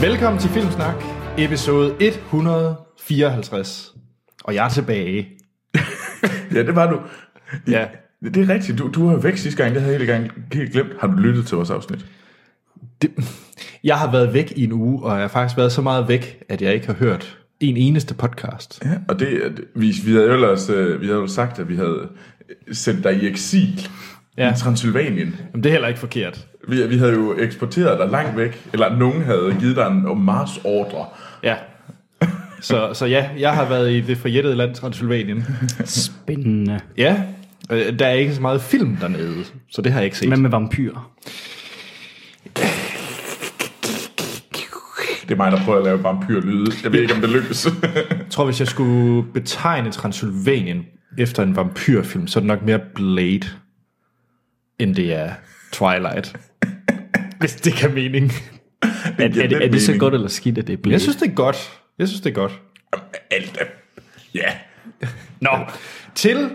Velkommen til Filmsnak, episode 154. Og jeg er tilbage. Ja, det var du. Ja. Det er rigtigt. Du, du var væk sidste gang. Det havde jeg helt, gang, helt glemt. Har du lyttet til vores afsnit? Det, jeg har været væk i en uge, og jeg har faktisk været så meget væk, at jeg ikke har hørt en eneste podcast. Ja, og det, det- vi, vi havde jo ellers øh, vi havde jo sagt, at vi havde sendt dig i eksil Ja. i Transylvanien. Men det er heller ikke forkert. Vi, vi havde jo eksporteret dig langt væk, eller nogen havde givet dig en Mars-ordre. Ja. Så, så ja, jeg har været i det forjættede land Transylvanien. Spændende. Ja, øh, der er ikke så meget film dernede, så det har jeg ikke set. Hvad med vampyrer? Det er mig, der prøver at lave vampyrlyde. Jeg ved ikke, om det lykkes. Jeg tror, hvis jeg skulle betegne Transylvanien efter en vampyrfilm, så er det nok mere Blade, end det er Twilight. Hvis det kan mening. Er, er, det, er det så godt eller skidt, at det er blevet? Jeg synes, det er godt. Jeg synes, det er godt. Alt er... Ja. Nå, til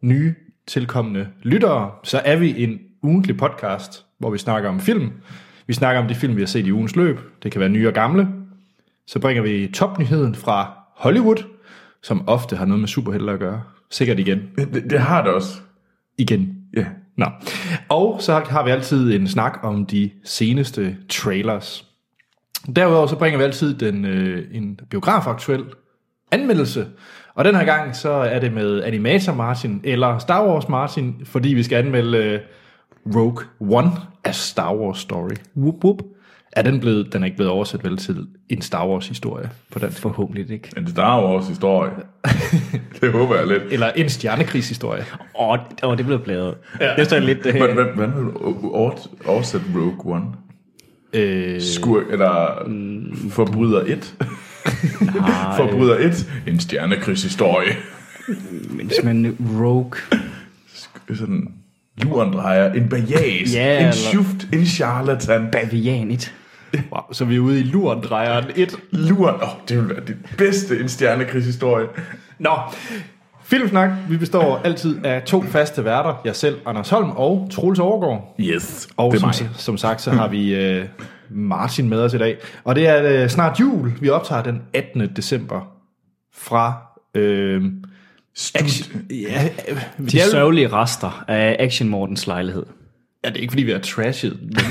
nye tilkommende lyttere, så er vi en ugentlig podcast, hvor vi snakker om film. Vi snakker om de film, vi har set i ugens løb. Det kan være nye og gamle. Så bringer vi topnyheden fra Hollywood, som ofte har noget med superhelte at gøre. Sikkert igen. Det, det har det også. Igen. Ja. Nå. Og så har vi altid en snak om de seneste trailers. Derudover så bringer vi altid den, øh, en biografaktuel anmeldelse. Og den her gang så er det med Animator Martin eller Star Wars Martin, fordi vi skal anmelde øh, Rogue One af Star Wars Story. Whoop, whoop. Er den, blevet, den er ikke blevet oversat vel til en Star Wars historie på dansk? Forhåbentlig ikke. En Star Wars historie. det håber jeg lidt. Eller en stjernekrigshistorie. Åh, oh, oh, det blev bladet. Ja. Det står lidt... Hvordan hvordan- hvordan vil du over- oversætte Rogue One? Øh, Skur, eller Forbryder 1? Forbryder 1? En stjernekrigshistorie. hvis man rogue... Sådan lurendrejer, en bajas, Ja, en eller- schuft, en charlatan. Bavian 1. wow, så vi er ude i lurendrejeren 1. Luren, åh, oh, det vil være det bedste, en stjernekrigshistorie. Nå, Filmsnak, vi består altid af to faste værter, jeg selv, Anders Holm og Troels Overgaard. Yes, Og det er som, mig. som sagt, så har vi øh, Martin med os i dag. Og det er øh, snart jul. Vi optager den 18. december fra... Øh, action, ja, øh, De det er, jo- sørgelige rester af Action Mortens lejlighed. ja, det er ikke fordi, vi er trashet. men-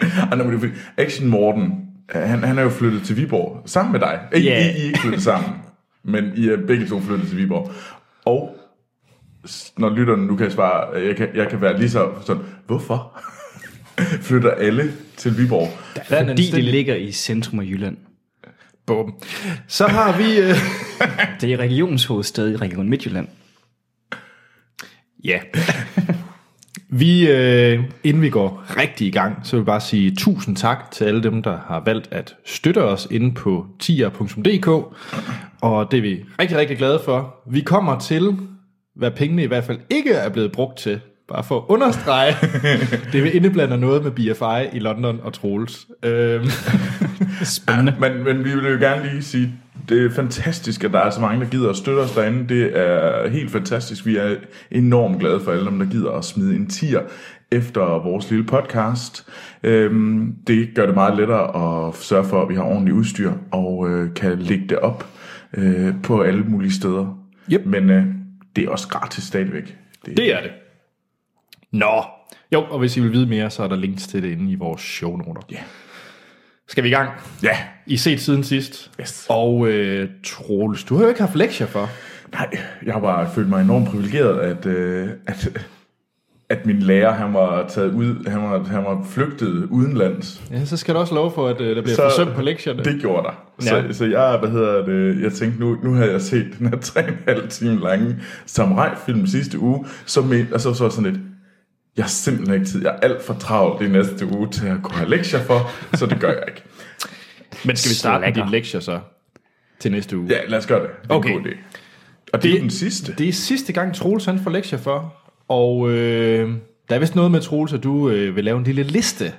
Det er fordi, Action Morten, øh, han, han er jo flyttet til Viborg sammen med dig. I, Ja. I, I er ikke flyttet sammen, men I er begge to flyttet til Viborg. Og når lytterne nu kan svare, øh, jeg kan, jeg kan være lige så sådan, hvorfor flytter alle til Viborg? Der er Fordi det ligger i centrum af Jylland. Bum. Så har vi... Øh, Det er regionshovedstad i Region Midtjylland. Ja. Vi, øh, inden vi går rigtig i gang, så vil jeg bare sige tusind tak til alle dem, der har valgt at støtte os inde på tier.dk, og det er vi rigtig, rigtig glade for. Vi kommer til, hvad pengene i hvert fald ikke er blevet brugt til, bare for at understrege, det vil indeblander noget med BFI i London og Troels. Øhm, Spændende. Men, men vi vil jo gerne lige sige, det er fantastisk, at der er så mange, der gider at støtte os derinde. Det er helt fantastisk. Vi er enormt glade for alle dem, der gider at smide en tier efter vores lille podcast. Øhm, det gør det meget lettere at sørge for, at vi har ordentligt udstyr og øh, kan lægge det op øh, på alle mulige steder. Yep. Men øh, det er også gratis stadigvæk. det er det. Nå. Jo, og hvis I vil vide mere, så er der links til det inde i vores shownoter. Ja. Skal vi i gang? Ja. I set siden sidst. Yes. Og øh, Troels, du har jo ikke haft lektier for. Nej, jeg har bare følt mig enormt privilegeret, at, øh, at, at min lærer, han var taget ud, han var, han var flygtet udenlands. Ja, så skal du også love for, at øh, der bliver Så- forsømt på lektierne. Det gjorde der. Så, Ja. så jeg, hvad hedder det, jeg tænkte, nu, nu havde jeg set den her 3,5 time lange samurai-film sidste uge, så med, og så så sådan lidt, jeg har simpelthen ikke tid, jeg er alt for travlt i næste uge til at kunne have lektier for, så det gør jeg ikke. Men skal vi starte med dine lektier så til næste uge? Ja, lad os gøre det. Det er Okay. en god idé. Og det, er jo den sidste. Det er sidste gang, Troels han får lektier for. Og øh, der er vist noget med, Troels, at du øh, vil lave en lille liste.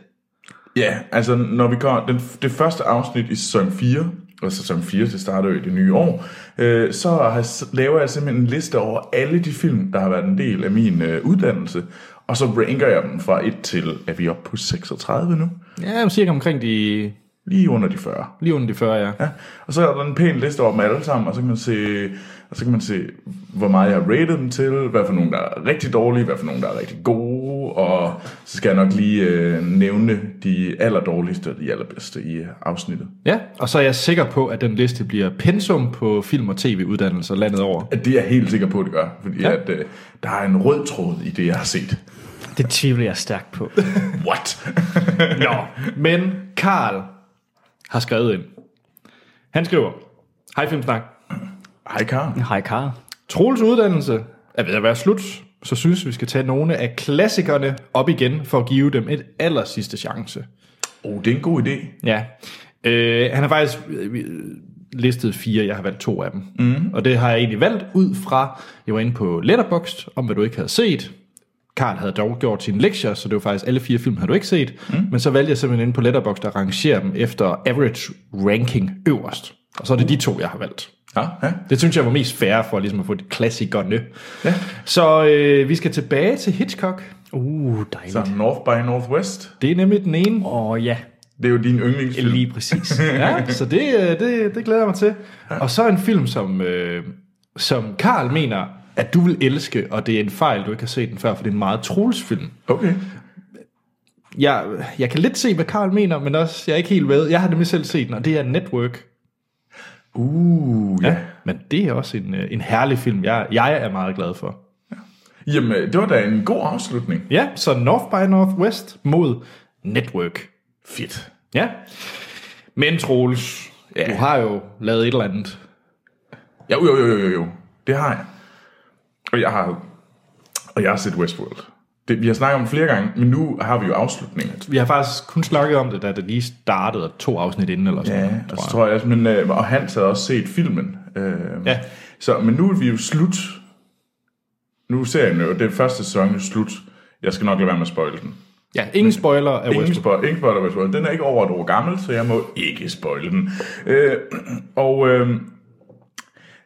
Ja, altså når vi går, den, det første afsnit i sæson 4, og sæson 4, det starter jo i det nye år, øh, så har, laver jeg simpelthen en liste over alle de film, der har været en del af min øh, uddannelse, og så ranker jeg dem fra 1 til, er vi oppe på 36 nu? Ja, cirka omkring de Lige under de 40. Lige under de 40, ja. Ja. Og så er der en pæn liste over dem alle sammen, og så kan man se, og så kan man se hvor meget jeg har rated dem til, hvad for nogle, der er rigtig dårlige, hvad for nogle, der er rigtig gode, og så skal jeg nok lige øh, nævne de allerdårligste og de allerbedste i afsnittet. Ja, og så er jeg sikker på, at den liste bliver pensum på film- og tv-uddannelser landet over. At det er jeg helt sikker på, at det gør, fordi ja. at, øh, der er en rød tråd i det, jeg har set. Det tvivler jeg stærkt på. What? Nå, men Karl har skrevet ind. Han skriver, Hej Filmsnak. Hej Karen. Hej Karl. Troels uddannelse er ved at være slut, så synes vi skal tage nogle af klassikerne op igen for at give dem et aller sidste chance. Oh, det er en god idé. Ja. Øh, han har faktisk øh, listet fire, jeg har valgt to af dem. Mm. Og det har jeg egentlig valgt ud fra, jeg var inde på Letterboxd, om hvad du ikke havde set. Karl havde dog gjort sine lektier, så det var faktisk alle fire film, havde du ikke set. Mm. Men så valgte jeg simpelthen inde på Letterboxd at rangere dem efter average ranking øverst. Og så er det de to, jeg har valgt. Ja, ja. Det synes jeg var mest fair for ligesom at få de klassikerne. Ja. Så øh, vi skal tilbage til Hitchcock. Uh, dejligt. Så North by Northwest, Det er nemlig den ene. Åh oh, ja, det er jo din yndlingsfilm. lige præcis. Ja, så det, øh, det, det glæder jeg mig til. Og så en film, som, øh, som Karl mener, at du vil elske, og det er en fejl, du ikke har set den før, for det er en meget Troels film. Okay. Jeg, jeg kan lidt se, hvad Karl mener, men også, jeg er ikke helt ved. Jeg har nemlig selv set den, og det er Network. Uh, ja. Men det er også en, øh, en herlig film, jeg, jeg er meget glad for. Jamen, det var da en god afslutning. Ja, så North by Northwest mod Network. Fedt. Ja. Men Troels, ja. du har jo lavet et eller andet. Jo, jo, jo, jo, jo. Det har jeg. Og jeg har, og jeg har set Westworld. Det, vi har snakket om det flere gange, men nu har vi jo afslutningen. Vi har faktisk kun snakket om det, da det lige startede, to afsnit inden eller sådan Ja, noget, og tror så jeg. tror jeg, men, øh, og Hans havde også set filmen. Øh, Ja. Så, men nu er vi jo slut. Nu er serien jo, det første sæson er slut. Jeg skal nok lade være med at spoil den. Ja, ingen spoiler af Ingen, Westworld. spoil, ingen spoiler, Westworld. Den er ikke over et år gammel, så jeg må ikke spoile den. Øh, og øh,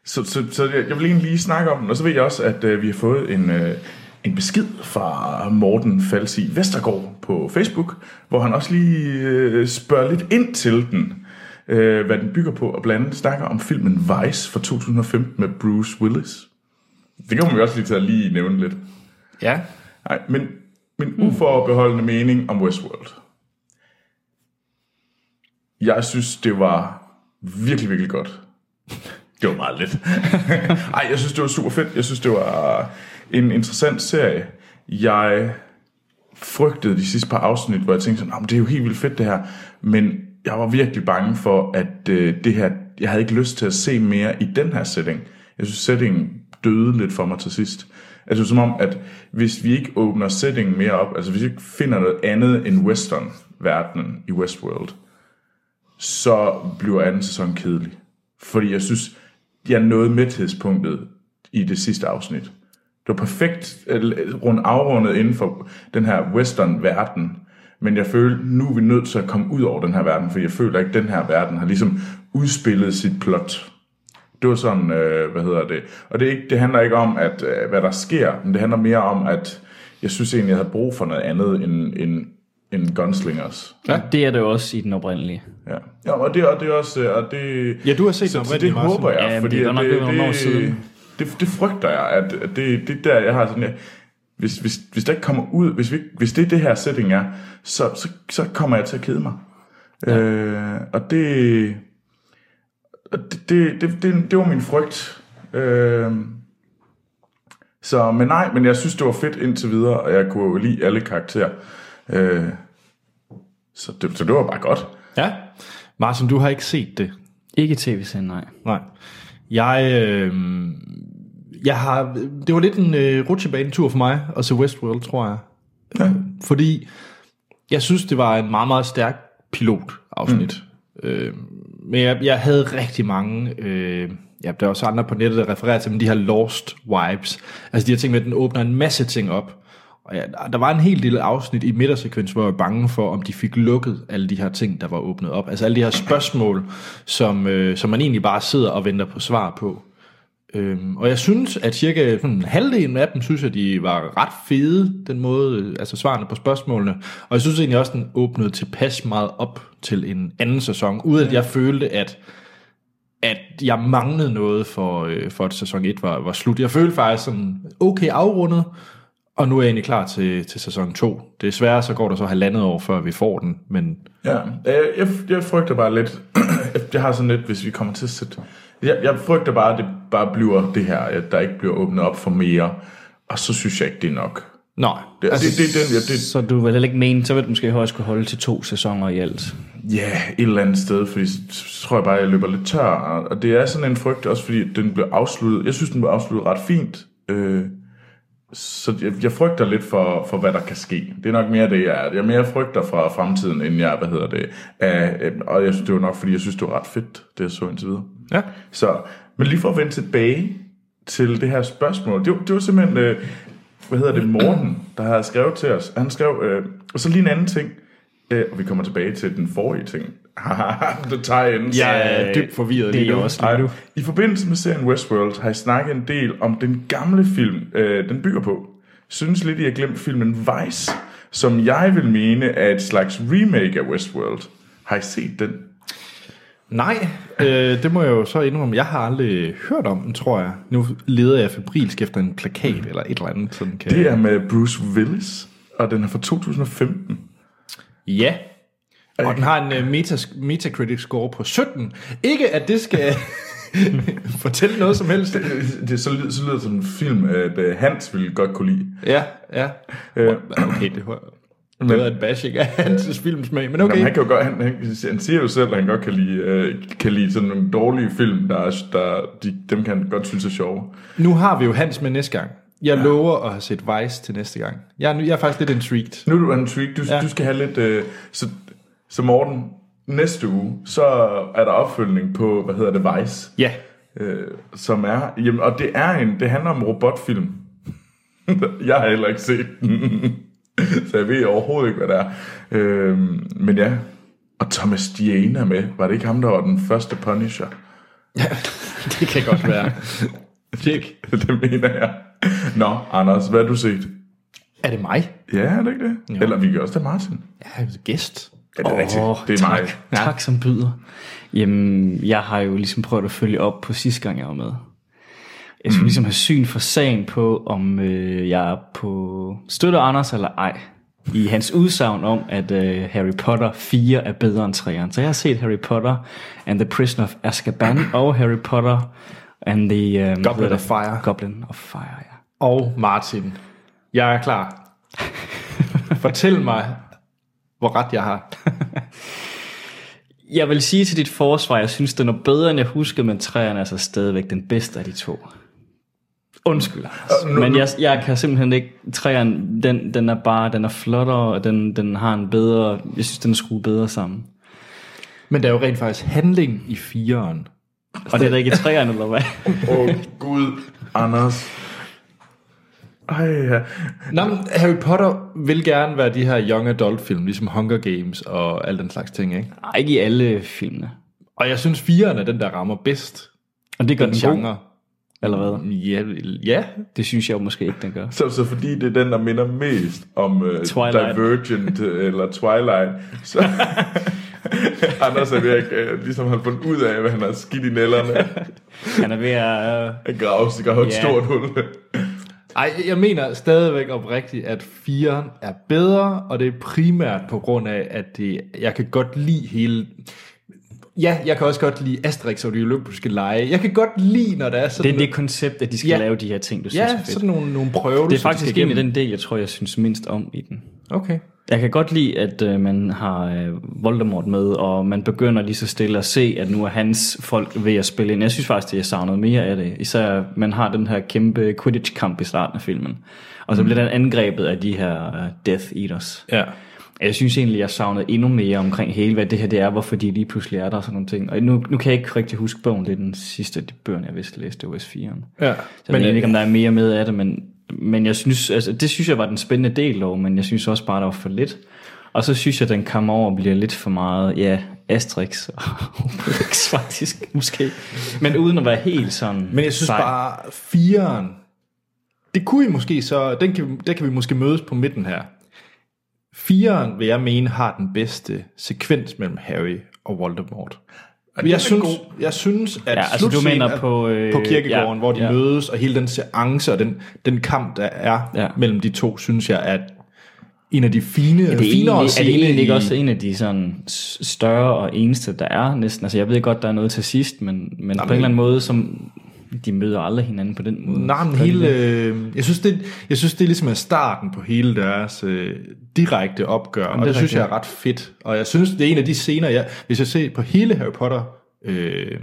så, så, så jeg, vil egentlig lige snakke om den, og så ved jeg også, at øh, vi har fået en, øh, en besked fra Morten Falsi Vestergaard på Facebook, hvor han også lige øh, spørger lidt ind til den, øh, hvad den bygger på, og blandt andet snakker om filmen Vice fra 2015 med Bruce Willis. Det kan man jo også lige tage at lige nævne lidt. Ja. Nej, men min uforbeholdende mening om Westworld. Jeg synes, det var virkelig, virkelig godt. Det var meget lidt. Ej, jeg synes, det var super fedt. Jeg synes, det var øh, en interessant serie. Jeg frygtede de sidste par afsnit, hvor jeg tænkte sådan, men det er jo helt vildt fedt det her. Men jeg var virkelig bange for, at øh, det her, jeg havde ikke lyst til at se mere i den her setting. Jeg synes, settingen døde lidt for mig til sidst. Altså som om, at hvis vi ikke åbner settingen mere op, altså hvis vi ikke finder noget andet end western-verdenen i Westworld, så bliver anden sæson kedelig. Fordi jeg synes, jeg nåede mæthedspunktet i det sidste afsnit. Det var perfekt øh, rundt afrundet inden for den her western-verden, men jeg føler, nu er vi nødt til at komme ud over den her verden, for jeg føler ikke, at den her verden har ligesom udspillet sit plot. Det var sådan, øh, hvad hedder det? Og det, er ikke, det handler ikke om, at øh, hvad der sker, men det handler mere om, at jeg synes egentlig, jeg havde brug for noget andet end, end, end gunslingers. Ja. Det er det også i den oprindelige. Ja, ja og, det, og det er også... øh, Og det, Ja, du har set så, den det oprindelige, Martin. håber jeg, Ja, fordi det er nok ved nogle år siden. Det, det frygter jeg, at det, det der, jeg har sådan... Jeg, hvis, hvis, hvis der ikke kommer ud, hvis, vi, hvis det er det her setting er, så, så, så kommer jeg til at kede mig. Ja. Øh, og det, det, det, det, det, det var min frygt. Øh, så, men nej, men jeg synes, det var fedt indtil videre, og jeg kunne lide alle karakterer. Øh, så, det, så det var bare godt. Ja. Martin, du har ikke set det. Ikke tv-serien, nej. Nej. Jeg, øh, jeg har, det var lidt en øh, rutsjebanetur for mig at se Westworld, tror jeg. Ja. Fordi jeg synes, det var en meget, meget stærk pilotafsnit. Mm. Øh, men jeg, jeg havde rigtig mange... Øh, ja, der er også andre på nettet, der refererer til men de her lost vibes. Altså de her ting med, at den åbner en masse ting op. Og ja, der var en hel del afsnit i midtersekvens, hvor jeg var bange for, om de fik lukket alle de her ting, der var åbnet op. Altså alle de her spørgsmål, som, øh, som man egentlig bare sidder og venter på svar på. Øhm, og jeg synes, at cirka sådan, halvdelen af dem, synes jeg, de var ret fede, den måde, øh, altså svarene på spørgsmålene. Og jeg synes egentlig også, den åbnede tilpas meget op til en anden sæson, uden at jeg følte, at at jeg manglede noget for, øh, for at sæson 1 var, var slut. Jeg følte faktisk sådan okay afrundet, og nu er jeg egentlig klar til, til sæson 2. Desværre så går der så halvandet år, før vi får den, men Ja, jeg, jeg, frygter bare lidt, jeg har sådan lidt, hvis vi kommer til at sætte, jeg, jeg frygter bare, at det bare bliver det her, at der ikke bliver åbnet op for mere, og så synes jeg ikke, det er nok. nej. Det, altså, det, det, det, det, det, Så du vil heller ikke mene, så vil du måske også kunne holde til to sæsoner i alt. Ja, et eller andet sted, fordi så, tror jeg bare, at jeg løber lidt tør. Og og det er sådan en frygt, også fordi den blev afsluttet. Jeg synes, den blev afsluttet ret fint. Øh, så jeg, jeg frygter lidt for, for, hvad der kan ske. Det er nok mere det, jeg er. Jeg mere frygter fra fremtiden, end jeg, hvad hedder det, er, øh, og jeg synes, det var nok, fordi jeg synes, det var ret fedt, det jeg så indtil videre. Ja. Så, men lige for at vende tilbage til det her spørgsmål, det, var- det var simpelthen, øh, hvad hedder det, Morten, der har skrevet til os. Han skrev, øh, og så lige en anden ting, øh, og vi kommer tilbage til den forrige ting. the tie-ins. Jeg er dybt forvirret Det lige nu. også lige nu. I forbindelse med serien Westworld har I snakket en del om den gamle film, øh, den bygger på. Synes lidt, I har glemt filmen Vice, som jeg vil mene er et slags remake af Westworld. Har I set den? Nej, øh, det må jeg jo så indrømme. Jeg har aldrig hørt om den, tror jeg. Nu leder jeg febrilsk efter en plakat eller et eller andet. Sådan kan... Det er med Bruce Willis, og den er fra 2015. Ja. Og den har en uh, metas, Metacritic score på 17. Ikke at det skal fortælle noget som helst. Det, det så, lyder, så lyder det som en film, at øh, Hans ville godt kunne lide. Ja, ja. Øh, Okay, det var noget af en bashing af hans filmsmag, men okay. Jamen, han, kan jo godt, han, han, han siger jo selv, at han godt kan lide, øh, kan lide sådan nogle dårlige film, der, er- der de, dem kan han godt synes er sjove. Nu har vi jo Hans med næste gang. Jeg ja. lover at have set Vice til næste gang. Jeg er, jeg er faktisk lidt intrigued. Nu er du intrigued. Du, ja. du skal have lidt... Øh, så, så Morten, næste uge, så er der opfølgning på, hvad hedder det, Vice. Ja. Øh, som er... Jamen, og det er en... Det handler om robotfilm. jeg har heller ikke set den. så jeg ved overhovedet ikke, hvad det er. Øh, men ja. Og Thomas Jane er med. Var det ikke ham, der var den første Punisher? Det kan godt være. Tjek. det mener jeg. Nå, Anders, hvad har du set? Er det mig? Ja, er det ikke det? Jo. Eller vi kan også tage Martin. Ja, gæst. Er det oh, rigtigt? Det er tak, mig. Ja. Tak som byder. Jamen, jeg har jo ligesom prøvet at følge op på sidste gang, jeg var med. Jeg skulle ligesom have syn for sagen på, om øh, jeg er på støtter Anders eller ej. I hans udsagn om, at øh, Harry Potter 4 er bedre end 3'eren. Så jeg har set Harry Potter and the Prisoner of Azkaban og Harry Potter and the... Um, Goblet of Fire. Goblin of Fire, ja. Og Martin. Jeg er klar. Fortæl mig, hvor ret jeg har. Jeg vil sige til dit forsvar, jeg synes, den er bedre, end jeg husker, men træerne er altså stadigvæk den bedste af de to. Undskyld, Anders. Men jeg, jeg kan simpelthen ikke... Træerne, den, den er bare... Den er flottere, og den, den har en bedre... Jeg synes, den er skruet bedre sammen. Men der er jo rent faktisk handling i fireren. Og det er da ikke i træerne, eller hvad? Åh, oh, Gud, Anders. Ej, ja. Nå, men Harry Potter vil gerne være de her young adult film, ligesom Hunger Games og al den slags ting, ikke? Nej, ikke i alle filmene. Og jeg synes, fireren er den, der rammer bedst. Og det gør Den den god, genre. eller hvad? Ja, ja. Det synes jeg jo måske ikke, den gør. Så, så fordi det er den, der minder mest om uh, Twilight. Divergent øh, eller Twilight, så Anders er ved at uh, ligesom have fundet ud af, hvad han har skidt i nælderne. Han er ved at... Uh, Han graver sig et stort hul. Ej, jeg mener stadigvæk oprigtigt, at fireren er bedre, og det er primært på grund af, at det, jeg kan godt lide hele... Ja, jeg kan også godt lide Asterix og de olympiske lege. Jeg kan godt lide, når der er det sådan... er det koncept, at de skal Ja. ja. lave de her ting, du synes ja, er fedt. sådan nogle, nogle prøver, Det er faktisk egentlig den del, jeg tror, jeg synes mindst om i den. Okay. Jeg kan godt lide, at øh, man har øh, Voldemort med, og man begynder lige så stille at se, at nu er hans folk ved at spille ind. Jeg synes faktisk, det jeg savnet mere af det. Især man har den her kæmpe Quidditch-kamp i starten af filmen. Og så bliver den angrebet af de her øh, Death Eaters. Ja. Jeg synes egentlig, jeg savnede endnu mere omkring hele, hvad det her det er, hvorfor de lige pludselig er der og sådan nogle ting. Og nu, nu kan jeg ikke rigtig huske bogen, det er den sidste af de bøger, jeg vist læste, det var S4'eren. Ja. Så jeg ved ikke, om der er mere med af det, men, men jeg synes, altså, det synes jeg var den spændende del dog, men jeg synes også bare, der var for lidt. Og så synes jeg, den kommer over og bliver lidt for meget, ja, Asterix og Obelix faktisk, måske. Men uden at være helt sådan Men jeg synes sej. bare, fireren, det kunne I måske så, den kan, der kan vi måske mødes på midten her. Fireren, vil jeg mene, har den bedste sekvens mellem Harry og Voldemort. Er Jeg synes, god. jeg synes, at Ja, altså, du mener er- på, øh, på kirkegården, ja, hvor de ja. mødes, og hele den seance og den, den kamp, der er Ja. mellem de to, synes jeg, er en af de fine, det er, finere egentlig, er det egentlig ikke også en af de sådan større og eneste, der er næsten? Altså jeg ved godt, der er noget til sidst, men, men på en eller anden måde, som de møder aldrig hinanden på den måde. Nej, men hele, det? øh, jeg, synes, det, jeg synes, det er ligesom er starten på hele deres øh, direkte opgør, og det det, er synes jeg er ret fedt. Og jeg synes, det er en af de scener, jeg, hvis jeg ser på hele Harry Potter øh,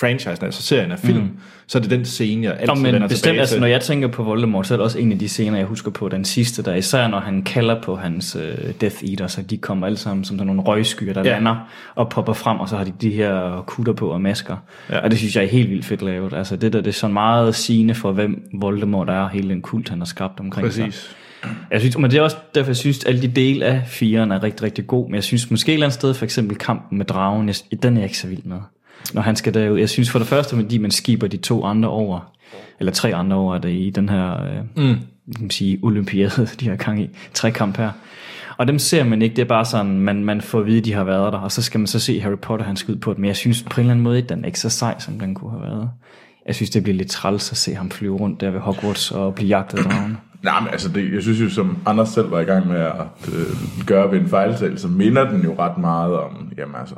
franchisen, altså serien af film, mm. så er det den scene, jeg altid Nå, men vender bestemt, tilbage altså, til. når jeg tænker på Voldemort, så er det også en af de scener, jeg husker på, den sidste, der især når han kalder på hans øh, Death Eaters, så de kommer alle sammen som sådan nogle røgskyer, der Ja. lander og popper frem, og så har de de her kutter på og masker. Ja. Og det synes jeg er helt vildt fedt lavet. Altså det der, det er sådan meget sigende for, hvem Voldemort er, og hele den kult, han har skabt omkring sig. Præcis. Jeg synes, men det er også derfor, jeg synes, at alle de dele af firen er rigtig, rigtig god. Men jeg synes måske et eller andet sted, for eksempel kampen med dragen, jeg, den er jeg ikke så vild med. Når han skal derud. Jeg synes for det første, fordi man skiber de to andre over, eller tre andre over er det i den her, øh, mm. kan man sige, olympiade, de har gang i, trekamp her. Og dem ser man ikke, det er bare sådan, man, man får at vide, at de har været der, og så skal man så se Harry Potter, han skal ud på det. Men jeg synes på en eller anden måde, at den er ikke så sej, som den kunne have været. Jeg synes, det bliver lidt træls at se ham flyve rundt der ved Hogwarts og blive jagtet af dragen. Nej, men altså, det, jeg synes jo, som Anders selv var i gang med at øh, gøre ved en fejltagelse, så minder den jo ret meget om, jamen altså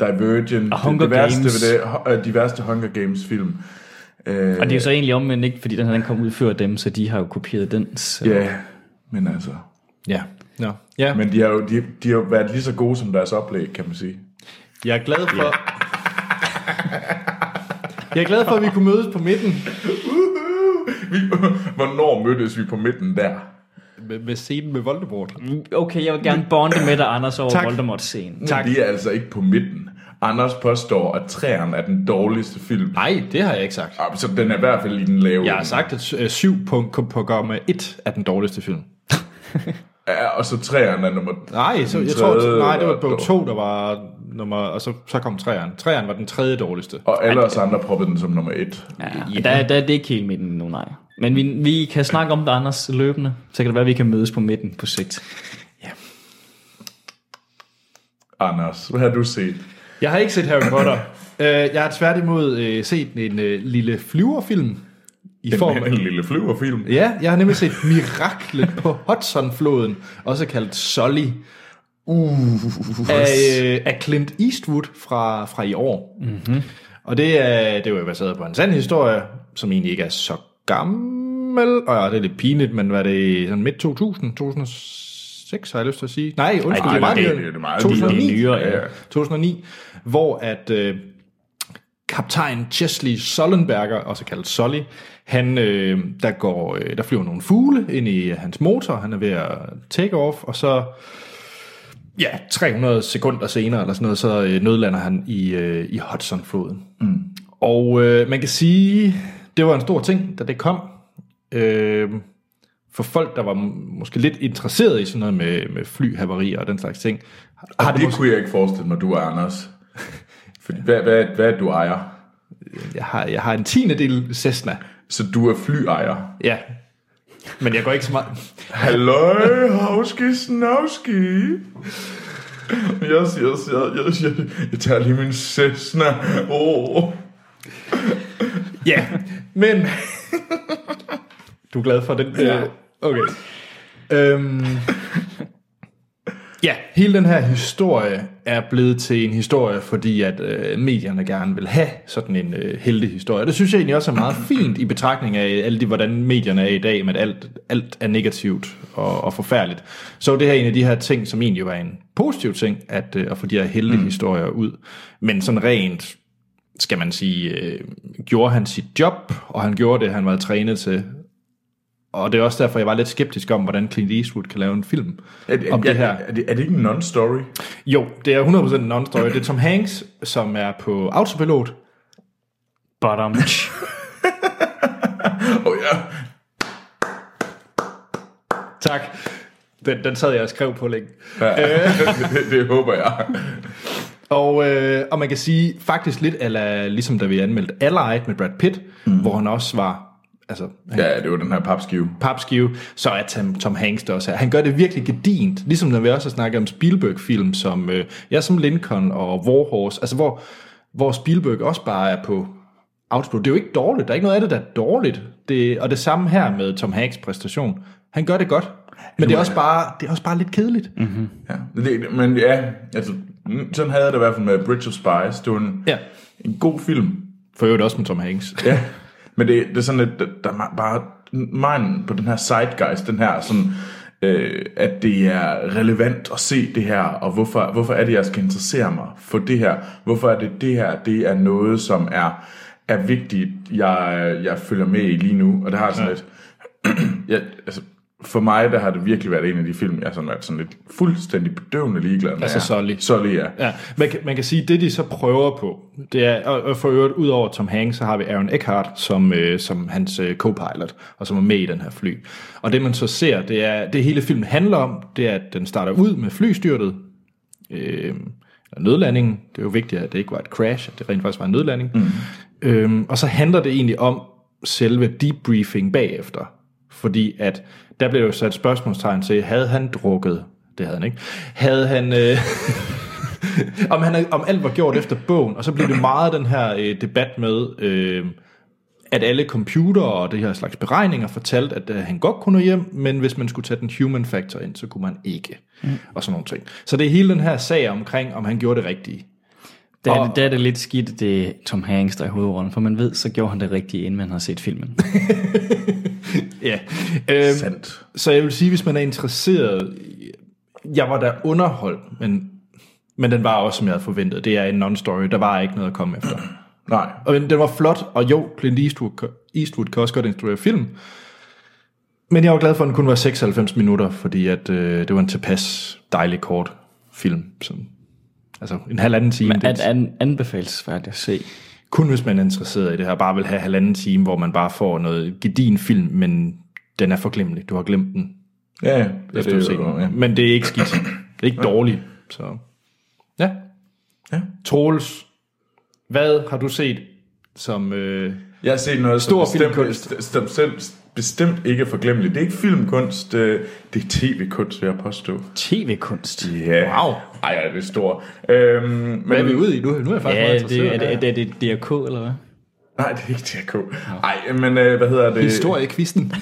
Divergent, Og Hunger det, det værste Games. ved det, øh, de værste Hunger Games film. Øh, Og det er jo så egentlig omvendt ikke, fordi den her den kom ud før dem, så de har jo kopieret den. Så. Ja, men altså, Ja. Ja. ja. men de har jo de, de har jo været lige så gode som deres oplæg, kan man sige. Jeg er glad for... Jeg er glad for, at vi kunne mødes på midten Vi, hvornår mødtes vi på midten der? med, med scenen med Voldemort. Okay, jeg vil gerne bonde med dig, Anders, over Tak. Voldemorts scene. Tak. Vi er altså ikke på midten. Anders påstår, at træerne er den dårligste film. Nej, det har jeg ikke sagt. Så den er i hvert fald i den lave. Jeg har sagt, at øh, 7 på, på gamma 1 er den dårligste film. Ja, og så træerne er nummer... Nej, så, jeg tror, nej, det var bog dårlig. 2, der var nummer, og så, så kom træeren. Træeren var den tredje dårligste. Og alle os andre proppede den som nummer et. Ja, ja. Der, der er det ikke helt midten nu, nej. Men vi, vi kan snakke om det, Anders, løbende. Så kan det være, at vi kan mødes på midten på sigt. Anders, hvad har du set? Jeg har ikke set Harry Potter. Øh, jeg har tværtimod øh, set en øh, lille flyverfilm. I form af, en lille flyverfilm. Ja, jeg har nemlig set Miraklet på Hudsonfloden, også kaldt Sully, Uh, af, af Clint Eastwood fra, fra i år. Mm-hmm. Og det er, det er jo baseret på en sand historie, som egentlig ikke er så gammel, og ja, det er lidt pinligt, men var det sådan midt 2000, 2006 har jeg lyst til at sige. Nej, undskyld, Ej, det er meget det- det- det er meget- 2009. det er nyere, ja. 2009, hvor at øh, kaptajn Chesley Sullenberger, også kaldet Sully, han, øh, der, går, øh, der flyver nogle fugle ind i hans motor, han er ved at take off, og så ja, 300 sekunder senere, eller sådan noget, så øh, nødlander han i, øh, i Hudson-floden. Mm. Og øh, man kan sige, det var en stor ting, da det kom. Øh, for folk, der var måske lidt interesseret i sådan noget med, med flyhavarier og den slags ting, har har det det måske, kunne jeg ikke forestille mig, du er Anders. Fordi, hvad, hvad, hvad er du ejer? jeg, har, jeg har en tiende del Cessna. Så du er flyejer. Ja, men jeg går ikke så meget... Halløj, Hauski Snavski. Jeg siger, jeg, siger, jeg, jeg, jeg tager lige min Cessna. Oh. Ja, men... du er glad for den? Ja. Okay. Øhm, ja, hele den her historie er blevet til en historie, fordi at øh, medierne gerne vil have sådan en øh, heltehistorie. Det synes jeg egentlig også er meget fint i betragtning af alle de, hvordan medierne er i dag, med at alt, alt er negativt og, og forfærdeligt. Så det her er en af de her ting, som egentlig var en positiv ting, at, øh, at få de her heltehistorier ud. Men sådan rent skal man sige, øh, gjorde han sit job, og han gjorde det, han var trænet til. Og det er også derfor, jeg var lidt skeptisk om, hvordan Clint Eastwood kan lave en film Er, er, om det her. Er, det, er det ikke en non-story? Jo, det er 100% en non-story. Det er Tom Hanks, som er på autopilot. Bottom. Åh oh, ja. Tak. Den, den sad jeg og skrev på længe. Ja, det, det håber jeg. Og, øh, og man kan sige, faktisk lidt ala, ligesom da vi anmeldte Allied med Brad Pitt, mm. hvor han også var altså, han, Ja, det var den her papskive. papskive, så er Tom, Tom Hanks der også her. Han gør det virkelig gedint, ligesom når vi også har snakket om Spielberg-film, som, øh, ja, som Lincoln og Warhorse, altså hvor, hvor Spielberg også bare er på output. Det er jo ikke dårligt, der er ikke noget af det, der er dårligt. Det, og det samme her med Tom Hanks præstation. Han gør det godt, men det er også bare, det er også bare lidt kedeligt. Mm. Ja, det, men ja, altså, sådan havde jeg det i hvert fald med Bridge of Spies. Det var en, Ja. en god film. For øvrigt også med Tom Hanks. Ja, men det, det er sådan lidt, der, er bare mine på den her zeitgeist, den her sådan, øh, at det er relevant at se det her, og hvorfor, hvorfor er det, jeg skal interessere mig for det her? Hvorfor er det det her, det er noget, som er, er vigtigt, jeg, jeg følger med i lige nu, og det har sådan lidt, jeg, altså, for mig, der har det virkelig været en af de film, jeg sådan været sådan lidt fuldstændig bedøvende ligeglad med. Altså Sully. Sully, ja. Ja, man kan, man kan sige, det de så prøver på, det er, og for øvrigt, ud over Tom Hanks, så har vi Aaron Eckhart som, øh, som hans øh, co-pilot, og som er med i den her fly. Og det man så ser, det er, det hele filmen handler om, det er, at den starter ud med flystyrtet, øh, nødlandingen, det er jo vigtigt, at det ikke var et crash, at det rent faktisk var en nødlanding. Mm. Øhm, og så handler det egentlig om selve debriefing bagefter, fordi at der blev jo sat spørgsmålstegn til, havde han drukket, det havde han ikke, havde han... Øh, om, han, om alt var gjort efter bogen, og så blev det meget den her øh, debat med, øh, at alle computer og det her slags beregninger fortalte, at øh, han godt kunne nå hjem, men hvis man skulle tage den human factor ind, så kunne man ikke. Mm. Og sådan nogle ting. Så det er hele den her sag omkring, om han gjorde det rigtige. Der, Og- er, der er det lidt skidt, det er Tom Hanks, der er i hovedrollen, for man ved, så gjorde han det rigtige, inden man har set filmen. Ja. Øhm, Sandt. så jeg vil sige, hvis man er interesseret, jeg var da underholdt, men, men den var også, som jeg havde forventet. Det er en non-story, der var ikke noget at komme efter. Nej, Og den var flot, og jo, Clint Eastwood, Eastwood kan også godt instruere film. Men jeg var glad for, at den kun var 96 minutter, fordi at, øh, det var en tilpas dejlig kort film. Som, altså en halvanden time. Men det, er an, anbefalesværdigt at se. kun hvis man er interesseret i det her, bare vil have halvanden time, hvor man bare får noget gedin film, men den er forglemmelig. Du har glemt den, ja, ja. efter du har set den. ja. Men det er ikke skidt. Det er ikke dårligt. Så. Ja. Ja. Troels, hvad har du set som... Øh, Jeg har set noget Stor som filmkunst. bestemt, bestemt, bestemt ikke er forglemmeligt. Det er ikke filmkunst, øh, det er tv-kunst, vil jeg påstå. TV-kunst. Ja. Wow. Ej, det er stor. Øhm, men, hvad er vi ude i? Nu, nu er jeg faktisk Ja, meget det, interesseret. er, det, er, det, er det DRK, eller hvad? Nej, det er ikke DRK. Ej, men øh, hvad hedder det? Historiekvisten.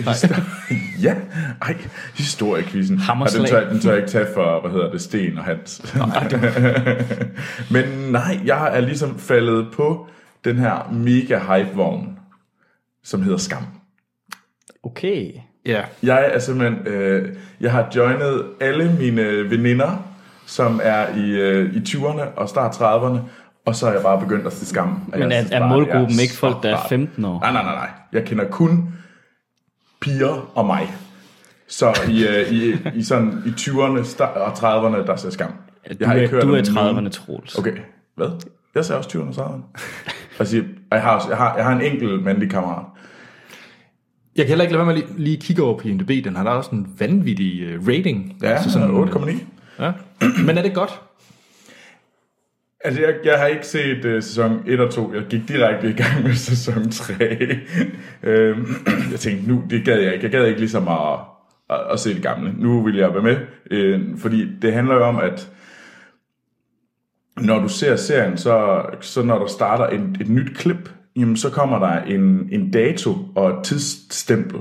ja, ej, historiekvisten. Hammerslag. Og den tør, den tør jeg ikke tage for, hvad hedder det, Sten og Hans. men nej, jeg er ligesom faldet på den her mega hype-vogn, som hedder Skam. Okay. ja. Jeg er simpelthen, øh, jeg har joinet alle mine veninder, som er i, øh, i 20'erne og start 30'erne, og så er jeg bare begyndt at se skam. Men er, er målgruppen ikke folk, der er rart. 15 år? Nej, nej, nej, nej. Jeg kender kun piger og mig. Så i, øh, i, i, sådan, i 20'erne sta- og 30'erne, der ser skam. Du Jeg har ikke er, hørt du er om i nogen- 30'erne, Troels. Okay, hvad? Jeg ser også 20'erne og 30'erne. Altså, jeg har, også- jeg, har, jeg har en enkelt mandlig kammerat. Jeg kan heller ikke lade være med at lige, kigge over på IMDb. Den har da også en vanvittig uh, rating. Ja, altså sådan 8,9. Ja. Men er det godt? Altså, jeg, jeg har ikke set uh, sæson 1 og 2. Jeg gik direkte i gang med sæson 3. øhm, jeg tænkte, nu, det gad jeg ikke. Jeg gad ikke ligesom at, at, at se det gamle. Nu vil jeg være med. Øh, fordi det handler jo om, at når du ser serien, så, så når der starter en, et nyt klip, jamen, så kommer der en, en dato og et tidsstempel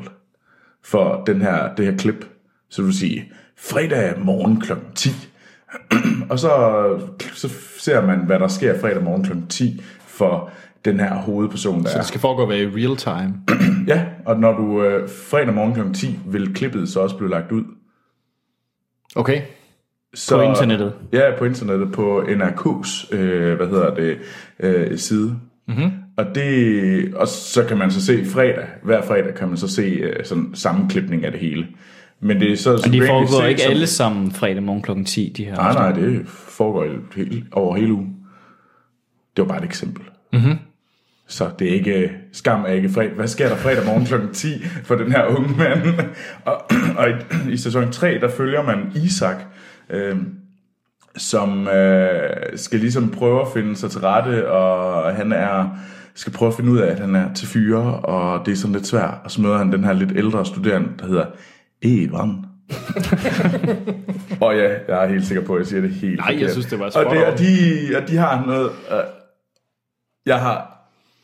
for den her, det her klip. Så du vil sige, fredag morgen kl. 10. og så, så ser man, hvad der sker fredag morgen kl. 10 for den her hovedperson, der Så det skal foregå være i real time. Ja, og når du øh, fredag morgen kl. 10 vil klippet så også blive lagt ud. Okay. Så, På internettet? Ja, på internettet, på NRK's, øh, hvad hedder det, øh, side. Mm-hmm. Og, det, og så kan man så se fredag, hver fredag kan man så se øh, sådan sammenklipning af det hele. Men det er så... Men de foregår ikke alle sammen fredag morgen kl. 10, de her Nej, nej, det foregår hele, over hele ugen. Det var bare et eksempel. Så det er ikke, skam er ikke fredag. Hvad sker der fredag morgen kl. 10 for den her unge mand? Og, og i, i sæson 3, der følger man Isak, øh, som øh, skal ligesom prøve at finde sig til rette, og han er skal prøve at finde ud af, at han er til fyre, og det er sådan lidt svært. Og så møder han den her lidt ældre studerende, der hedder Evan. og ja, jeg er helt sikker på, at jeg siger det helt Nej, jeg synes, det var og, spot det, on. og, de, og de har noget... Uh, jeg har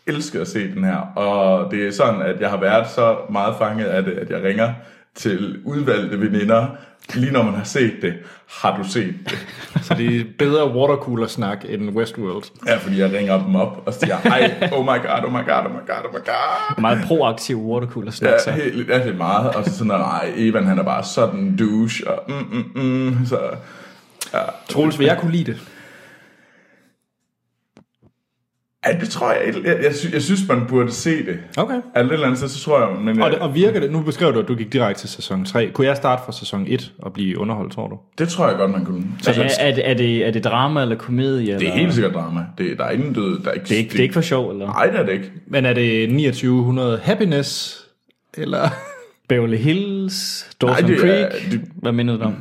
elsket at se den her, og det er sådan, at jeg har været så meget fanget af det, at jeg ringer til udvalgte veninder, lige når man har set det, har du set det? Så det er bedre watercooler-snak end Westworld. Ja, fordi jeg ringer dem op og siger, ej, oh my god, oh my god, oh my god, oh my god. Meget proaktiv watercooler snak. Ja, helt, ja, det er meget. Og så sådan, nej, Evan han er bare sådan en douche, og mm, mm, mm, så... Ja, Troels, vil jeg kunne lide det? Ja, det tror jeg, jeg, jeg, jeg, synes, jeg synes, man burde se det. Okay. Alt et eller andet sted, så tror jeg, men Og, det, og virker det, nu beskrev du, at du gik direkte til sæson 3. Kunne jeg starte fra sæson 1 og blive underholdt, tror du? det tror jeg godt, man kunne. Så er, er, det, er, det, er det drama eller komedie? Det er eller? helt sikkert drama. Det, der er ingen død. Der er ikke, Det er ikke, det er ikke for sjov, eller? Nej, det er det ikke. Men er det 2900 Happiness? Eller? Beverly Hills, Dawson Nej, det er- Creek. det- Hvad minder du om?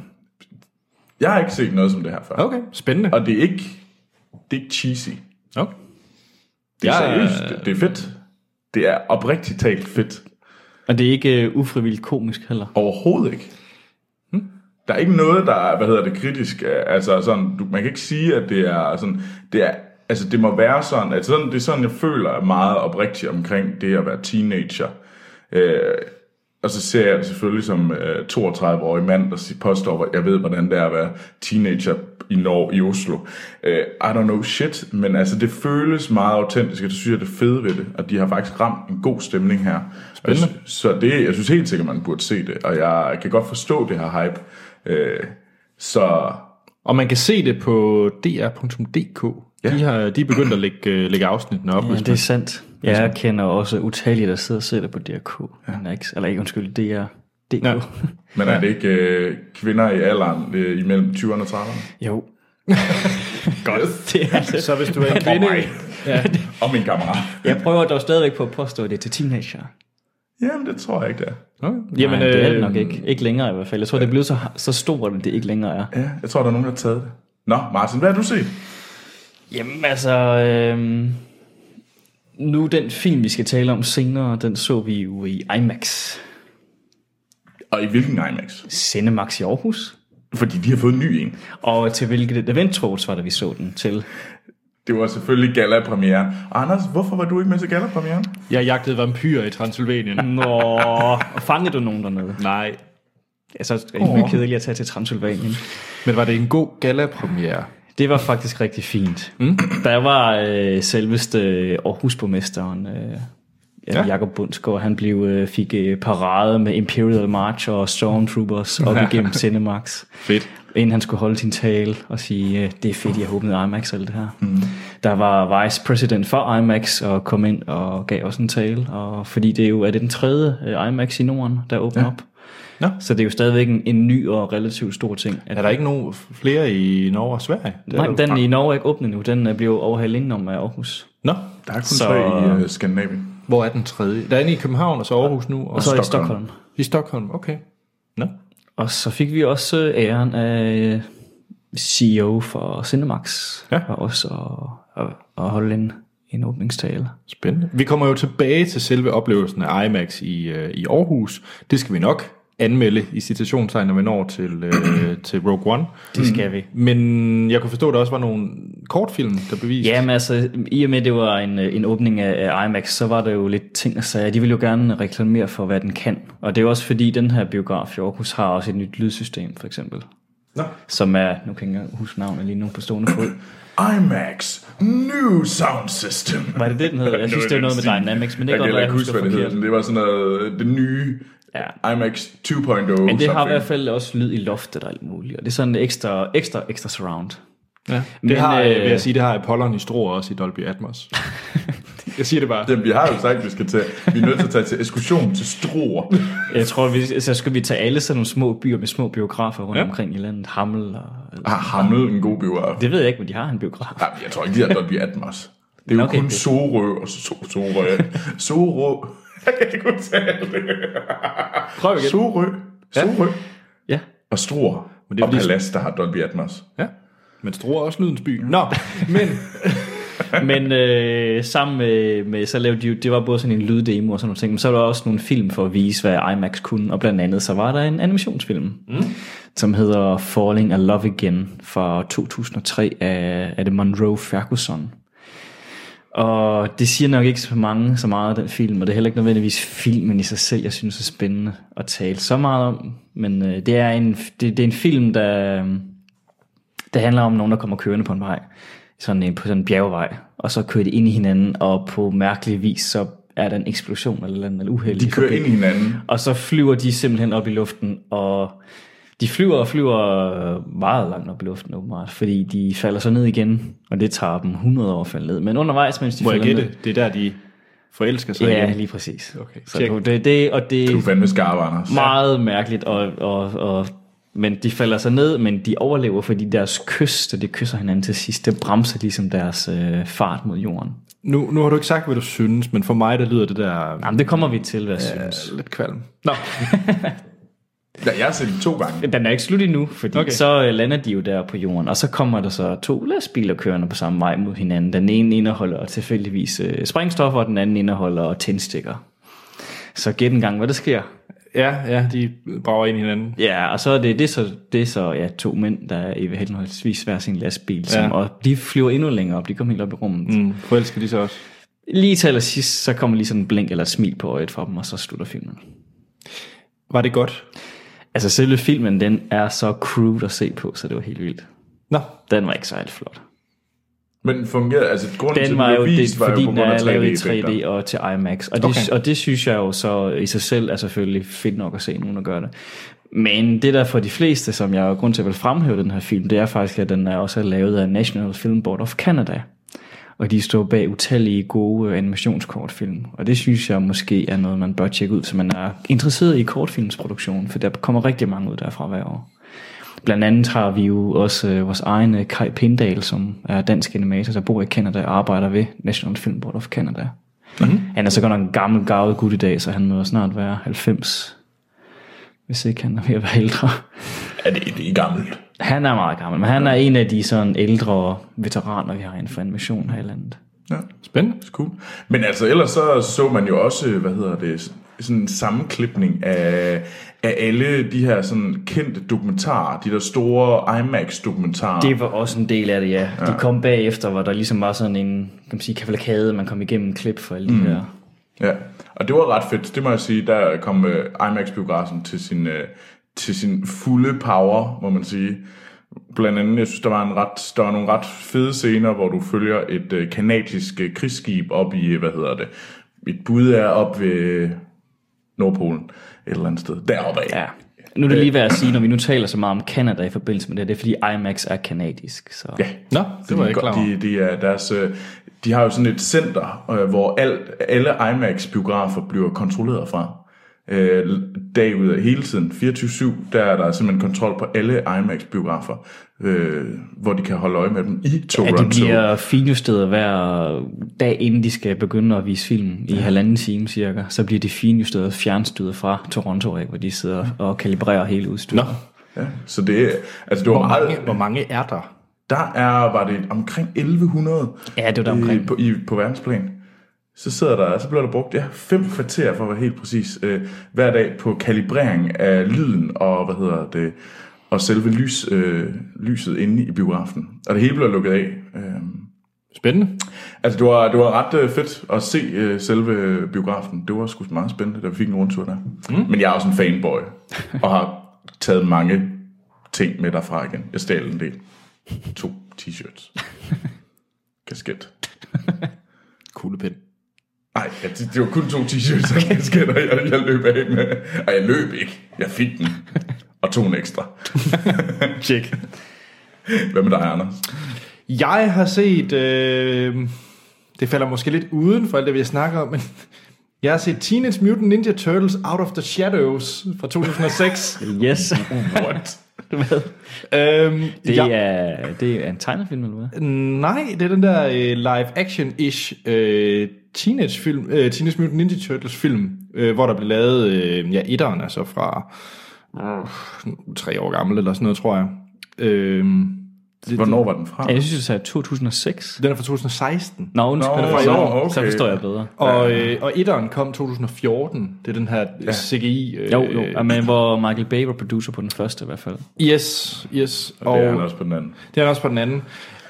Jeg har ikke set noget som det her før. Okay, spændende. Og det er ikke, det er ikke cheesy. Okay. Det er er- seriøst. Det, det er fedt. Det er oprigtigt talt fedt. Og det er ikke uh, ufrivilligt komisk heller. Overhovedet ikke. Hm? Der er ikke noget, der er, hvad hedder det, kritisk. øh, Altså sådan, du, man kan ikke sige, at det er sådan, det er, altså det må være sådan, at sådan, det er sådan, jeg føler er meget oprigtigt omkring det at være teenager. Øh, og så ser jeg det selvfølgelig som øh, 32-årig mand, der påstår, at jeg ved, hvordan det er at være teenager i Norge, i Oslo. Øh, I don't know shit, men altså det føles meget autentisk, og det synes jeg er det fede ved det, og de har faktisk ramt en god stemning her. Spændende. Og Så det, jeg synes helt sikkert, man burde se det, og jeg kan godt forstå det her hype. Øh, så Og man kan se det på dr.dk. Ja. De, har, de er begyndt at lægge, øh, lægge afsnittene op. Ja, det er sandt. Jeg kender også utallige, der sidder og ser det på DRK. Ja. Ikke, eller ikke, undskyld, DR. DK. Ja. Men er det ikke øh, kvinder i alderen øh, imellem 20'erne og 30'erne? Jo. Godt. Det er det. Så hvis du er en Og kvinde... mig. Ja. Og min kammerat. Jeg prøver dog stadigvæk på at påstå, at det er til teenager. Jamen, det tror jeg ikke, det er. Okay. Jamen, Nej, det er det øh, nok ikke. Ikke længere i hvert fald. Jeg tror, det er blevet så, så stort, at det ikke længere er. Ja, jeg tror, der er nogen, der har taget det. Nå, Martin, hvad har du set? Jamen altså, øhm, nu den film, vi skal tale om senere, den så vi jo i IMAX. Og i hvilken IMAX? Cinemax i Aarhus. Fordi de har fået en ny en. Og til hvilket event, Troels, var det, vi så den til? Det var selvfølgelig gala-premiere. Anders, hvorfor var du ikke med til gala-premieren? Jeg jagtede vampyrer i Transylvanien. Nå, og fangede du nogen dernede? Nej. Ja, så er det oh. kedeligt at tage til Transylvanien. Men var det en god gala-premiere? Det var faktisk rigtig fint. Mm. Der var øh, selveste Aarhusborgmesteren, øh, Ja. ja. Jakob Bundsgaard, han blev, øh, fik øh, parade med Imperial March og Stormtroopers op igennem Cinemax. Fedt. Inden han skulle holde sin tale og sige, øh, det er fedt, jeg har åbnet IMAX og alt det her. Mm. Der var vice president for IMAX og kom ind og gav også en tale. Og fordi det er jo er det den tredje øh, IMAX i Norden, der åbner ja. op. Nå. Så det er jo stadigvæk en, en ny og relativt stor ting. At, Er der ikke nogen flere i Norge og Sverige? Det er Nej, den i Norge er ikke åbnet nu. Den øh, bliver overhalet indenom af Aarhus. Nå, Der er kun Så- tre i uh, Skandinavien. hvor er den tredje? Der er en i København, og så Aarhus nu. Og, Og så i Stockholm. Stockholm. i Stockholm, okay. Nå. Og så fik vi også øh, æren af øh, CEO for Cinemax. Ja. Og også at, at, at holde en, en åbningstale. Spændende. Vi kommer jo tilbage til selve oplevelsen af IMAX i, øh, i Aarhus. Det skal vi nok anmelde i citationstegn, når vi når til, øh, til Rogue One. Det skal vi. Men jeg kunne forstå, at der også var nogle kortfilm, der blev vist. Jamen altså, i og med det var en, øh, en åbning af, af IMAX, så var der jo lidt ting at sige. De vil jo gerne reklamere for, hvad den kan. Og det er jo også fordi, den her biograf i Aarhus har også et nyt lydsystem, for eksempel. Nå. Som er, nu kan jeg ikke huske navnet lige nu på stående fod. IMAX New Sound System. Var det det, den hedder? Jeg synes, det er noget med Dynamics, men det jeg kan kan godt ikke jeg huske, det husker hedder. forkert. men Det var sådan noget, det nye Ja. IMAX 2.0. Men det har i something. hvert fald også lyd i loftet og alt muligt. Og det er sådan en ekstra, ekstra, ekstra surround. Ja, det Men, har, øh, vil jeg sige, det har Apollon i Struer også i Dolby Atmos. jeg siger det bare. Jamen, vi har jo sagt, at vi skal til, vi er nødt til at tage til ekskursion til Struer. Jeg tror, vi, så skal vi tage alle sådan nogle små byer med små biografer rundt Ja. omkring i landet. Hammel og... Har Hammel en god biograf? Det ved jeg ikke, men de har en biograf. Nej, jeg tror ikke, de har Dolby Atmos. Det er jo Okay, kun det- Sorø og so, Sorø. Sorø. Jeg kan ikke udtale det. Prøv igen. Sorø. Sorø. Ja. Og Struer. Men det er og fordi- Palas, der har Dolby Atmos. Ja. Men Struer er også lydens by. Nå, men... Men øh, sammen med, med, så lavede de jo, det var både sådan en lyddemo og sådan nogle ting, men så var der også nogle film for at vise, hvad IMAX kunne, og blandt andet så var der en animationsfilm, mm. som hedder Falling in Love Again fra 2003 af, af det Monroe Ferguson. Og det siger nok ikke så mange så meget af den film, og det er heller ikke nødvendigvis filmen i sig selv, jeg synes er spændende at tale så meget om. Men øh, det, er en, det, det er en film, der, det handler om nogen, der kommer kørende på en vej, sådan en, på sådan en bjergvej, og så kører de ind i hinanden, og på mærkelig vis, så er der en eksplosion eller, eller uheld. De kører ind i hinanden. Og så flyver de simpelthen op i luften, og de flyver og flyver meget langt op i luften åbenbart, fordi de falder så ned igen, og det tager dem 100 år at falde ned. Men undervejs, mens de Må jeg falder gætte? Det er der, de forelsker sig ned, ja, igen. lige præcis. Okay, så det, det, og det Du er fandme skarp, Anders. meget mærkeligt, og, og, og, men de falder så ned, men de overlever, fordi deres kys, da de kysser hinanden til sidst, det bremser ligesom deres øh, fart mod jorden. Nu, nu har du ikke sagt, hvad du synes, men for mig, der lyder det der Jamen, det kommer vi til, hvad jeg øh, synes. lidt kvalm. Nå, Ja, jeg har set den to gange. Den er ikke slut endnu, fordi Okay. så øh, lander de jo der på jorden, og så kommer der så to lastbiler kørende på samme vej mod hinanden. Den ene indeholder tilfældigvis øh, sprængstoffer, og den anden indeholder tændstikker. Så gæt en gang, hvad der sker. ja, ja, de brager ind i hinanden. Ja, og så er det, det er så, det er så ja, to mænd, der er i henholdsvis hver sin lastbil, Ja. som, og de flyver endnu længere op, de kommer helt op i rummet. Mm. Mm, forelsker de så også. Lige til allersidst, så kommer lige sådan en blink eller et smil på øjet for dem, og så slutter filmen. Var det godt? Altså selve filmen, den er så crude at se på, så det var helt vildt. Nå, Den var ikke særlig flot. Men fungerede, altså grunden til, Den at var jo blev det, vist, var jo fordi på den grund af er lavet i 3D-effekter. 3D og til IMAX. Og det, Okay. og det synes jeg jo så i sig selv er selvfølgelig fedt nok at se nogen, der gør det. Men det der for de fleste, som jeg har grund til at vil fremhæve den her film, det er faktisk, at den er også er lavet af National Film Board of Canada. Og de står bag utallige gode øh, animationskortfilm. Og det synes jeg måske er noget, man bør tjekke ud, hvis man er interesseret i kortfilmsproduktion. For der kommer rigtig mange ud derfra hver år. Blandt andet har vi jo også øh, vores egen øh, Kai Pindal, som er dansk animator, der bor i Canada og arbejder ved National Film Board of Canada. Mm-hmm. Han er så godt nok en gammel, gavet gut i dag, så han må snart være 90, hvis ikke han er ved at være ældre. Ja, det, det er gammelt. Han er meget gammel, men han er en af de sådan ældre veteraner, vi har inden for animation her i landet. Ja. spændende. Cool. Men altså, ellers så så man jo også, hvad hedder det, sådan en sammenklipning af, af alle de her sådan kendte dokumentarer, de der store IMAX-dokumentarer. Det var også en del af det, ja. De kom bagefter, hvor der ligesom var sådan en kan man sige, kavalkade, man kom igennem en klip for alle de mm. her. Ja, og det var ret fedt, det må jeg sige. Der kom uh, IMAX-biografen til sin, uh, til sin fulde power, må man sige. Blandt andet, jeg synes, der var, en ret, der var nogle ret fede scener, hvor du følger et uh, kanadisk uh, krigsskib op i, hvad hedder det, et bud er op ved Nordpolen, et eller andet sted, deroppe af. Ja. Nu er det lige værd at sige, når vi nu taler så meget om Canada i forbindelse med det, det er fordi IMAX er kanadisk. Så. Ja, Nå, det var jeg ikke klar over. de, de, er deres, øh, de har jo sådan et center, øh, hvor alt, alle IMAX-biografer bliver kontrolleret fra. Øh, dag ud af hele tiden, 24-7, der er der simpelthen kontrol på alle IMAX-biografer, øh, hvor de kan holde øje med dem i Toronto. Ja, de bliver finjusteret hver dag, inden de skal begynde at vise film i ja. halvanden time cirka. Så bliver de finjusteret fjernstyret fra Toronto af, hvor de sidder og kalibrerer hele udstyret. Nå, Ja, så det, er- altså det var hvor meget, mange, hvor mange er der? der er, var det omkring 1100 Ja, det var der i, omkring. på, i, på verdensplan. Så sidder der, så bliver der brugt ja, fem kvarter for at være helt præcis øh, hver dag på kalibrering af lyden og hvad hedder det og selve lys, øh, lyset inde i biografen. Og det hele bliver lukket af. Øh, Spændende. altså det var, det var ret øh, fedt at se øh, selve biografen. Det var sgu meget spændende, da vi fik en rundtur der. Mm. Men jeg er også en fanboy og har taget mange ting med derfra igen. Jeg stjal en del. To t-shirts. Kasket. Kuglepind. Nej, det, det var kun to t-shirts og kasketter, jeg, jeg løb af med. Og jeg løb ikke. Jeg fik den. Og to en ekstra. Tjek. Hvad med dig, Anders? Jeg har set, øh, det falder måske lidt uden for alt det, vi har snakket om, men Jeg har set Teenage Mutant Ninja Turtles Out of the Shadows fra 2006. Yes. What? Hvad? øhm, Det, ja, er, det er en tegnefilm, eller hvad? Nej, det er den der øh, live-action-ish øh, teenage-film, øh, Teenage Mutant Ninja Turtles-film, øh, hvor der blev lavet, øh, ja, etteren, altså fra øh, tre år gammel eller sådan noget, tror jeg. Øh, det, Hvornår var den fra? Ja, jeg synes, du sagde 2006. Den er fra 2016. Nå, undskyld. Nå, så- så, okay. så forstår jeg bedre. Og, øh, og etteren kom 2014. Det er den her ja. CGI. Øh, Jo, jo. Ja, Men hvor Michael Bay var producer på den første i hvert fald. Yes, yes. Og det er han også på den anden. Det er han også på den anden.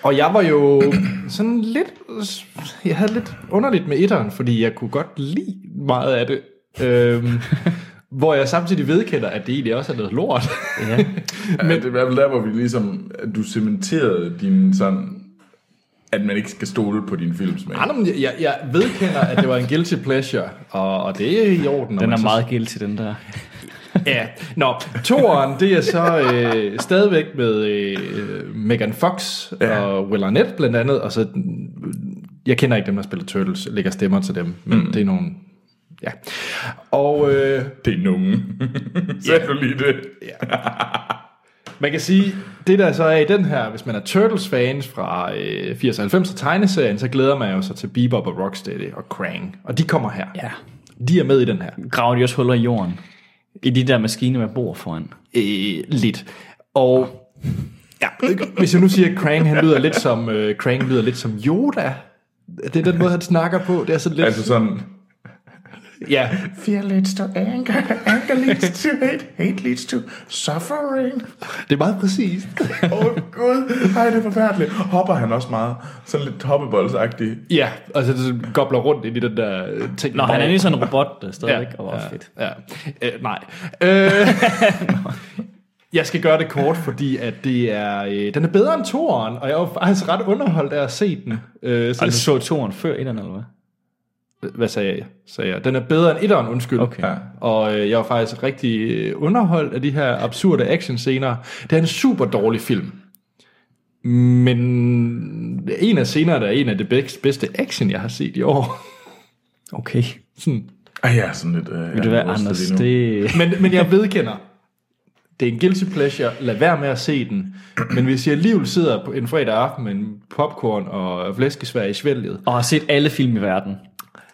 Og jeg var jo sådan lidt... Jeg havde lidt underligt med etteren, fordi jeg kunne godt lide meget af det. Øhm, hvor jeg samtidig vedkender, at det egentlig også er noget lort. Ja. Men det er i hvert fald der, hvor vi ligesom, at du cementerede din sådan, at man ikke skal stole på din filmsmag. Ej, men jeg, jeg, vedkender, at det var en guilty pleasure, og, og det er i orden. Den er så- meget guilty, den der. Ja, nå, toeren, det er så øh, stadigvæk med øh, Megan Fox Ja. og Will Arnett blandt andet, og så, jeg kender ikke dem, der spiller Turtles, lægger stemmer til dem, men mm. det er nogle, ja. Og øh, Det er nogen. Sagde du lige det? man kan sige, det der så er i den her, hvis man er Turtles-fans fra øh, 80 og 90 tegneserien, så glæder man jo sig til Bebop og Rocksteady og Krang, og de kommer her. Ja. De er med i den her. Graver de også huller i jorden? I de der maskiner med bord foran. Øh, lidt. Og ja, hvis jeg nu siger, at Krang han lyder lidt som øh, Krang lyder lidt som Yoda. Det er den måde, han snakker på. Det er sådan lidt... Altså sådan, ja, fear leads to anger, anger leads to hate, hate leads to suffering. det er meget præcist. Åh oh, gud, ej det er forfærdeligt. Hopper han også meget, sådan lidt hoppeboldsagtig. Ja, altså det gobler rundt ind i den der øh, ting. Nå, han er lige sådan en robot, der stadigvæk, ja, og var også fedt. Ja, øh, nej. Øh, jeg skal gøre det kort, fordi at det er, øh, den er bedre end toeren, og jeg var faktisk ret underholdt af at se den. Øh, så, Altså, så toren før etteren, eller hvad? Hvad sagde jeg? Sagde jeg? Den er bedre end etteren, undskyld. Okay. Ja. Og øh, jeg var faktisk rigtig øh, underholdt af de her absurde actionscener. Det er en super dårlig film. Men en af scenerne der er en af det bedste, action, jeg har set i år. Okay. Sådan. Jeg er sådan lidt... Øh, Ved du hvad, Anders, det... Men, men jeg vedkender, det er en guilty pleasure. Lad være med at se den. Men hvis jeg alligevel sidder på en fredag aften med en popcorn og flæskesvær i svælget, Og har set alle film i verden.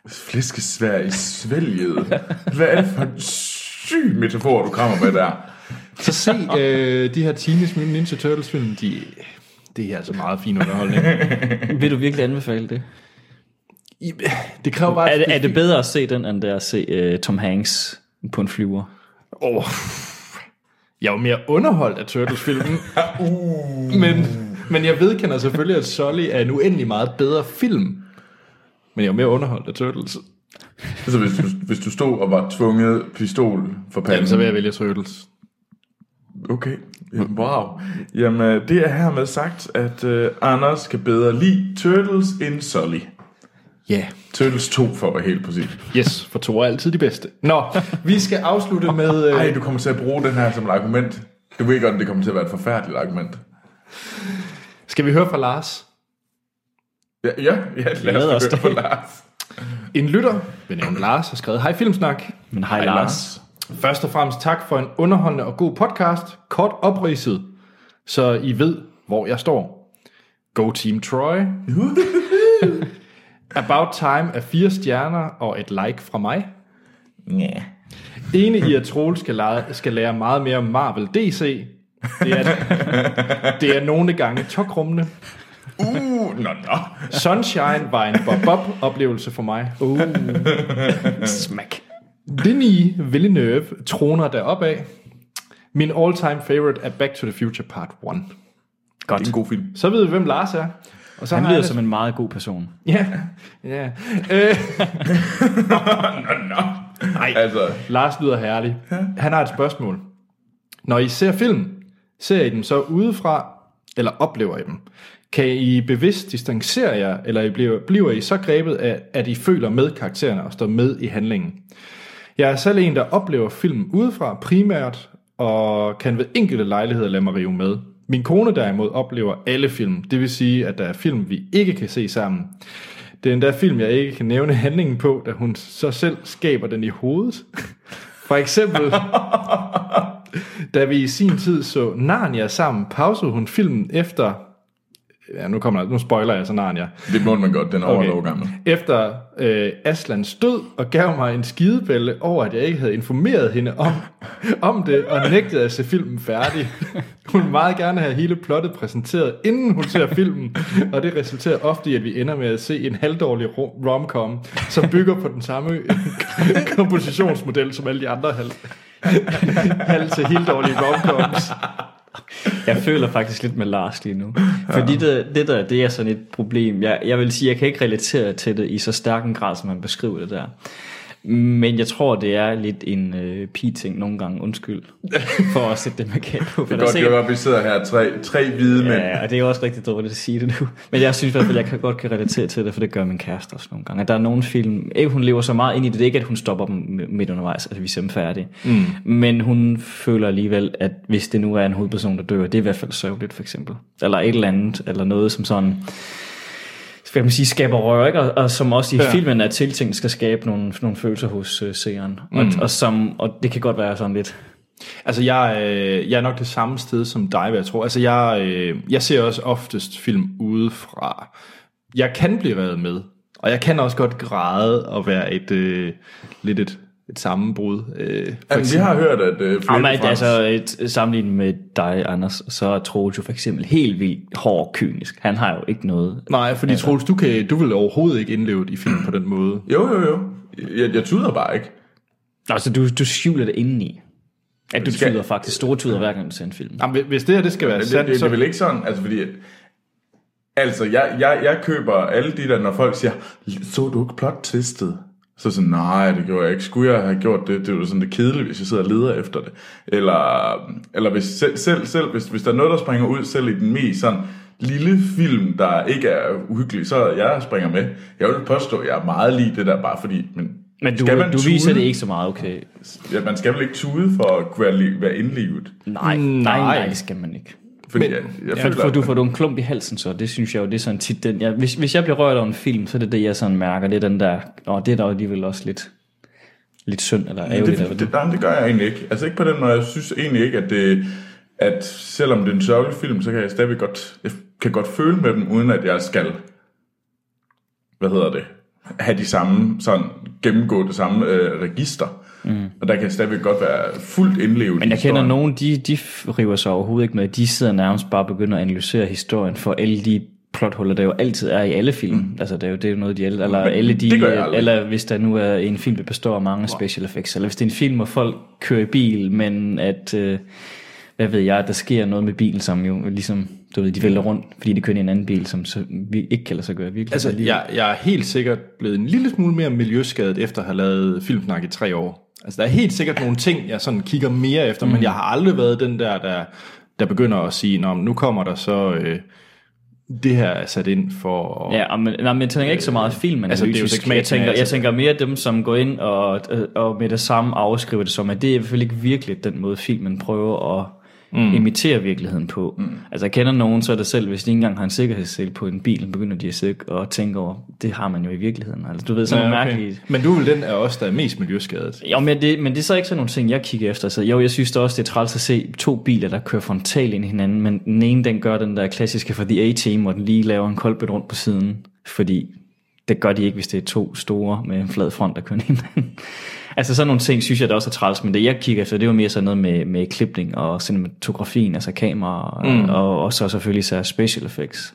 Flæskesvær i svælget. Hvad er det for en syg metafor, du kommer med der? så se øh, de her Teenage Mutant Ninja Turtles film, de, det er altså meget fin underholdning. Vil du virkelig anbefale det? I- Det kræver bare... Er det, er det bedre at se den, end det at se uh, Tom Hanks på en flyver? Oh, jeg var mere underholdt af Turtles-filmen. men, men jeg vedkender selvfølgelig, at Sully er en uendelig meget bedre film. Men jeg var mere underholdt af Turtles. Altså, hvis du, hvis du stod og var tvunget pistol for panden. Jamen, så vil jeg vælge Turtles. Okay, Jamen, wow. Jamen, øh, det er hermed sagt, at uh, Anders kan bedre lide Turtles end Sully. Ja. Yeah. Turtles 2, for at være helt præcis. Yes, for to er altid de bedste. Nå, vi skal afslutte med... Ej, Øh, du kommer til at bruge den her som et argument. Du ved godt, at det kommer til at være et forfærdeligt argument. skal vi høre fra Lars? Ja, ja, ja lad os os høre på det. Lars. En lytter, ved navn Lars, har skrevet, Hej Filmsnak. Men hej, Hej, Lars. Lars. Først og fremmest tak for en underholdende og god podcast. Kort opridset, så I ved, hvor jeg står. Go Team Troy. About Time er fire stjerner og et like fra mig. Ja. Enig i, at Troel skal lære, skal lære meget mere om Marvel DC. Det er, det er nogle gange tokrummende. Uh, nå, nå. Sunshine var en bob-bob-oplevelse for mig. Uh. Smack. Denis Villeneuve troner deroppe af. Min all-time favorite er Back to the Future Part 1. Godt. Det er en god film. Så ved vi, hvem Lars er. Og så Han lyder som en meget god person. Ja, ja. Øh, Nå, nå. nej, Altså, Lars lyder herlig. Han har et spørgsmål. Når I ser film, ser I dem så udefra, eller oplever I dem? Kan I bevidst distancere jer, eller I bliver, bliver I så grebet af, at I føler med karaktererne og står med i handlingen? Jeg er selv en, der oplever film udefra primært, og kan ved enkelte lejligheder lade mig rive med. Min kone derimod oplever alle film, det vil sige, at der er film, vi ikke kan se sammen. Det er en der film, jeg ikke kan nævne handlingen på, da hun så selv skaber den i hovedet. For eksempel, da vi i sin tid så Narnia sammen, pausede hun filmen efter... Ja, nu, kommer der, nu spoiler jeg så Narnia. Det må man godt, den er Okay. gammel. Efter øh, Aslans død, og gav mig en skidebælle over, at jeg ikke havde informeret hende om, om det, og nægtede at se filmen færdig. Hun vil meget gerne have hele plottet præsenteret, inden hun ser filmen, og det resulterer ofte i, at vi ender med at se en halvdårlig ro- romcom, som bygger på den samme kompositionsmodel som alle de andre halv, halv til helt dårlige romcoms. Jeg føler faktisk lidt med Lars lige nu. Fordi det, det der, det er sådan et problem. Jeg, jeg vil sige, jeg kan ikke relatere til det i så stærk en grad, som man beskriver det der. Men jeg tror, det er lidt en øh, pi-ting nogle gange. Undskyld for at sætte det markant på. For Det er er godt, sikkert- at vi sidder her, tre, tre hvide mænd. Ja, og det er også rigtig dårligt at sige det nu. Men jeg synes i hvert fald, at jeg kan godt kan relatere til det, for det gør min kæreste også nogle gange. At der er nogle film, ikke hun lever så meget ind i det, det er ikke, at hun stopper dem midt undervejs, altså vi ser dem færdige. Mm. Men hun føler alligevel, at hvis det nu er en hovedperson, der dør, det er i hvert fald sørgeligt for eksempel. Eller et eller andet, eller noget som sådan skal man sige, skaber rør, ikke? Og, og som også i Ja. filmen er tiltænkt skal skabe nogle, nogle følelser hos øh, seeren. Og, og, som, og det kan godt være sådan lidt, Altså, jeg, øh, jeg er nok det samme sted som dig, hvad jeg tror. Altså, jeg, øh, jeg ser også oftest film udefra. Jeg kan blive revet med, og jeg kan også godt græde og være et øh, lidt et, et sammenbrud. Øh, for Jamen, vi har hørt, at øh, Ja, Flemming men Frans- altså et, sammenlignet med dig, Anders, så er Troels jo for eksempel helt vildt hård kynisk. Han har jo ikke noget... Nej, fordi altså. Troels, du, kan, du vil overhovedet ikke indleve i film på den måde. Jo, jo, jo. Jeg, jeg tyder bare ikke. Altså, du, du skjuler det indeni. At du Skal- tyder faktisk store tyder, hver gang du ser en film. Jamen, hvis det her det skal være Det, det, sandt, det, det så... er vel ikke sådan, altså fordi... at- Altså, jeg, jeg, jeg køber alle de der, når folk siger, så du ikke plot twistet? Så sådan, nej, det gjorde jeg ikke. Skulle jeg have gjort det? Det er jo sådan det kedeligt, hvis jeg sidder og leder efter det. Eller, eller hvis, selv, selv, selv hvis, hvis der er noget, der springer ud, selv i den mest sådan lille film, der ikke er uhyggelig, så jeg springer med. Jeg vil påstå, at jeg er meget lige det der, bare fordi... Men, Men du, skal man du viser det ikke så meget, okay? Ja, man skal vel ikke tude for at kunne være, være indlivet? Nej, nej, nej, det skal man ikke. Fordi Men- jeg, jeg Ja, føler, for du får du en klump i halsen så, det synes jeg jo, det er sådan tit den, jeg, hvis, hvis jeg bliver rørt over en film, så er det det, jeg sådan mærker, det er den der, åh, det er der alligevel også lidt, lidt synd eller ærgerligt. eller det, det, nej, det gør jeg egentlig ikke. Altså ikke på den måde. Jeg synes egentlig ikke, at det, at selvom det er en sørgelig film, så kan jeg stadigvæk godt, jeg kan godt føle med dem, uden at jeg skal, hvad hedder det, have de samme, sådan gennemgå det samme øh, register. Mm. Og der kan stadigvæk godt være fuldt indlevet Men jeg kender nogen, de, de river sig overhovedet ikke med. De sidder nærmest bare og begynder at analysere historien for alle de plothuller, der jo altid er i alle film. Mm. Altså, det er jo, det er noget, de alle, eller, Men alle de, det gør jeg aldrig. eller hvis der nu er en film, der består af mange special effects, eller hvis det er en film, hvor folk kører i bil, men at, øh, hvad ved jeg, der sker noget med bilen, som jo ligesom, du ved, de vælter rundt, fordi de kører i en anden bil, som så vi ikke kan lade sig gøre virkelig. Altså, jeg, jeg er helt sikkert blevet en lille smule mere miljøskadet, efter at have lavet filmsnak i tre år. Altså, der er helt sikkert nogle ting, jeg sådan kigger mere efter, mm. men jeg har aldrig været den der, der, der begynder at sige, Nå, men nu kommer der så... Øh, det her er sat ind for... Ja, men, nej, men jeg tænker ikke så meget film, Altså, det er jo jeg, smagsmag, tænker, jeg tænker mere dem, som går ind og, og med det samme afskriver det som, at det er i hvert fald ikke virkelig den måde, filmen prøver at mm. imitere virkeligheden på. Mm. Altså jeg kender nogen, så er det selv, hvis de ikke engang har en sikkerhedssel på en bil, begynder de at sidde og tænke over, det har man jo i virkeligheden. Altså du ved, sådan Ja, okay. mærkeligt. Men du er vel den af os, der er mest miljøskadet. Jo, men det, men det er så ikke sådan nogle ting, jeg kigger efter. Så jo, jeg synes da også, det er træls at se to biler, der kører frontalt ind i hinanden, men den ene, den gør den der klassiske for The A-Team, hvor den lige laver en koldbødt rundt på siden, fordi det gør de ikke, hvis det er to store med en flad front, der kører hinanden. Altså sådan nogle ting, synes jeg da også er træls, men det jeg kigger efter, det jo mere sådan noget med, med klipning og cinematografien, altså kamera, mm. og, og så selvfølgelig så special effects.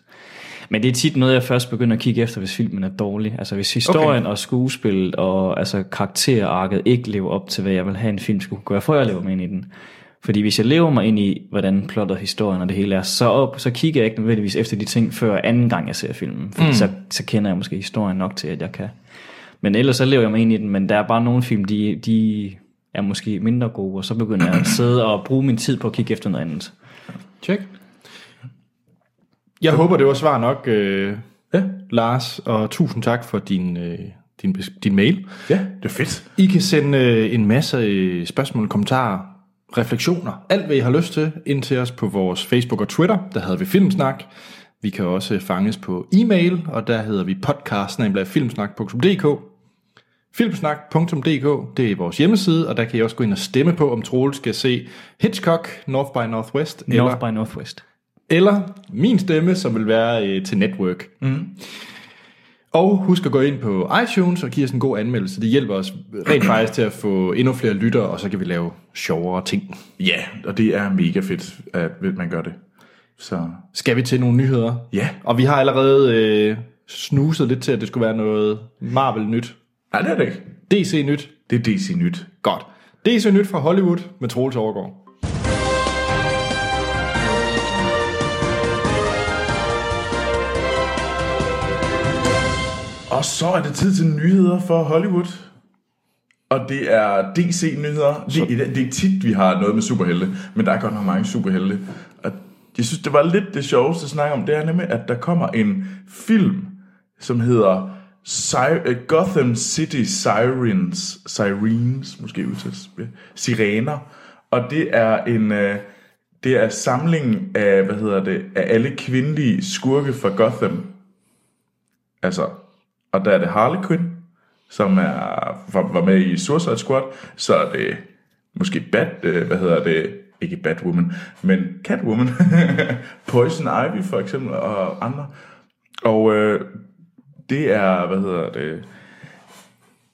Men det er tit noget, jeg først begynder at kigge efter, hvis filmen er dårlig. Altså hvis historien okay. og skuespillet og altså karakterarket ikke lever op til, hvad jeg vil have en film skulle gøre, før jeg lever mig ind i den. Fordi hvis jeg lever mig ind i, hvordan plottet, historien og det hele er, så, op, så kigger jeg ikke nødvendigvis efter de ting, før anden gang jeg ser filmen. Fordi mm. så, så kender jeg måske historien nok til, at jeg kan. Men ellers så lever jeg mig ind i den, men der er bare nogle film, de, de er måske mindre gode, og så begynder jeg at sidde og bruge min tid på at kigge efter noget andet. Tjek. Jeg håber, det var svar nok, øh, Ja. Lars, og tusind tak for din, øh, din, din mail. Ja, det er fedt. I kan sende øh, en masse øh, spørgsmål, kommentarer, refleksioner, alt hvad I har lyst til, ind til os på vores Facebook og Twitter, der havde vi Filmsnak. Vi kan også fanges på e-mail, og der hedder vi podcast.filmsnak.dk. Filmsnak.dk, det er vores hjemmeside, og der kan I også gå ind og stemme på, om Troel skal se Hitchcock, North by Northwest, eller, North by Northwest. eller min stemme, som vil være øh, til Network. Mm. Og husk at gå ind på iTunes og give os en god anmeldelse. Det hjælper os rent faktisk til at få endnu flere lyttere, og så kan vi lave sjovere ting. Ja, og det er mega fedt, at man gør det. Så Skal vi til nogle nyheder? ja. Og vi har allerede øh, snuset lidt til, at det skulle være noget Marvel-nyt. Nej, det er det ikke. DC-nyt. Det er DC Nyt. Godt. DC-nyt fra Hollywood med Troels Overgaard. Og så er det tid til nyheder for Hollywood. Og det er DC-nyheder. Det, det er tit, vi har noget med superhelte, men der er godt nok mange superhelte. Og jeg synes, det var lidt det sjoveste at snakke om, det er nemlig, at der kommer en film, som hedder Sy- uh, Gotham City Sirens, Sirens, måske udtales, ja, Sirener. Og det er en, øh, det er samlingen af, hvad hedder det, af alle kvindelige skurke fra Gotham. Altså, og der er det Harley Quinn, som er, var, var med i Suicide Squad, så er det måske Bat, øh, hvad hedder det, ikke Batwoman, men Catwoman, Poison Ivy for eksempel, og andre. Og øh, det er, hvad hedder det,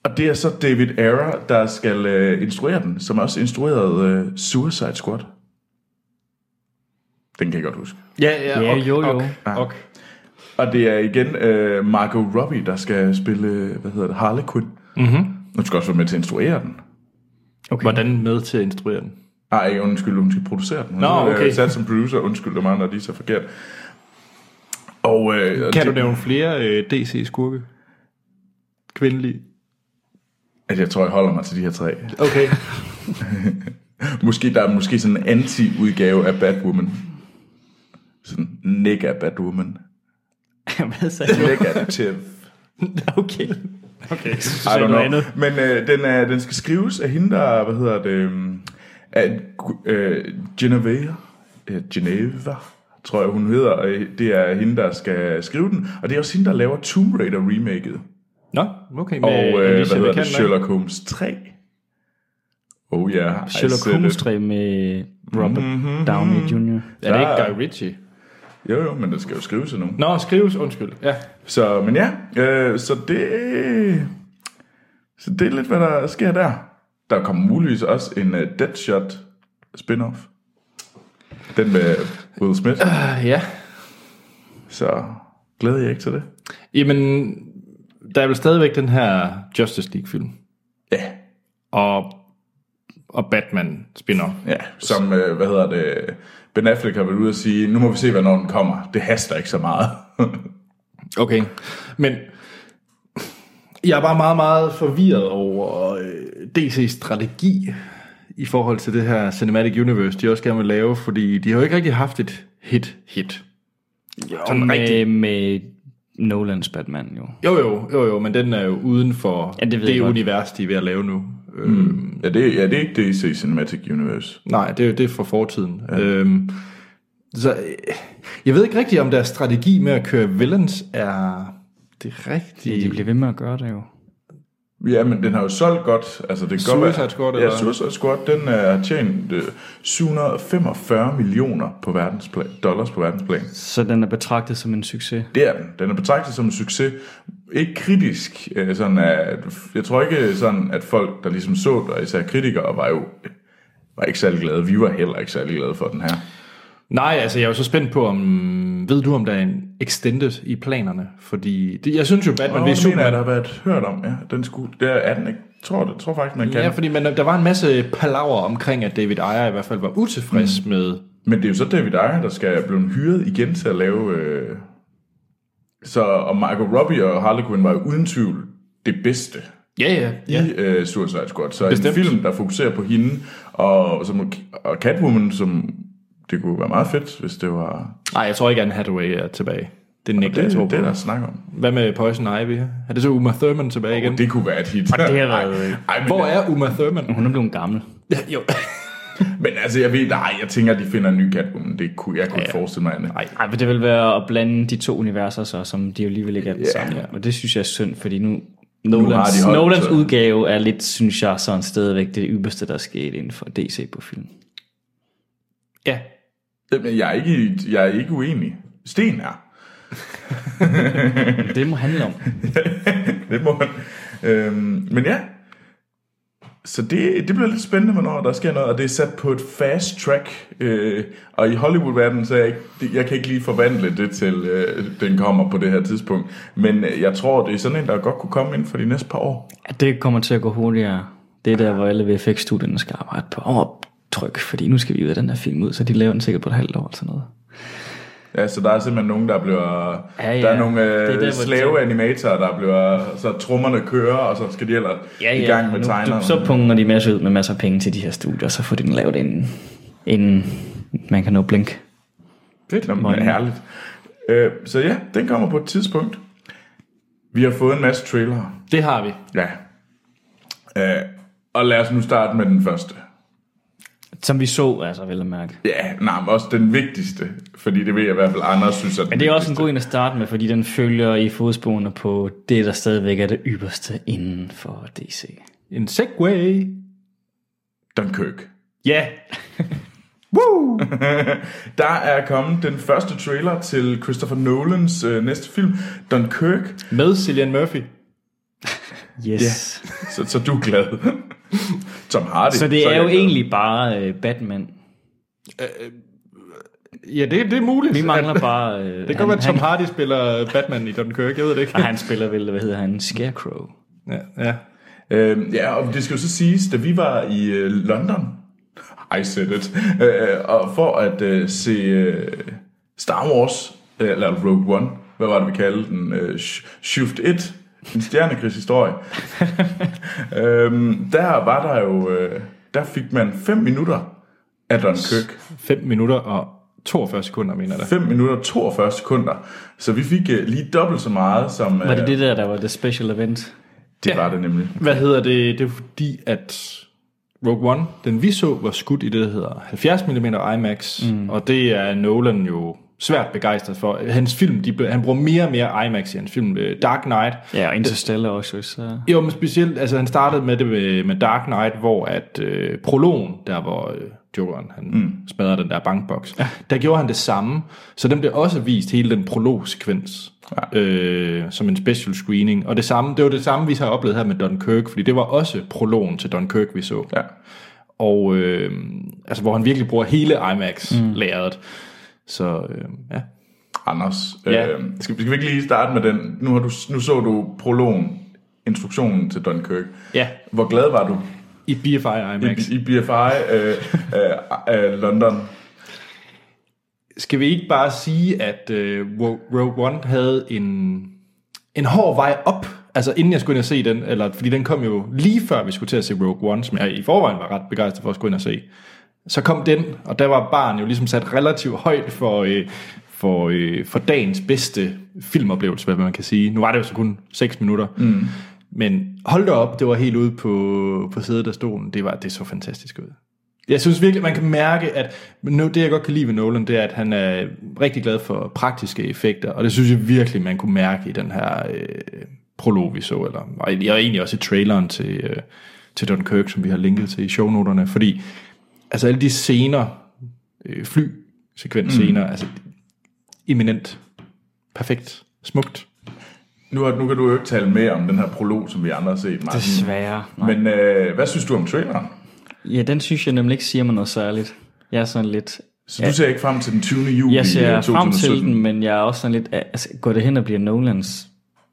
og det er så David Ayer, der skal øh, instruere den, som også instruerede øh, Suicide Squad. Den kan jeg godt huske. Ja, ja, Ja, jo, jo. Ok, ok. Og det er igen øh, Margot Robbie, der skal spille, hvad hedder det, Harley Quinn. Mm-hmm. Hun skal også være med til at instruere den. Okay. Hvordan med til at instruere den? Ej, ikke undskyld, hun skal producere den. Hun Nå, er okay. sat som producer, undskyld mig, når de er så forkert. Og, øh, Kan det, du nævne flere øh, DC-skurke? Kvindelige? Altså, jeg tror, jeg holder mig til de her tre. Okay. Måske der er måske sådan en anti-udgave af Batwoman. Sådan nega Batwoman. Hvad sagde du? Negative. Okay. okay. I don't noget know. andet. Men øh, den, er, den skal skrives af hende, der, hvad hedder det, øhm, af øh, Genevieve, øh, Geneva, tror jeg hun hedder, og det er hende, der skal skrive den, og det er også hende, der laver Tomb Raider remaket, Nå, okay. Med og øh, hvad hedder det. Sherlock Holmes 3. Oh ja, yeah, Sherlock Holmes 3 med Robert mm-hmm. Downey Jr. Er det Der- ikke Guy Ritchie? Jo, jo, men det skal jo skrives nogen. Nå, skrives, undskyld. Ja. Så, men ja, øh, så det... Så det er lidt, hvad der sker der. Der kommer muligvis også en uh, Deadshot spin-off. Den med Will Smith. Uh, ja. Så glæder jeg ikke til det. Jamen, der er vel stadigvæk den her Justice League-film. Ja, Og, og Batman spinner. ja. Som, øh, hvad hedder det, Ben Affleck har været ude at sige, nu må vi se, hvornår den kommer. Det haster ikke så meget. Okay. Men jeg er bare meget, meget forvirret over øh, DC's strategi i forhold til det her Cinematic Universe, de også gerne vil lave, fordi de har jo ikke rigtig haft et hit-hit. Jo, Sådan med, rigtig- med Nolans Batman jo. Jo, jo, jo, jo, men den er jo uden for Ja, det det univers, de er ved at lave nu. Mm. Øhm, ja, det, ja, det er ikke DC Cinematic Universe. nej, det er jo det er fra fortiden. Ja. Øhm, så øh, jeg ved ikke rigtigt, om deres strategi med at køre villains er det rigtige. De bliver ved med at gøre det jo. Ja, men den har jo solgt godt. Altså, det kan godt Suicide være- Squad, Ja, eller? Suicide Squad, den er tjent øh, 745 millioner på verdensplan, dollars på verdensplan. Så den er betragtet som en succes. Det er den. Den er betragtet som en succes. Ikke kritisk. øh, Sådan at, jeg tror ikke sådan, at folk, der ligesom så og især kritikere, var jo var ikke særlig glade. Vi var heller ikke særlig glade for den her. Nej, altså jeg er jo så spændt på, om ved du, om der er en extended i planerne? Fordi det, jeg synes jo, Batman Og v mener jeg, Superman... der har været hørt om. Ja, den skulle, det er den ikke. Tror, det, tror faktisk, man kan. Ja, fordi men der var en masse palaver omkring, at David Ayer i hvert fald var utilfreds mm. med... Men det er jo så David Ayer, der skal blive hyret igen til at lave... Øh... Så og Margot Robbie og Harley Quinn var jo uden tvivl det bedste Ja, ja. ja. i øh, Suicide Squad. Så Bestemt. en film, der fokuserer på hende, og, som, og Catwoman, som det kunne være meget fedt, hvis det var... Nej, jeg tror ikke, Anne Hathaway er tilbage. Det er Nick, jeg tror Det, på. det er der snak om. Hvad med Poison Ivy? Er det så Uma Thurman tilbage igen? Det kunne være et hit. Og det har været- Ej, Hvor er Uma Thurman? Hun er blevet gammel. Ja, jo. Men altså, jeg ved, nej, jeg tænker, at de finder en ny Catwoman. Det kunne, jeg kunne ikke forestille mig andet. Nej. Ej, men det vil være at blande de to universer så, som de jo alligevel ikke er den Ja. samme. Og det synes jeg er synd, fordi nu... Nolans, holdt, Nolans udgave er lidt, synes jeg, sådan stadigvæk det ypperste, der er sket inden for DC på film. Ja. Jamen, jeg er ikke, jeg er ikke uenig. Sten er. Det må handle om. det må man. Øhm, men ja, så det, det bliver lidt spændende, hvornår der sker noget, og det er sat på et fast track. Øh, og i Hollywood-verdenen, så er jeg, ikke, jeg kan ikke lige forvandle det til, øh, den kommer på det her tidspunkt. Men øh, jeg tror, det er sådan en, der godt kunne komme ind for de næste par år. Ja, det kommer til at gå hurtigere. Det er der, hvor alle VFX-studierne skal arbejde på overtryk, fordi nu skal vi ud af den her film ud, så de laver den sikkert på et halvt år eller sådan noget. Ja, så der er simpelthen nogen, der bliver... Ja, ja. Der er nogle Det er der, øh, hvor slave-animatorer, der bliver... Så trummerne kører, og så skal de ellers i gang med Nu- tegnerne. Så punger de masser ud med masser af penge til de her studier, så får de den lavet inden, inden man kan nå blink. Fedt, Nå, men herligt. Øh, så ja, den kommer på et tidspunkt. Vi har fået en masse trailere. Det har vi. Ja. Øh, og lad os nu starte med den første. Som vi så, altså vel at mærke. Ja, nej, men også den vigtigste. Fordi det ved jeg i hvert fald, andre synes er den Men det er også en god en at starte med, fordi den følger i fodsporene på det, der stadigvæk er det ypperste inden for DC. En segway. Dunkirk. Ja. Der er kommet den første trailer til Christopher Nolans øh, næste film, Dunkirk. Med Cillian Murphy. Yes. Så, så du er glad. Tom Hardy. Så det er jo egentlig bare øh, Batman. Ja, det, det er muligt. Vi mangler at- bare... Øh, Det kan godt være, at Tom Hardy spiller Batman i Dunkirk. Jeg ved det ikke. Og han spiller vel, hvad hedder han, Scarecrow. Ja, ja. Øh, ja, og det skal jo så siges, da vi var i øh, London, I said it, øh, og for at øh, se øh, Star Wars, øh, eller Rogue One, hvad var det, vi kaldte den? Øh, Sh- Shift 1, en stjernekrigshistorie. øhm, der var der jo, øh, der fik man 5 minutter af Dunkirk. 5 minutter og 42 sekunder, mener jeg da. 5 minutter og 42 sekunder. Så vi fik øh, lige dobbelt så meget, som Var det øh, det der, der var det special event? det var det nemlig. Hvad hedder det? Det er fordi, at Rogue One, den vi så, var skudt i det, der hedder 70 mm IMAX, mm. og det er Nolan jo svært begejstret for. Hans film, de, han bruger mere og mere IMAX i hans film. Øh, Dark Knight, Ja, og Interstellar også. Så. Jo, men specielt, altså han startede med det med, med Dark Knight, hvor at øh, prologen, der hvor øh, Jokeren, han mm. smadrer den der bankboks, ja. der gjorde han det samme, så den blev også vist, hele den prologsekvens, ja. øh, som en special screening, og det samme, det var det samme, vi har oplevet her med Dunkirk, fordi det var også prologen til Dunkirk, vi så, Ja. og øh, altså hvor han virkelig bruger hele IMAX-læret, så øh, ja. Anders, Ja. øh, skal, skal vi ikke lige starte med den? Nu, har du, nu så du prologen, instruktionen til Dunkirk. Ja, Hvor glad var du i BFI IMAX. i, i BFI øh, øh, øh, London? Skal vi ikke bare sige, at øh, Ro- Rogue One havde en, en hård vej op, altså inden jeg skulle ind og se den, eller, fordi den kom jo lige før vi skulle til at se Rogue One, som jeg i forvejen var ret begejstret for at skulle ind og se. Så kom den, og der var barn jo ligesom sat relativt højt for, øh, for, øh, for dagens bedste filmoplevelse, hvad man kan sige. Nu var det jo så kun 6 minutter, mm. men hold da op, det var helt ude på, på sædet af stolen. Det, var, det så fantastisk ud. Jeg synes virkelig, man kan mærke, at nu, det jeg godt kan lide ved Nolan, det er, at han er rigtig glad for praktiske effekter, og det synes jeg virkelig, man kunne mærke i den her øh, prolog, vi så, eller, og jeg er egentlig også i traileren til, øh, til Dunkirk, som vi har linket til i shownoterne, fordi altså alle de scener, øh, flysekvensscener, mm. altså eminent, perfekt, smukt. Nu, har, nu kan du jo ikke tale mere om den her prolog, som vi andre har set, Martin. Desværre. Nej. Men øh, hvad synes du om traileren? Ja, den synes jeg nemlig ikke siger mig noget særligt. Jeg er sådan lidt... Så du ser ikke frem til den 20. juli Jeg ser øh, frem 2017? til den, men jeg er også sådan lidt... Altså, går det hen og bliver Nolans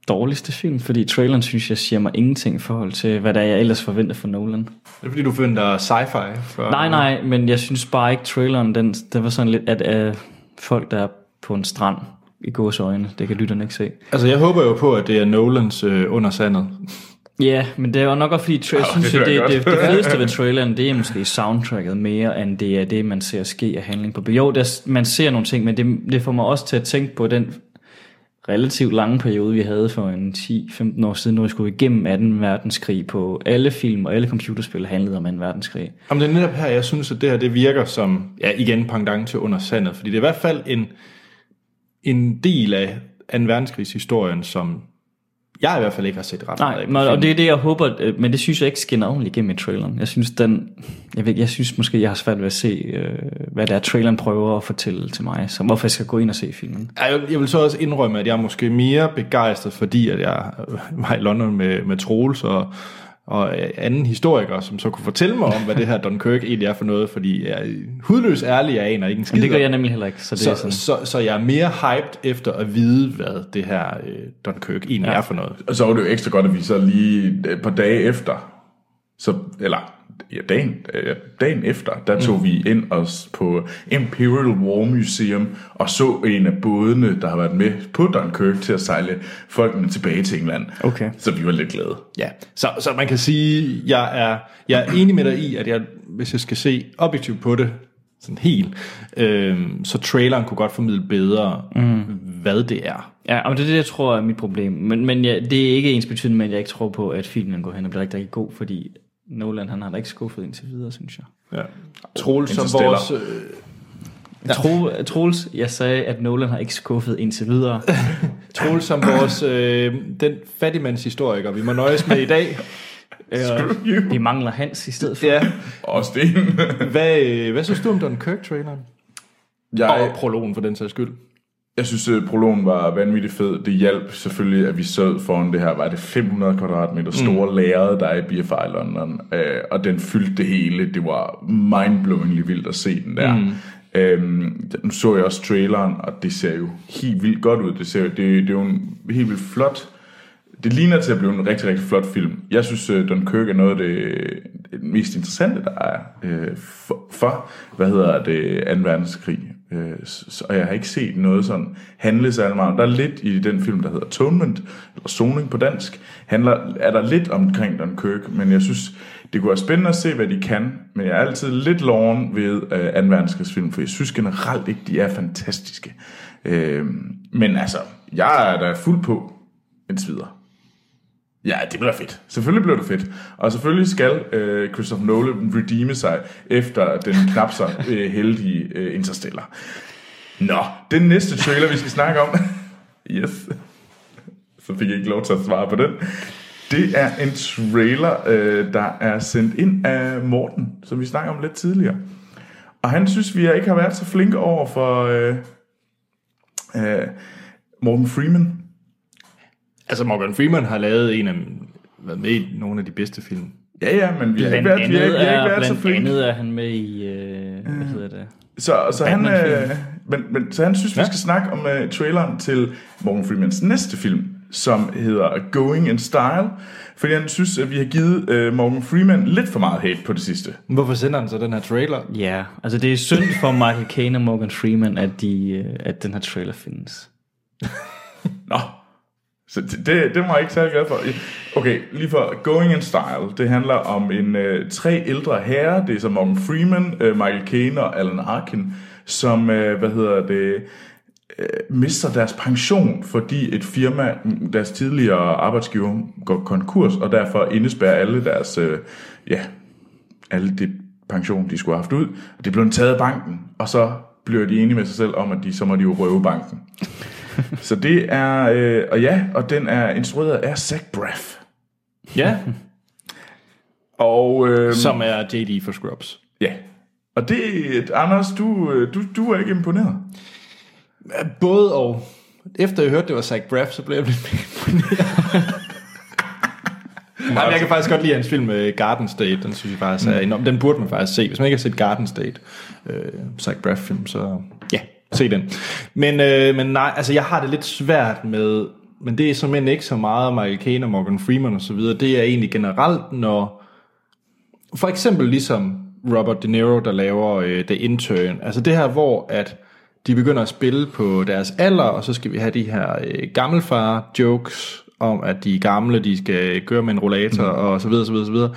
dårligste film? Fordi traileren synes jeg siger mig ingenting i forhold til, hvad der er, jeg ellers forventer for Nolan. Det er fordi, du finder sci-fi. For, Nej, nej, men jeg synes bare ikke, traileren, den, den var sådan lidt, at uh, folk, der er på en strand i gås øjne, det kan lytterne ikke se. Altså, jeg håber jo på, at det er Nolans øh, under sandet. Ja, men det er jo nok også fordi, tra- jeg synes, det det, er det, det, godt. det, fedeste ved traileren, det er måske soundtracket mere, end det er det, man ser ske af handling på. Jo, der, man ser nogle ting, men det, det får mig også til at tænke på den relativt lange periode, vi havde for en 10-15 år siden, når vi skulle igennem 18 verdenskrig på alle film og alle computerspil handlede om 2. verdenskrig. Jamen det er netop her, jeg synes, at det her det virker som, ja igen, pangdang til under sandet, fordi det er i hvert fald en, en del af 2. verdenskrigshistorien, som jeg i hvert fald ikke har set ret meget Nej, af. men, og det er det, jeg håber, øh, men det synes jeg ikke skinner ordentligt igennem i traileren. Jeg synes, den, jeg, ved, jeg synes måske, jeg har svært ved at se, øh, hvad det er, traileren prøver at fortælle til mig, så hvorfor jeg skal gå ind og se filmen. Jeg, jeg vil så også indrømme, at jeg er måske mere begejstret, fordi at jeg var i London med, med Troels og, og anden historiker, som så kunne fortælle mig om, hvad det her Dunkirk egentlig er for noget, fordi jeg er hudløs ærlig, jeg aner ikke en skid Men det gør jeg nemlig heller ikke, så det er så, sådan. så, så jeg er mere hyped efter at vide, hvad det her øh, Dunkirk egentlig ja. er for noget. Og så var det jo ekstra godt, at vi så lige et par dage efter, så, eller ja, dagen, øh, dagen efter, der tog mm. vi ind os på Imperial War Museum og så en af bådene, der har været med på Dunkirk til at sejle folkene tilbage til England. Okay. Så vi var lidt glade. Ja, så, så man kan sige, jeg er, jeg er enig med dig i, at jeg, hvis jeg skal se objektivt på det, sådan helt, øh, så traileren kunne godt formidle bedre, mm. hvad det er. Ja, og det er det, jeg tror er mit problem. Men, men ja, det er ikke ens betydende med, at jeg ikke tror på, at filmen går hen og bliver rigtig, rigtig god, fordi Nolan han har da ikke skuffet indtil videre, synes jeg. Ja. Troels som vores... Øh, Ja. Tro, Troels, jeg sagde, at Nolan har ikke skuffet indtil videre. Troels som vores... Øh, den fattigmandshistoriker, vi må nøjes med i dag. You. Vi mangler Hans i stedet for. Ja. Og Sten. Hvad, øh, hvad synes du om Dunkirk-traileren? Jeg, Og prologen for den sags skyld. Jeg synes, at prologen var vanvittigt fed. Det hjalp selvfølgelig, at vi sad foran det her, var det 500 kvadratmeter store mm. lærred, der er i BFI London. Øh, og den fyldte det hele. Det var mindblowingly vildt at se den der. Mm. Øhm, nu så jeg også traileren, og det ser jo helt vildt godt ud. Det, ser, det, det er jo en helt vildt flot... Det ligner til at blive en rigtig, rigtig flot film. Jeg synes, uh, Dunkirk er noget af det, det mest interessante, der er uh, for, for, hvad hedder det, 2. verdenskrig. Øh, så, og jeg har ikke set noget sådan handle særlig meget. om. Der er lidt i den film, der hedder Atonement, eller Soning på dansk, handler, er der lidt omkring Dunkirk, men jeg synes, det kunne være spændende at se, hvad de kan, men jeg er altid lidt loven ved øh, 2. verdenskrigsfilm, for jeg synes generelt ikke, de er fantastiske. Øh, men altså, jeg er da fuld på indtil videre. Ja, det bliver fedt. Selvfølgelig bliver det fedt. Og selvfølgelig skal øh, Christopher Nolan redeeme sig efter den knap så øh, heldige øh, Interstellar. Nå, den næste trailer, vi skal snakke om. yes. Så fik jeg ikke lov til at svare på den. Det er en trailer, øh, der er sendt ind af Morten, som vi snakker om lidt tidligere. Og han synes, vi ikke har været så flinke over for øh, øh, Morten Freeman. Altså Morgan Freeman har lavet en af været med i nogle af de bedste film. Ja, ja, men vi har ikke Blandt været, vi har, vi har ikke været så blandt flinke. andet er han med i, øh, hvad hedder det? Så, så, han, øh, men, men, så han synes, vi Ja. skal snakke om uh, traileren til Morgan Freemans næste film, som hedder Going in Style. Fordi han synes, at vi har givet uh, Morgan Freeman lidt for meget hate på det sidste. Hvorfor sender han så den her trailer? Ja, altså det er synd for Michael Caine og Morgan Freeman, at, de, øh, at den her trailer findes. Nå, så det, det, var jeg ikke særlig glad for. Okay, lige for Going in Style, det handler om en øh, tre ældre herrer, det er som Morgan Freeman, øh, Michael Caine og Alan Arkin, som, øh, hvad hedder det, øh, mister deres pension, fordi et firma, deres tidligere arbejdsgiver, går konkurs, og derfor indespærrer alle deres, øh, ja, alle det pension, de skulle have haft ud, og det blev taget af banken, og så bliver de enige med sig selv om, at de, så må de jo røve banken. Så det er, øh, og ja, og den er instrueret af Zach Braff. Ja. Og øh, Som er JD for Scrubs. ja, og det, Anders, du, øh, du, du er ikke imponeret. Både og. Efter jeg hørte, det var Zach Braff, så blev jeg lidt imponeret. Jamen, jeg kan faktisk godt lide hans film øh, Garden State. Den synes jeg faktisk er enorm. Den burde man faktisk se. Hvis man ikke har set Garden State, øh, Zach Braff film, så se den. Men, øh, men nej, altså jeg har det lidt svært med, men det er simpelthen ikke så meget Michael Caine og Morgan Freeman og så videre. Det er egentlig generelt, når for eksempel ligesom Robert De Niro, der laver øh, The Intern. Altså det her, hvor at de begynder at spille på deres alder, og så skal vi have de her øh, gammelfar-jokes om, at de er gamle, de skal køre med en rollator, mm. og så videre, så videre, så videre.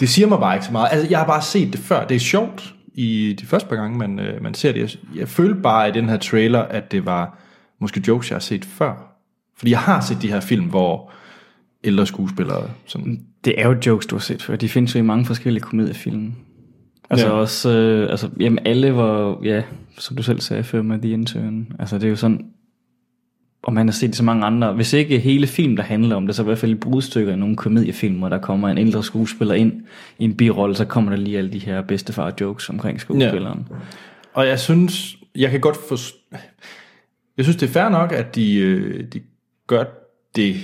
Det siger mig bare ikke så meget. Altså, jeg har bare set det før. Det er sjovt i de første par gange, man, øh, man ser det. Jeg, jeg følte bare i den her trailer, at det var måske jokes, jeg har set før. Fordi jeg har set de her film, hvor ældre skuespillere sådan... Det er jo jokes, du har set før. De findes jo i mange forskellige komediefilm. Altså Ja. også, øh, altså, jamen alle var, ja, som du selv sagde før med The Intern. Altså det er jo sådan, og man har set så mange andre, hvis ikke hele film, der handler om det, så i hvert fald i brudstykker i nogle komediefilm, hvor der kommer en ældre skuespiller ind i en birolle, så kommer der lige alle de her bedstefar jokes omkring skuespilleren. Ja. Og jeg synes, jeg kan godt forstå... Jeg synes, det er fair nok, at de, øh, de gør det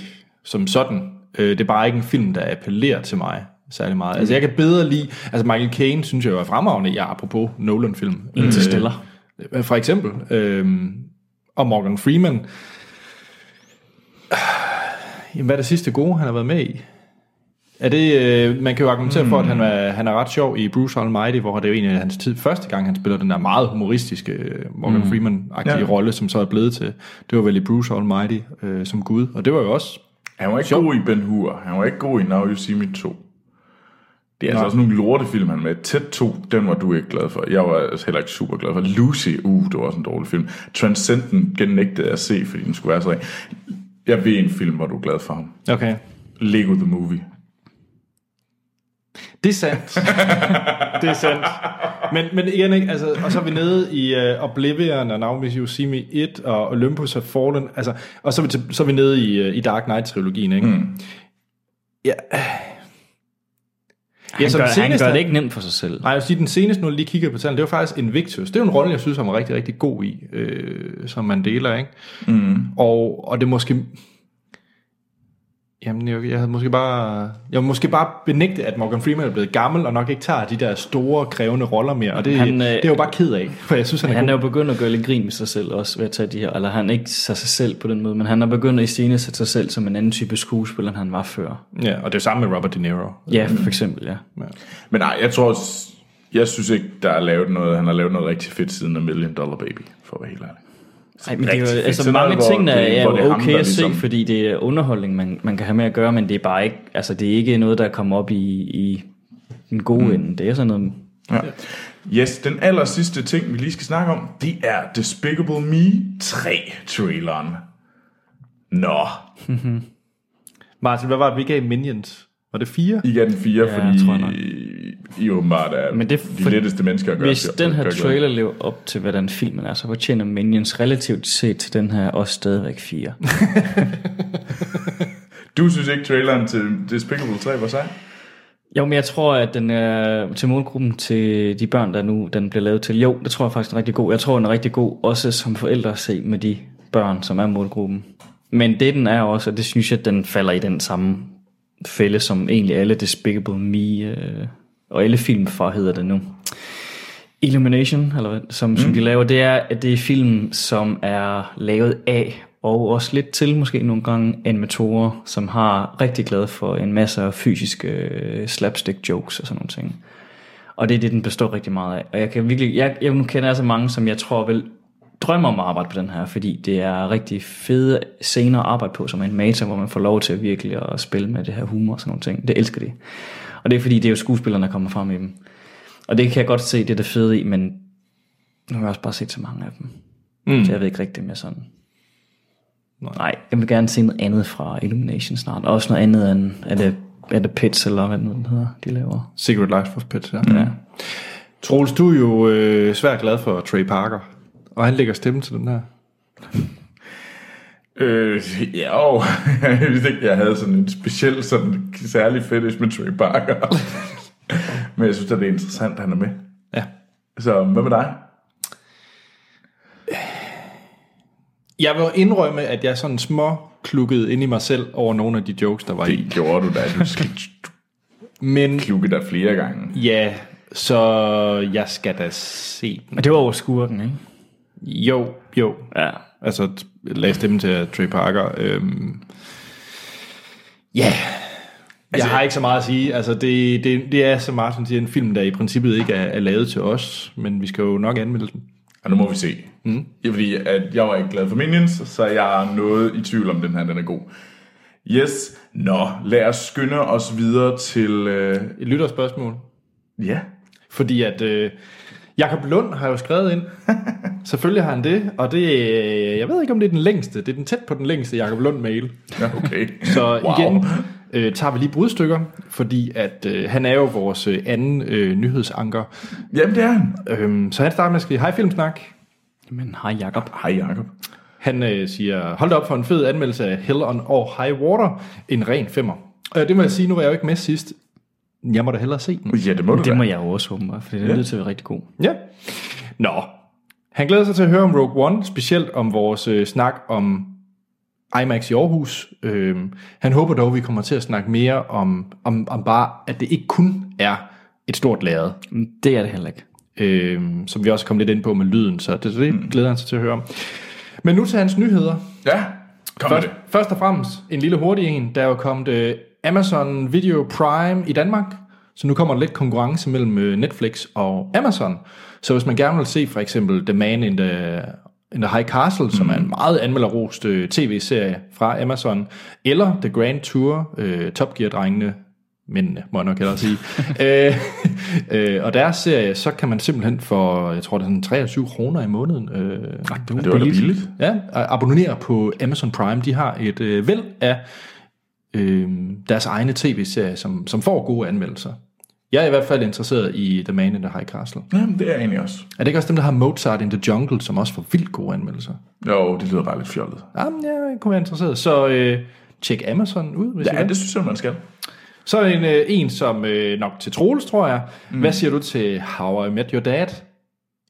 som sådan. Øh, Det er bare ikke en film, der appellerer til mig særlig meget. Altså, jeg kan bedre lide... Altså, Michael Caine synes jeg er fremragende, ja, apropos Nolan-film. Interstellar. Øh, for eksempel. Øh, og Morgan Freeman. Jamen, hvad er det sidste gode, han har været med i? Er det, øh, man kan jo argumentere for, at han er, han er ret sjov i Bruce Almighty, hvor det er jo en af hans tid, første gang, han spiller den der meget humoristiske øh, Morgan mm. Freeman-agtige Ja. rolle, som så er blevet til. Det var vel i Bruce Almighty øh, som Gud, og det var jo også... Han var ikke Sjov. god i Ben Hur. Han var ikke god i Now You See Me 2. Det er altså også nogle lortefilm, han med. Tæt 2, den var du ikke glad for. Jeg var altså heller ikke super glad for. Lucy, uh, det var også en dårlig film. Transcendent genægtede jeg at se, fordi den skulle være så. Jeg ved en film, hvor du er glad for ham. Okay. Lego The Movie. Det er sandt. det er sandt. Men, men igen, ikke? Altså, og så er vi nede i uh, Oblivion og Now See Me 1 og Olympus Have Fallen. Altså, og så er vi, til, så er vi nede i, uh, i Dark Knight-trilogien. Ikke? Mm. Ja. Han, som gør, han seneste- gør det ikke nemt for sig selv. Nej, jeg vil sige, den seneste, nu lige kigger på tallene, det var faktisk Invictus. Det er jo en rolle, jeg synes, han var rigtig, rigtig god i, øh, som man deler, ikke? Mm. Og, og det måske... Jamen, jeg, jeg havde måske bare... Jeg vil måske bare benægte, at Morgan Freeman er blevet gammel, og nok ikke tager de der store, krævende roller mere. Og det, Han, øh, det er jo bare ked af, for jeg synes, han er, Han er god. jo begyndt at gøre lidt grin med sig selv også ved at tage de her, eller han ikke sig sig selv på den måde, men han er begyndt at iscenesætte sig selv som en anden type skuespiller, end han var før. Ja, og det er samme med Robert De Niro. Ja, for eksempel, ja. Men nej, jeg tror, jeg synes ikke, der er lavet noget, han har lavet noget rigtig fedt siden A Million Dollar Baby, for at være helt ærlig. Ej, men det er jo, altså mange ting er, det- er jo ham, okay der at se, ligesom- fordi det er underholdning, man, man kan have med at gøre, men det er bare ikke, altså det er ikke noget, der kommer op i, i den gode mm. ende. Det er sådan noget, Ja. Yes, den aller sidste ting, vi lige skal snakke om, det er Despicable Me 3-traileren. Nå, Martin, hvad var det, vi gav Minions? Var det fire? I gav den 4, Ja, fordi tror jeg nok. I åbenbart er Men det er de letteste mennesker at gøre. Hvis den her trailer lever op til, hvordan filmen er, så fortjener Minions relativt set til den her også stadigvæk 4. Du synes ikke, traileren til Despicable 3 var sej? Jo, men jeg tror, at den er til målgruppen til de børn, der nu den bliver lavet til. Jo, det tror jeg faktisk er rigtig god. Jeg tror, den er rigtig god også som forældre at se med de børn, som er målgruppen. Men det den er også, og det synes jeg, at den falder i den samme fælde, som egentlig alle Despicable Me, øh, og alle film for hedder det nu. Illumination, eller hvad, som, mm. som de laver, det er, at det er film, som er lavet af, og også lidt til måske nogle gange animatorer, som har rigtig glad for en masse af fysiske øh, slapstick jokes og sådan nogle ting. Og det er det, den består rigtig meget af. Og jeg kan virkelig, jeg, jeg nu kender jeg så mange, som jeg tror vil drømme om at arbejde på den her, fordi det er rigtig fede scener at arbejde på som animator, hvor man får lov til at virkelig at spille med det her humor og sådan nogle ting. Det elsker de. Og det er fordi, det er jo skuespillerne, der kommer frem i dem. Og det kan jeg godt se, det er det fede i, men nu har jeg også bare set så mange af dem. Mm. Så jeg ved ikke rigtig mere sådan. Nej, jeg vil gerne se noget andet fra Illumination snart. Også noget andet end, er det, er det Pits, eller hvad den hedder, de laver. Secret Life of Pets, ja. ja. Troels, du er jo øh, svært glad for Trey Parker, og han lægger stemme til den her. Øh, ja, jo. jeg vidste ikke, jeg havde sådan en speciel, sådan særlig fetish med Trey Parker. Men jeg synes, at det er interessant, at han er med. Ja. Så hvad med dig? Jeg vil indrømme, at jeg sådan små klukkede ind i mig selv over nogle af de jokes, der var i. Det gjorde du da. Du skal Men klukke dig flere gange. ja, så jeg skal da se den. Men det var over skurken, ikke? Jo, jo. Ja. Altså, lagde stemme til Trey Parker. Øhm, ja, jeg har ikke så meget at sige. Altså, det, det, det er, som Martin siger, en film, der i princippet ikke er, er lavet til os, men vi skal jo nok anmelde den. Og nu må vi se. Mm. Ja, fordi at jeg var ikke glad for Minions, så jeg er noget i tvivl om, den her den er god. Yes. Nå, lad os skynde os videre til... Øh, Et lytterspørgsmål. ja. Fordi at, øh, Jakob Lund har jo skrevet ind. Selvfølgelig har han det, og det er, jeg ved ikke, om det er den længste. Det er den tæt på den længste Jakob Lund-mail. Ja, okay. Så Wow. igen øh, tager vi lige brudstykker, fordi at øh, han er jo vores øh, anden øh, nyhedsanker. Jamen, det er han. Øhm, så han starter med at skrive, hej Filmsnak. Men hej Jacob. Hej, Jacob. Han øh, siger, hold op for en fed anmeldelse af Hell on or High Water. En ren femmer. Øh, det må jeg sige, nu var jeg jo ikke med sidst. Jeg må da hellere se den. Ja, det må du Det da. må jeg jo også åbenbart, for det er Ja. nødt til at være rigtig god. Ja. Nå. Han glæder sig til at høre om Rogue One, specielt om vores øh, snak om IMAX i Aarhus. Øhm, han håber dog, at vi kommer til at snakke mere om, om, om bare, at det ikke kun er et stort lærred. Det er det heller ikke. øhm, som vi også kom lidt ind på med lyden, så det, det glæder han sig til at høre om. Men nu til hans nyheder. Ja, kom med Først, det. først og fremmest en lille hurtig en. Der er jo kommet øh, Amazon Video Prime i Danmark, så nu kommer der lidt konkurrence mellem øh, Netflix og Amazon. Så hvis man gerne vil se for eksempel The Man in the, in the High Castle, mm. som er en meget anmelderrost øh, tv-serie fra Amazon, eller The Grand Tour, øh, Top Gear-drengene, mændene, må jeg nok hellere sige. øh, øh, og deres serie, så kan man simpelthen for, jeg tror det er sådan 23 kroner i måneden. Øh, Det var da billigt. Ja, og abonnere på Amazon Prime. De har et øh, væld af øh, deres egne tv-serier, som, som får gode anmeldelser. Jeg er i hvert fald interesseret i The Man in the High Castle. Jamen, det er jeg egentlig også. Er det ikke også dem, der har Mozart in the Jungle, som også får vildt gode anmeldelser? Jo, det lyder bare lidt fjollet. Jamen, jeg kunne være interesseret. Så øh, tjek Amazon ud, hvis Ja, det synes jeg, man skal. Så er der en, øh, en som øh, nok til Troels, tror jeg. Mm. Hvad siger du til How I Met Your Dad?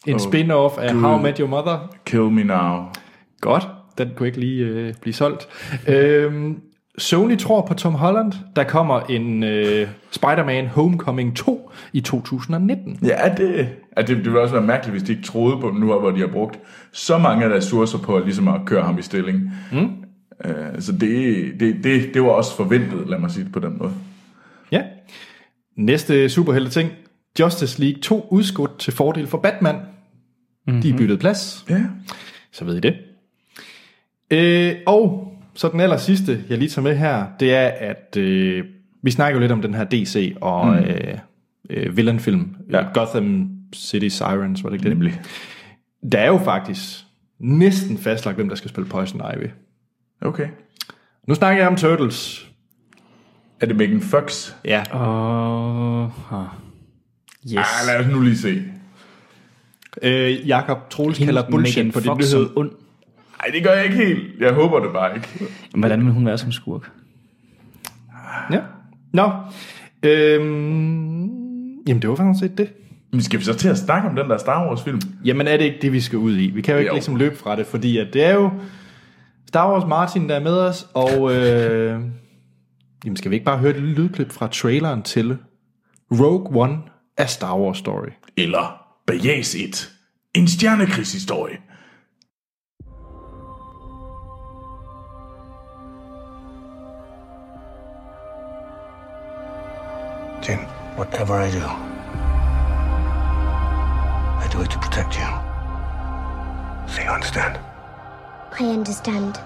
En oh, spin-off af. How I Met Your Mother. Kill me now. Godt, den kunne ikke lige øh, blive solgt. Øhm, Sony tror på Tom Holland. Der kommer en øh, Spider-Man Homecoming 2 i 2019. Ja, det, ja, det, det ville også være mærkeligt, hvis de ikke troede på dem nu, hvor de har brugt så mange ressourcer på at, ligesom at køre ham i stilling. Mm. Uh, så det, det, det, det var også forventet, lad mig sige det på den måde. Ja. Næste superhelte ting. Justice League 2 udskudt til fordel for Batman. Mm-hmm. De er byttet plads. Ja. Så ved I det. Øh, og så den aller sidste, jeg lige tager med her, det er, at øh, vi snakker jo lidt om den her DC og mm. øh, øh, villainfilm. Ja. Gotham City Sirens, var det ikke det? Nemlig. Der er jo faktisk næsten fastlagt, hvem der skal spille Poison Ivy. Okay. Nu snakker jeg om Turtles. Er det Megan Fox? Ja. Uh, yes. Ah, lad os nu lige se. Øh, Jakob Troels kalder bullshit Megan på din nyhed. ond. Nej, det gør jeg ikke helt. Jeg håber det bare ikke. Hvordan vil hun være som skurk? Ja. Nå. Øhm, jamen, det var faktisk set det. Men skal vi så til at snakke om den der Star Wars film? Jamen er det ikke det, vi skal ud i? Vi kan jo ikke Jo. ligesom løbe fra det, fordi at det er jo Star Wars Martin, der er med os, og øh, jamen skal vi ikke bare høre et lydklip fra traileren til Rogue One af Star Wars Story? Eller Bajas 1. En stjernekrigshistorie. Jin, whatever I do, I do it to protect you. So you understand? I understand.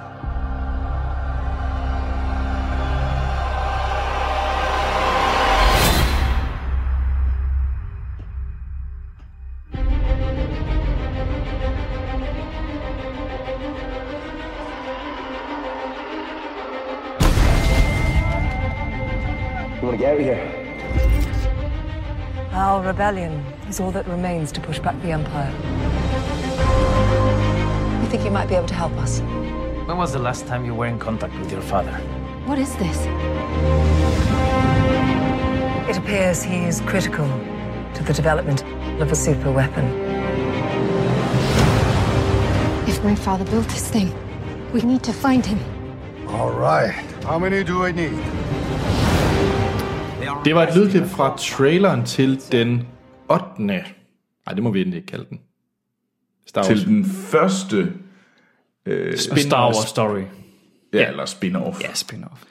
You want to get out of here? Our rebellion is all that remains to push back the Empire. We think you might be able to help us. When was the last time you were in contact with your father? What is this? It appears he is critical to the development of a super weapon. If my father built this thing, we need to find him. All right. How many do I need? Det var et lydklip fra traileren til den 8. Nej, det må vi endelig ikke kalde den. Star Wars. Til den første, Og Star Wars Story. ja, eller spin-off. Ja, spin-off.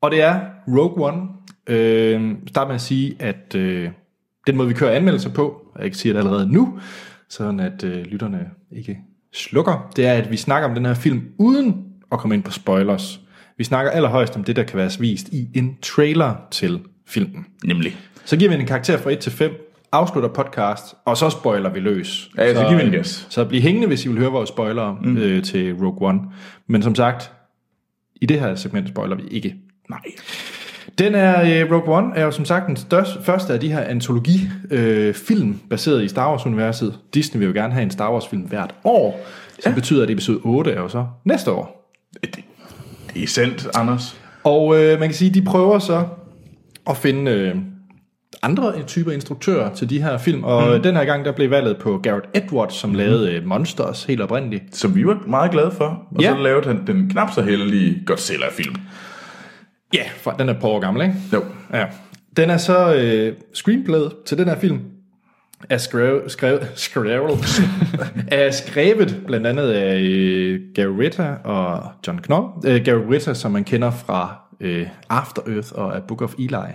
Og det er Rogue One. Øh, start med at sige, at øh, den måde, vi kører anmeldelser på, og jeg kan sige det allerede nu, sådan at øh, lytterne ikke slukker, det er, at vi snakker om den her film uden at komme ind på spoilers. Vi snakker allerhøjst om det, der kan være vist i en trailer til filmen. Nemlig. Så giver vi en karakter fra 1 til 5, afslutter podcast, og så spoiler vi løs. Ja, så giv vi en gas. Så bliv hængende, hvis I vil høre vores spoilere mm. øh, til Rogue One. Men som sagt, i det her segment spoiler vi ikke. Nej. Den er, øh, Rogue One er jo som sagt den største, første af de her antologi øh, film baseret i Star Wars-universet. Disney vil jo gerne have en Star Wars-film hvert år, som ja. betyder, at episode 8 er jo så næste år. Det, det er sandt, Anders. Og øh, man kan sige, de prøver så at finde øh, andre typer instruktører til de her film, og mm. den her gang der blev valget på Garrett Edwards, som mm. lavede øh, Monsters helt oprindeligt. Som vi var meget glade for. Og Ja. så lavede han den knap så heldige Godzilla-film. Ja, for den er par år gammel, ikke? Jo. Ja. Den er så øh, screenplayet til den her film er skrevet, skrevet, skrevet, er skrevet blandt andet af øh, Gary Ritter og John Knoll. Øh, Gary Ritter, som man kender fra øh, After Earth og A Book of Eli.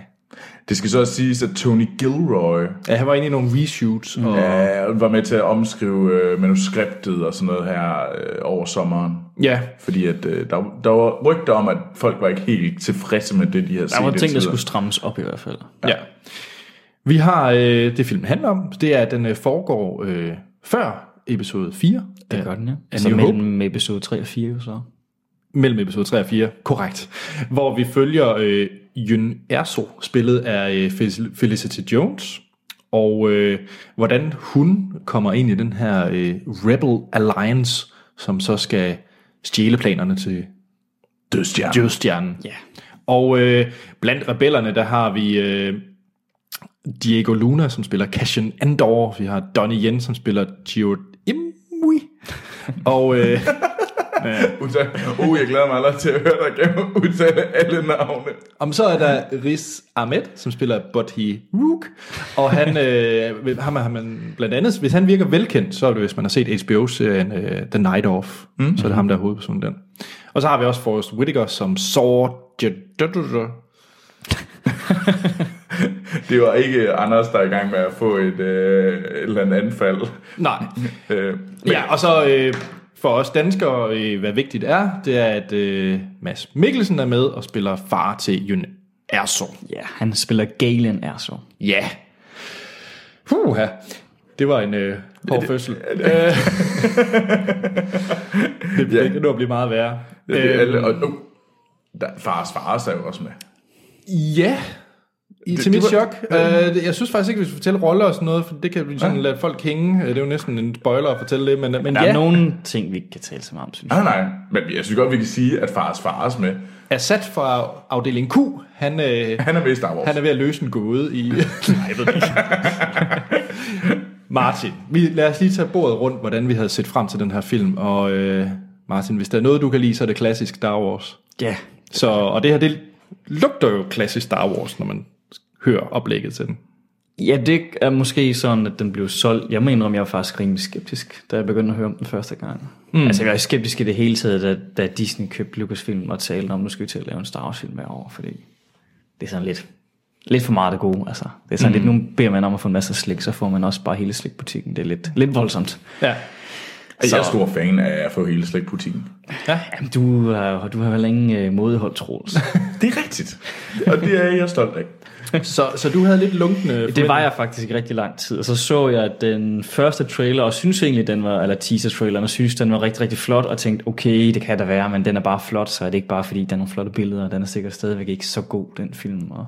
Det skal så også siges, at Tony Gilroy Ja, han var inde i nogle reshoots. Og, ja, var med til at omskrive øh, manuskriptet og sådan noget her øh, over sommeren. ja, Fordi at, øh, der, der var rygter om, at folk var ikke helt tilfredse med det, de havde set. Der var ting, der skulle strammes op i hvert fald. ja. ja. Vi har øh, det film handler om, det er, at den øh, foregår øh, før episode 4. Det gør den, ja. A Så New mellem episode 3 og 4 jo så. Mellem episode 3 og 4, korrekt. Hvor vi følger øh, Yun Erso, spillet af øh, Fel- Felicity Jones, og øh, hvordan hun kommer ind i den her øh, Rebel Alliance, som så skal stjæle planerne til Dødstjerne. Dødstjernen. Ja. Og øh, blandt rebellerne, der har vi øh, Diego Luna, som spiller Cassian Andor. Vi har Donnie Yen, som spiller Gio Imui. Og øh, Udtale, uh, jeg glæder mig allerede til at høre dig gennem udtale alle navne. Om så er der Riz Ahmed, som spiller Buddy Rook, og han, øh, ham har man blandt andet, hvis han virker velkendt, så er det, hvis man har set HBO-serien uh, The Night Off, mm. så er det ham, der er hovedpersonen den. Og så har vi også Forrest Whitaker som Saw Det var ikke Anders, der er i gang med at få et, øh, et eller andet anfald. Nej. Øh, Ja, og så øh, for os danskere, øh, hvad vigtigt er, det er, at øh, Mads Mikkelsen er med og spiller far til Jyn Erso. Ja, han spiller Galen er så. Ja. Puha. Det var en øh, hård fødsel. Øh, det Ja. kan nu blive meget værre. det er alle, Øhm, og, uh, der, fars fars er jo også med. Ja, i, til det mit chok. Uh, jeg synes faktisk ikke, vi skal fortælle roller og sådan noget, for det kan vi sådan lade folk hænge. Øh, Det er jo næsten en spoiler at fortælle det, men, men Der ja, er nogle ting, vi ikke kan tale så meget om, synes jeg. Nej, nej, men jeg synes godt, vi kan sige, at fars fars med. Assad fra afdeling Q, han, øh, Han er med i Star Wars. han er ved at løse en gåde i... Nej, jeg ved ikke. Martin, vi, lad os lige tage bordet rundt, hvordan vi havde set frem til den her film. Og øh, Martin, hvis der er noget, du kan lide, så er det klassisk Star Wars. Ja, Så, og det her, det lugter jo klassisk Star Wars, når man hører oplægget til den. Ja, det er måske sådan, at den blev solgt. Jeg mener, om jeg var faktisk rimelig skeptisk, da jeg begyndte at høre om den første gang. Mm. Altså, jeg var skeptisk i det hele taget, da, da Disney købte Lucasfilm og talte om, nu skal vi til at lave en Star Wars film hver år, fordi det er sådan lidt, lidt for meget det gode. Altså, det er sådan mm. lidt, nu beder man om at få en masse slik, så får man også bare hele slikbutikken. Det er lidt, lidt voldsomt. Ja. Jeg er stor fan af at få hele slægtbutikken. Jamen, du, er, du har vel ingen uh, modehold, Troels. Det er rigtigt. Og det er jeg stolt af. Så, så du havde lidt lunkende... Det var jeg faktisk i rigtig lang tid. Og så så jeg den første trailer, og synes egentlig, den var, eller teaser traileren, og synes, den var rigtig, rigtig flot, og tænkte, okay, det kan da være, men den er bare flot, så er det ikke bare, fordi der er nogle flotte billeder, og den er sikkert stadigvæk ikke så god, den film. Og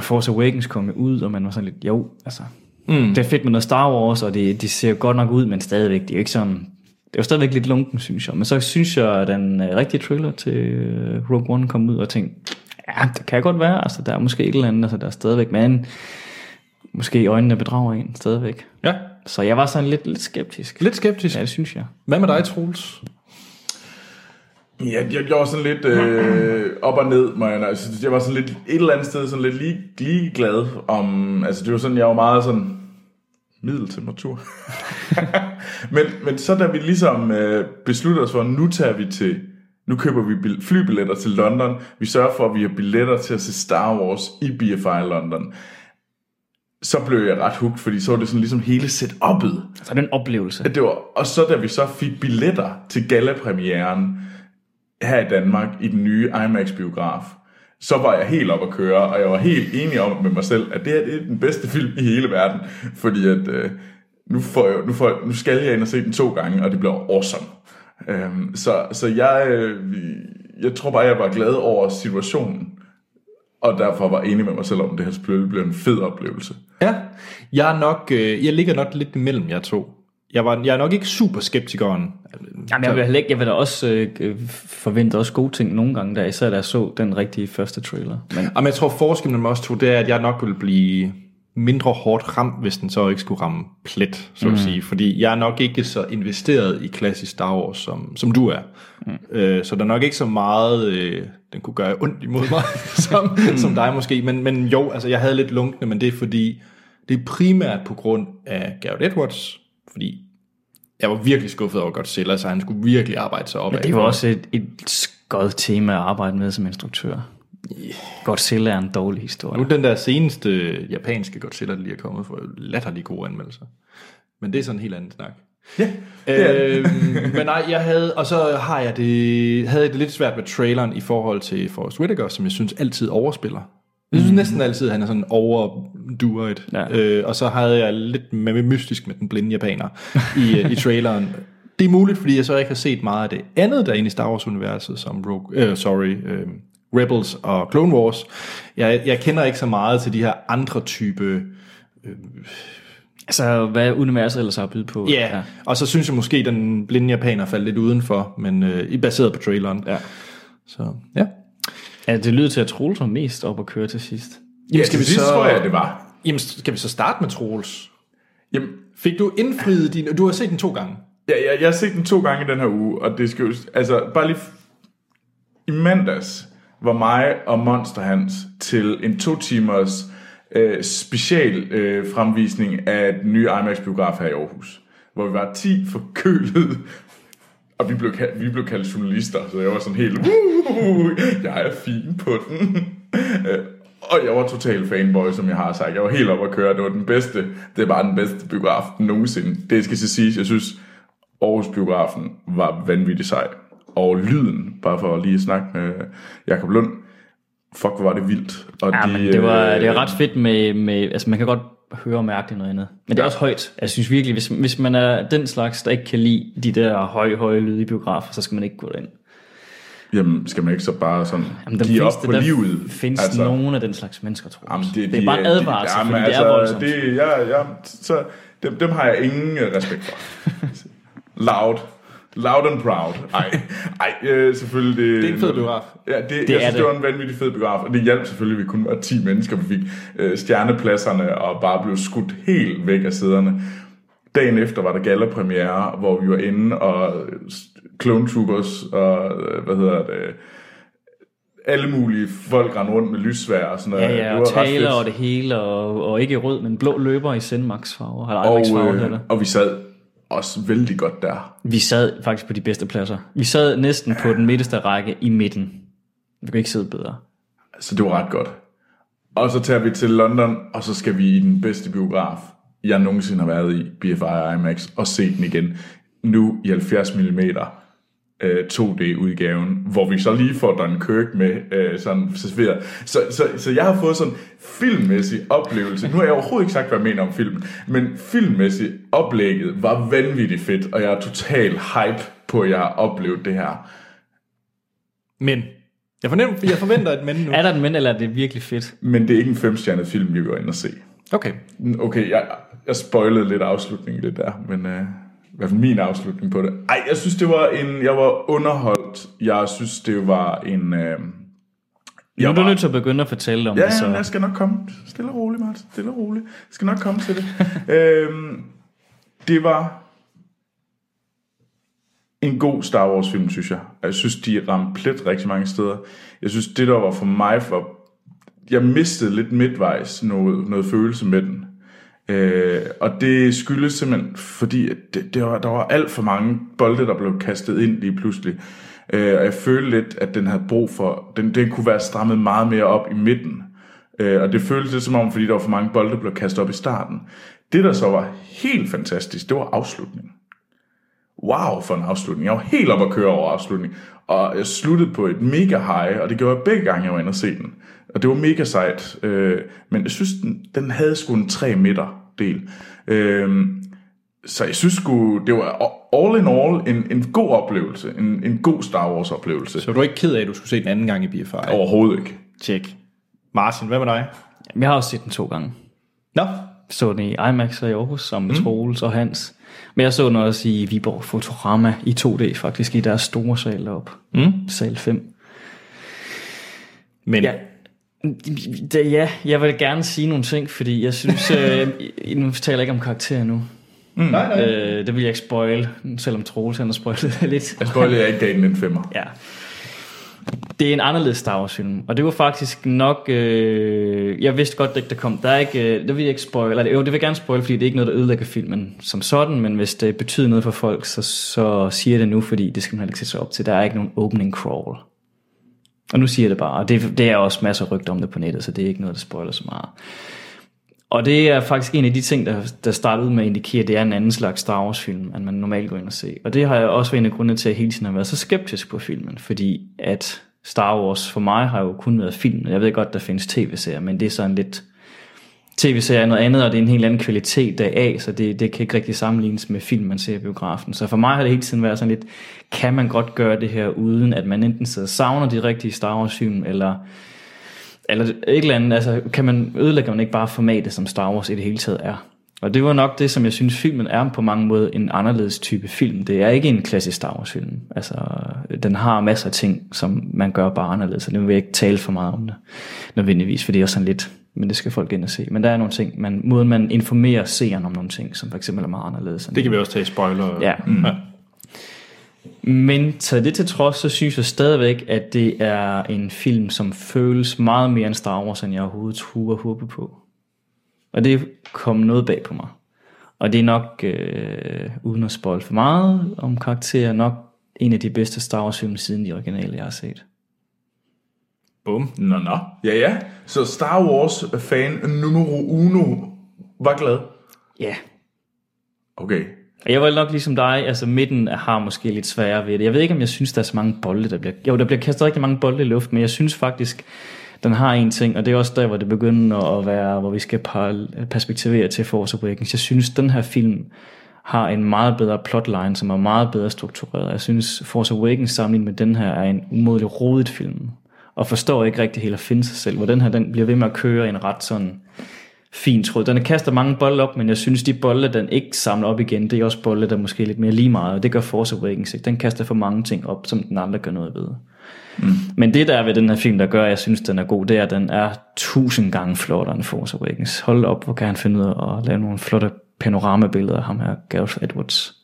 Force Awakens kom ud, og man var sådan lidt, jo, altså, mm. det er fedt med noget Star Wars, og det, de ser godt nok ud, men stadigvæk, det er jo ikke sådan, det er jo stadigvæk lidt lunken, synes jeg. Men så synes jeg, at den øh, rigtige trailer til øh, Rogue One kom ud, og tænkte, ja, det kan godt være, altså, der er måske et eller andet, altså, der er stadigvæk, men måske øjnene bedrager en stadigvæk. Ja, Så jeg var sådan lidt, lidt skeptisk. lidt skeptisk. Ja, det synes jeg. Hvad med dig, Troels? Ja, jeg, var sådan lidt øh, op og ned, jeg, altså, jeg var sådan lidt et eller andet sted sådan lidt lige, lige glad om, altså det var sådan, jeg var meget sådan middeltemperatur. men, men så da vi ligesom øh, besluttede os for, nu tager vi til, nu køber vi bil- flybilletter til London, vi sørger for, at vi har billetter til at se Star Wars i BFI London, så blev jeg ret hooked, fordi så var det sådan ligesom hele setup'et, Så er det en oplevelse. det var, og så da vi så fik billetter til gallapremieren her i Danmark i den nye IMAX-biograf, så var jeg helt op at køre, og jeg var helt enig om med mig selv, at det her det er den bedste film i hele verden, fordi at øh, nu, får jeg, nu, får jeg, nu skal jeg ind og se den to gange, og det bliver awesome. Øhm, så, så jeg, øh, jeg tror bare, jeg var glad over situationen, og derfor var enig med mig selv om, at det her selvfølgelig blev en fed oplevelse. Ja, jeg er nok, øh, jeg ligger nok lidt imellem jer to. Jeg, var, jeg er nok ikke super skeptikeren. Jamen, jeg vil, heller ikke, jeg vil da også øh, forvente også gode ting nogle gange, der især da jeg så den rigtige første trailer. Men Men jeg tror, forskellen med os to, det er, at jeg nok vil blive mindre hårdt ramt, hvis den så ikke skulle ramme plet, så at Mm. sige. Fordi jeg er nok ikke så investeret i klassisk Star Wars, som, som du er. Mm. Øh, så der er nok ikke så meget, øh, den kunne gøre ondt imod mig, som, Mm. som dig måske. Men, men jo, altså jeg havde lidt lunkende, men det er fordi, det er primært på grund af Garrett Edwards, fordi jeg var virkelig skuffet over Godzilla, så han skulle virkelig arbejde sig op Men det var også et, et skødt tema at arbejde med som instruktør. Godzilla er en dårlig historie. Nu den der seneste japanske Godzilla, der lige er kommet for latterlig gode anmeldelser. Men det er sådan en helt anden snak. Ja, Øh, men nej, jeg havde, og så har jeg det, havde jeg det lidt svært med traileren i forhold til Forrest Whitaker, som jeg synes altid overspiller. Jeg synes næsten altid, at han er sådan overduer et. Ja. Ja. Øh, og så havde jeg lidt med mystisk med den blinde japaner i, øh, i traileren. Det er muligt, fordi jeg så ikke har set meget af det andet, der er inde i Star Wars-universet, som Rogue, øh, sorry, øh, Rebels og Clone Wars. Jeg, jeg kender ikke så meget til de her andre type Altså, hvad universet ellers har at byde på. Ja, yeah. og så synes jeg måske, at den blinde japaner faldt lidt udenfor, men øh, baseret på traileren. Ja. Så ja. Ja. det lyder til, at Troels var mest op at køre til sidst. ja skal vi så... tror jeg, det var. Jamen, skal vi så starte med Troels? Jamen, Fik du indfriet din... Du har set den to gange. Ja, jeg, jeg har set den to gange i den her uge, og det skal jo, altså bare lige, i mandags var mig og Monster Hans til en to timers øh, special øh, fremvisning af den nye IMAX-biograf her i Aarhus, hvor vi var 10 forkølede, og vi blev, kaldt, vi blev kaldt journalister, så jeg var sådan helt, jeg er fin på den. Øh, og jeg var total fanboy, som jeg har sagt. Jeg var helt oppe at køre. Det var den bedste. Det var den bedste biograf nogensinde. Det skal så sige, jeg synes, Aarhus biografen var vanvittig sej. Og lyden, bare for lige at snakke med Jakob Lund, fuck, hvor var det vildt. Og Ja, men det var, det var ret fedt med, med, altså man kan godt høre og mærke det noget andet. Men det er også højt. Jeg synes virkelig, hvis, hvis man er den slags, der ikke kan lide de der høje, høje lyde i biografer, så skal man ikke gå derind. Jamen, skal man ikke så bare sådan Jamen, give op findes, på der livet? findes altså, nogen af den slags mennesker, tror jeg. Jamen, det, det er bare en advarsel, jamen, fordi altså, det er voldsomt. Det, ja, ja, så, dem, dem har jeg ingen respekt for. Loud. Loud and proud. Ej, ej øh, selvfølgelig. Det, Det er en fed biograf. Ja, det, det er jeg synes, det. det var en vanvittig fed biograf, og det hjalp selvfølgelig, at vi kun var 10 mennesker. Vi fik øh, stjernepladserne og bare blev skudt helt væk af sæderne. Dagen efter var der gallapremiere, hvor vi var inde, og Clone Troopers og, øh, hvad hedder det, alle mulige folk rendte rundt med lysvær og sådan noget. Ja, ja, det og var ret taler og det hele, og, og ikke rød, men blå løber i Zenmax farver, eller og, øh, hedder det. og vi sad også vældig godt der. Vi sad faktisk på de bedste pladser. Vi sad næsten på den midterste række i midten. Vi kan ikke sidde bedre. Så det var ret godt. Og så tager vi til London, og så skal vi i den bedste biograf, jeg nogensinde har været i, BFI IMAX, og se den igen. Nu i 70 mm øh, 2D-udgaven, hvor vi så lige får Dunkirk med øh, sådan serveret. Så, så, så jeg har fået sådan filmmæssig oplevelse. Nu har jeg overhovedet ikke sagt, hvad jeg mener om filmen, men filmmæssigt oplægget var vanvittigt fedt, og jeg er total hype på, at jeg har oplevet det her. Men. Jeg, fornem, jeg forventer et men nu. Er der en men, eller er det virkelig fedt? Men det er ikke en femstjernet film, vi går ind og se. Okay. Okay, jeg, jeg spoilede lidt afslutningen lidt der, men øh, i hvert fald min afslutning på det. Ej, jeg synes, det var en... Jeg var underholdt. Jeg synes, det var en... Øh, Nu er jeg du var- nødt til at begynde at fortælle om Ja, det, så... ja, jeg skal nok komme. Stille og roligt, Martin. Stille og roligt. Jeg skal nok komme til det. øhm, det var en god Star Wars film, synes jeg. Jeg synes, de ramte plet rigtig mange steder. Jeg synes, det der var for mig, for jeg mistede lidt midtvejs noget, noget følelse med den. Øh, og det skyldes simpelthen, fordi at det, det var, der var alt for mange bolde, der blev kastet ind lige pludselig. Øh, og jeg følte lidt, at den havde brug for, den, den kunne være strammet meget mere op i midten. Øh, og det føltes lidt som om, fordi der var for mange bolde, der blev kastet op i starten. Det, der så var helt fantastisk, det var afslutningen wow for en afslutning. Jeg var helt op at køre over afslutning. Og jeg sluttede på et mega high, og det gjorde jeg begge gange, jeg var inde og se den. Og det var mega sejt. Øh, men jeg synes, den, den havde sgu en 3 meter del. Øh, så jeg synes sgu, det var all in all en, en god oplevelse. En, en god Star Wars oplevelse. Så var du ikke ked af, at du skulle se den anden gang i BFI? Overhovedet ikke. Tjek. Martin, hvad med dig? Jamen, Jeg har også set den to gange. Nå, Så den i IMAX og i Aarhus sammen med mm. Troels og Hans. Men jeg så den også i Viborg Fotorama i 2D faktisk, i deres store sal deroppe. Mm. Sal 5. men Ja. Det, ja, jeg vil gerne sige nogle ting, fordi jeg synes, øh, nu taler jeg ikke om karakterer nu. nej, nej. Øh, det vil jeg ikke spoil, selvom Troels han har spoilet lidt. Jeg spoiler ikke dagen den femmer. Ja. Det er en anderledes Star Wars film, og det var faktisk nok, øh, jeg vidste godt, at det kom, der er ikke, øh, det vil jeg ikke spoil, eller jo, det vil jeg gerne spoil, fordi det er ikke noget, der ødelægger filmen som sådan, men hvis det betyder noget for folk, så, så siger jeg det nu, fordi det skal man ikke se sig op til, der er ikke nogen opening crawl. Og nu siger jeg det bare, og det, det er også masser af rygter om det på nettet, så det er ikke noget, der spoiler så meget. Og det er faktisk en af de ting, der, der startede ud med at indikere, at det er en anden slags Star Wars film, end man normalt går ind og se. Og det har jeg også været en af grundene til, at jeg hele tiden har været så skeptisk på filmen, fordi at Star Wars for mig har jo kun været film. Jeg ved godt, der findes tv-serier, men det er sådan lidt... tv-serier er noget andet, og det er en helt anden kvalitet deraf, så det, det kan ikke rigtig sammenlignes med film, man ser i biografen. Så for mig har det hele tiden været sådan lidt, kan man godt gøre det her, uden at man enten sidder og savner de rigtige Star Wars film, eller eller et eller andet, altså kan man, ødelægger man ikke bare formatet, som Star Wars i det hele taget er. Og det var nok det, som jeg synes, filmen er på mange måder en anderledes type film. Det er ikke en klassisk Star Wars film. Altså, den har masser af ting, som man gør bare anderledes, og nu vil jeg ikke tale for meget om det, nødvendigvis, for det er også sådan lidt, men det skal folk ind og se. Men der er nogle ting, man, måden man informerer seeren om nogle ting, som for eksempel er meget anderledes. end- det kan vi også tage i spoiler. Ja. Mm. ja. Men taget det til trods, så synes jeg stadigvæk, at det er en film, som føles meget mere end Star Wars, end jeg overhovedet turde håbe på. Og det kom noget bag på mig. Og det er nok, øh, uden at spoil for meget om karakterer, nok en af de bedste Star Wars film siden de originale, jeg har set. Bum. Nå, nå. Ja, ja. Så Star Wars-fan numero uno var glad. Ja. Okay. Jeg var nok ligesom dig, altså midten har måske lidt sværere ved det. Jeg ved ikke, om jeg synes, der er så mange bolde, der bliver... Jo, der bliver kastet rigtig mange bolde i luft, men jeg synes faktisk, den har en ting, og det er også der, hvor det begynder at være, hvor vi skal perspektivere til Force Awakens. Jeg synes, den her film har en meget bedre plotline, som er meget bedre struktureret. Jeg synes, Force Awakens sammenlignet med den her er en umådelig rodet film, og forstår ikke rigtig helt at finde sig selv, hvor den her den bliver ved med at køre i en ret sådan fin tråd. Den kaster mange bolde op, men jeg synes, de bolde, den ikke samler op igen, det er også bolde, der måske er lidt mere lige meget, og det gør Force Awakens ikke. Den kaster for mange ting op, som den andre gør noget ved. Mm. Men det der er ved den her film, der gør, at jeg synes, den er god, det er, at den er tusind gange flottere end Force Awakens. Hold op, hvor kan han finde ud af at lave nogle flotte panoramabilleder af ham her, Gareth Edwards.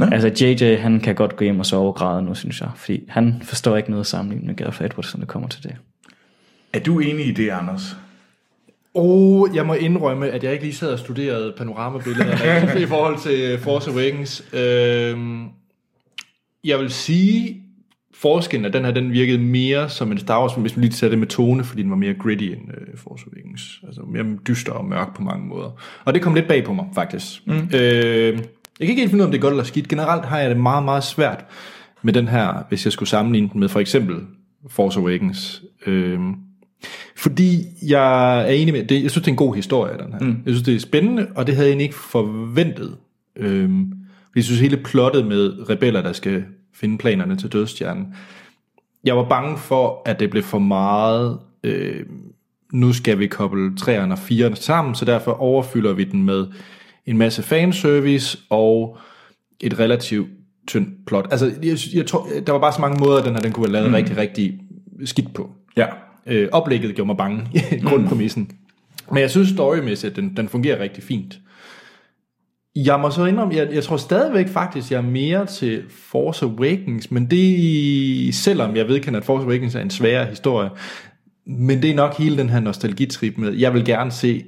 Ja. Altså JJ, han kan godt gå hjem og sove og græde nu, synes jeg. Fordi han forstår ikke noget sammenlignet med Gareth Edwards, når det kommer til det. Er du enig i det, Anders? Og jeg må indrømme, at jeg ikke lige sad og studerede panoramabilleder i forhold til Force Awakens. Øhm, jeg vil sige, forskellen af den her, den virkede mere som en Star Wars, hvis man lige tager det med tone, fordi den var mere gritty end uh, Force Awakens. Altså mere dyster og mørk på mange måder. Og det kom lidt bag på mig, faktisk. Mm. Øh, jeg kan ikke helt finde ud af, om det er godt eller skidt. Generelt har jeg det meget, meget svært med den her, hvis jeg skulle sammenligne den med for eksempel Force Awakens. Øh, fordi jeg er enig med, det, jeg synes, det er en god historie, den her. Mm. Jeg synes, det er spændende, og det havde jeg egentlig ikke forventet. Øhm, jeg synes, hele plottet med rebeller, der skal finde planerne til dødstjernen, jeg var bange for, at det blev for meget, øh, nu skal vi koble 3'eren og 4'eren sammen, så derfor overfylder vi den med en masse fanservice og et relativt tyndt plot. Altså, jeg, jeg tror, der var bare så mange måder, den her den kunne være lavet mm. rigtig, rigtig skidt på. Ja. Øh, oplægget gjorde mig bange, grundpræmissen. Men jeg synes storymæssigt, at den, den fungerer rigtig fint. Jeg må så indrømme, jeg, jeg tror stadigvæk faktisk, jeg er mere til Force Awakens, men det, selvom jeg vedkender, at Force Awakens er en sværere historie, men det er nok hele den her nostalgitrip med, jeg vil gerne se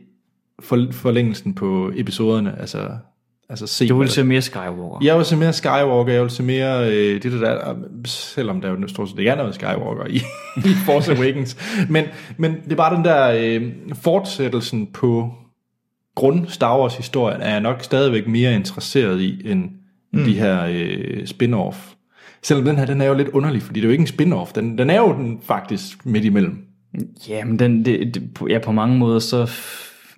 for, forlængelsen på episoderne, altså, altså se, Du vil se mere Skywalker. jeg vil se mere Skywalker, jeg vil se mere øh, det der, der selvom der jo stort set ikke er noget Skywalker i, i Force Awakens. Men, men det er bare den der øh, fortsættelsen på grund Star Wars historien, er jeg nok stadigvæk mere interesseret i, end, mm. de her øh, spin-off. Selvom den her, den er jo lidt underlig, fordi det er jo ikke en spin-off. Den, den er jo den faktisk midt imellem. Ja, men den, det, det, på- ja, på mange måder, så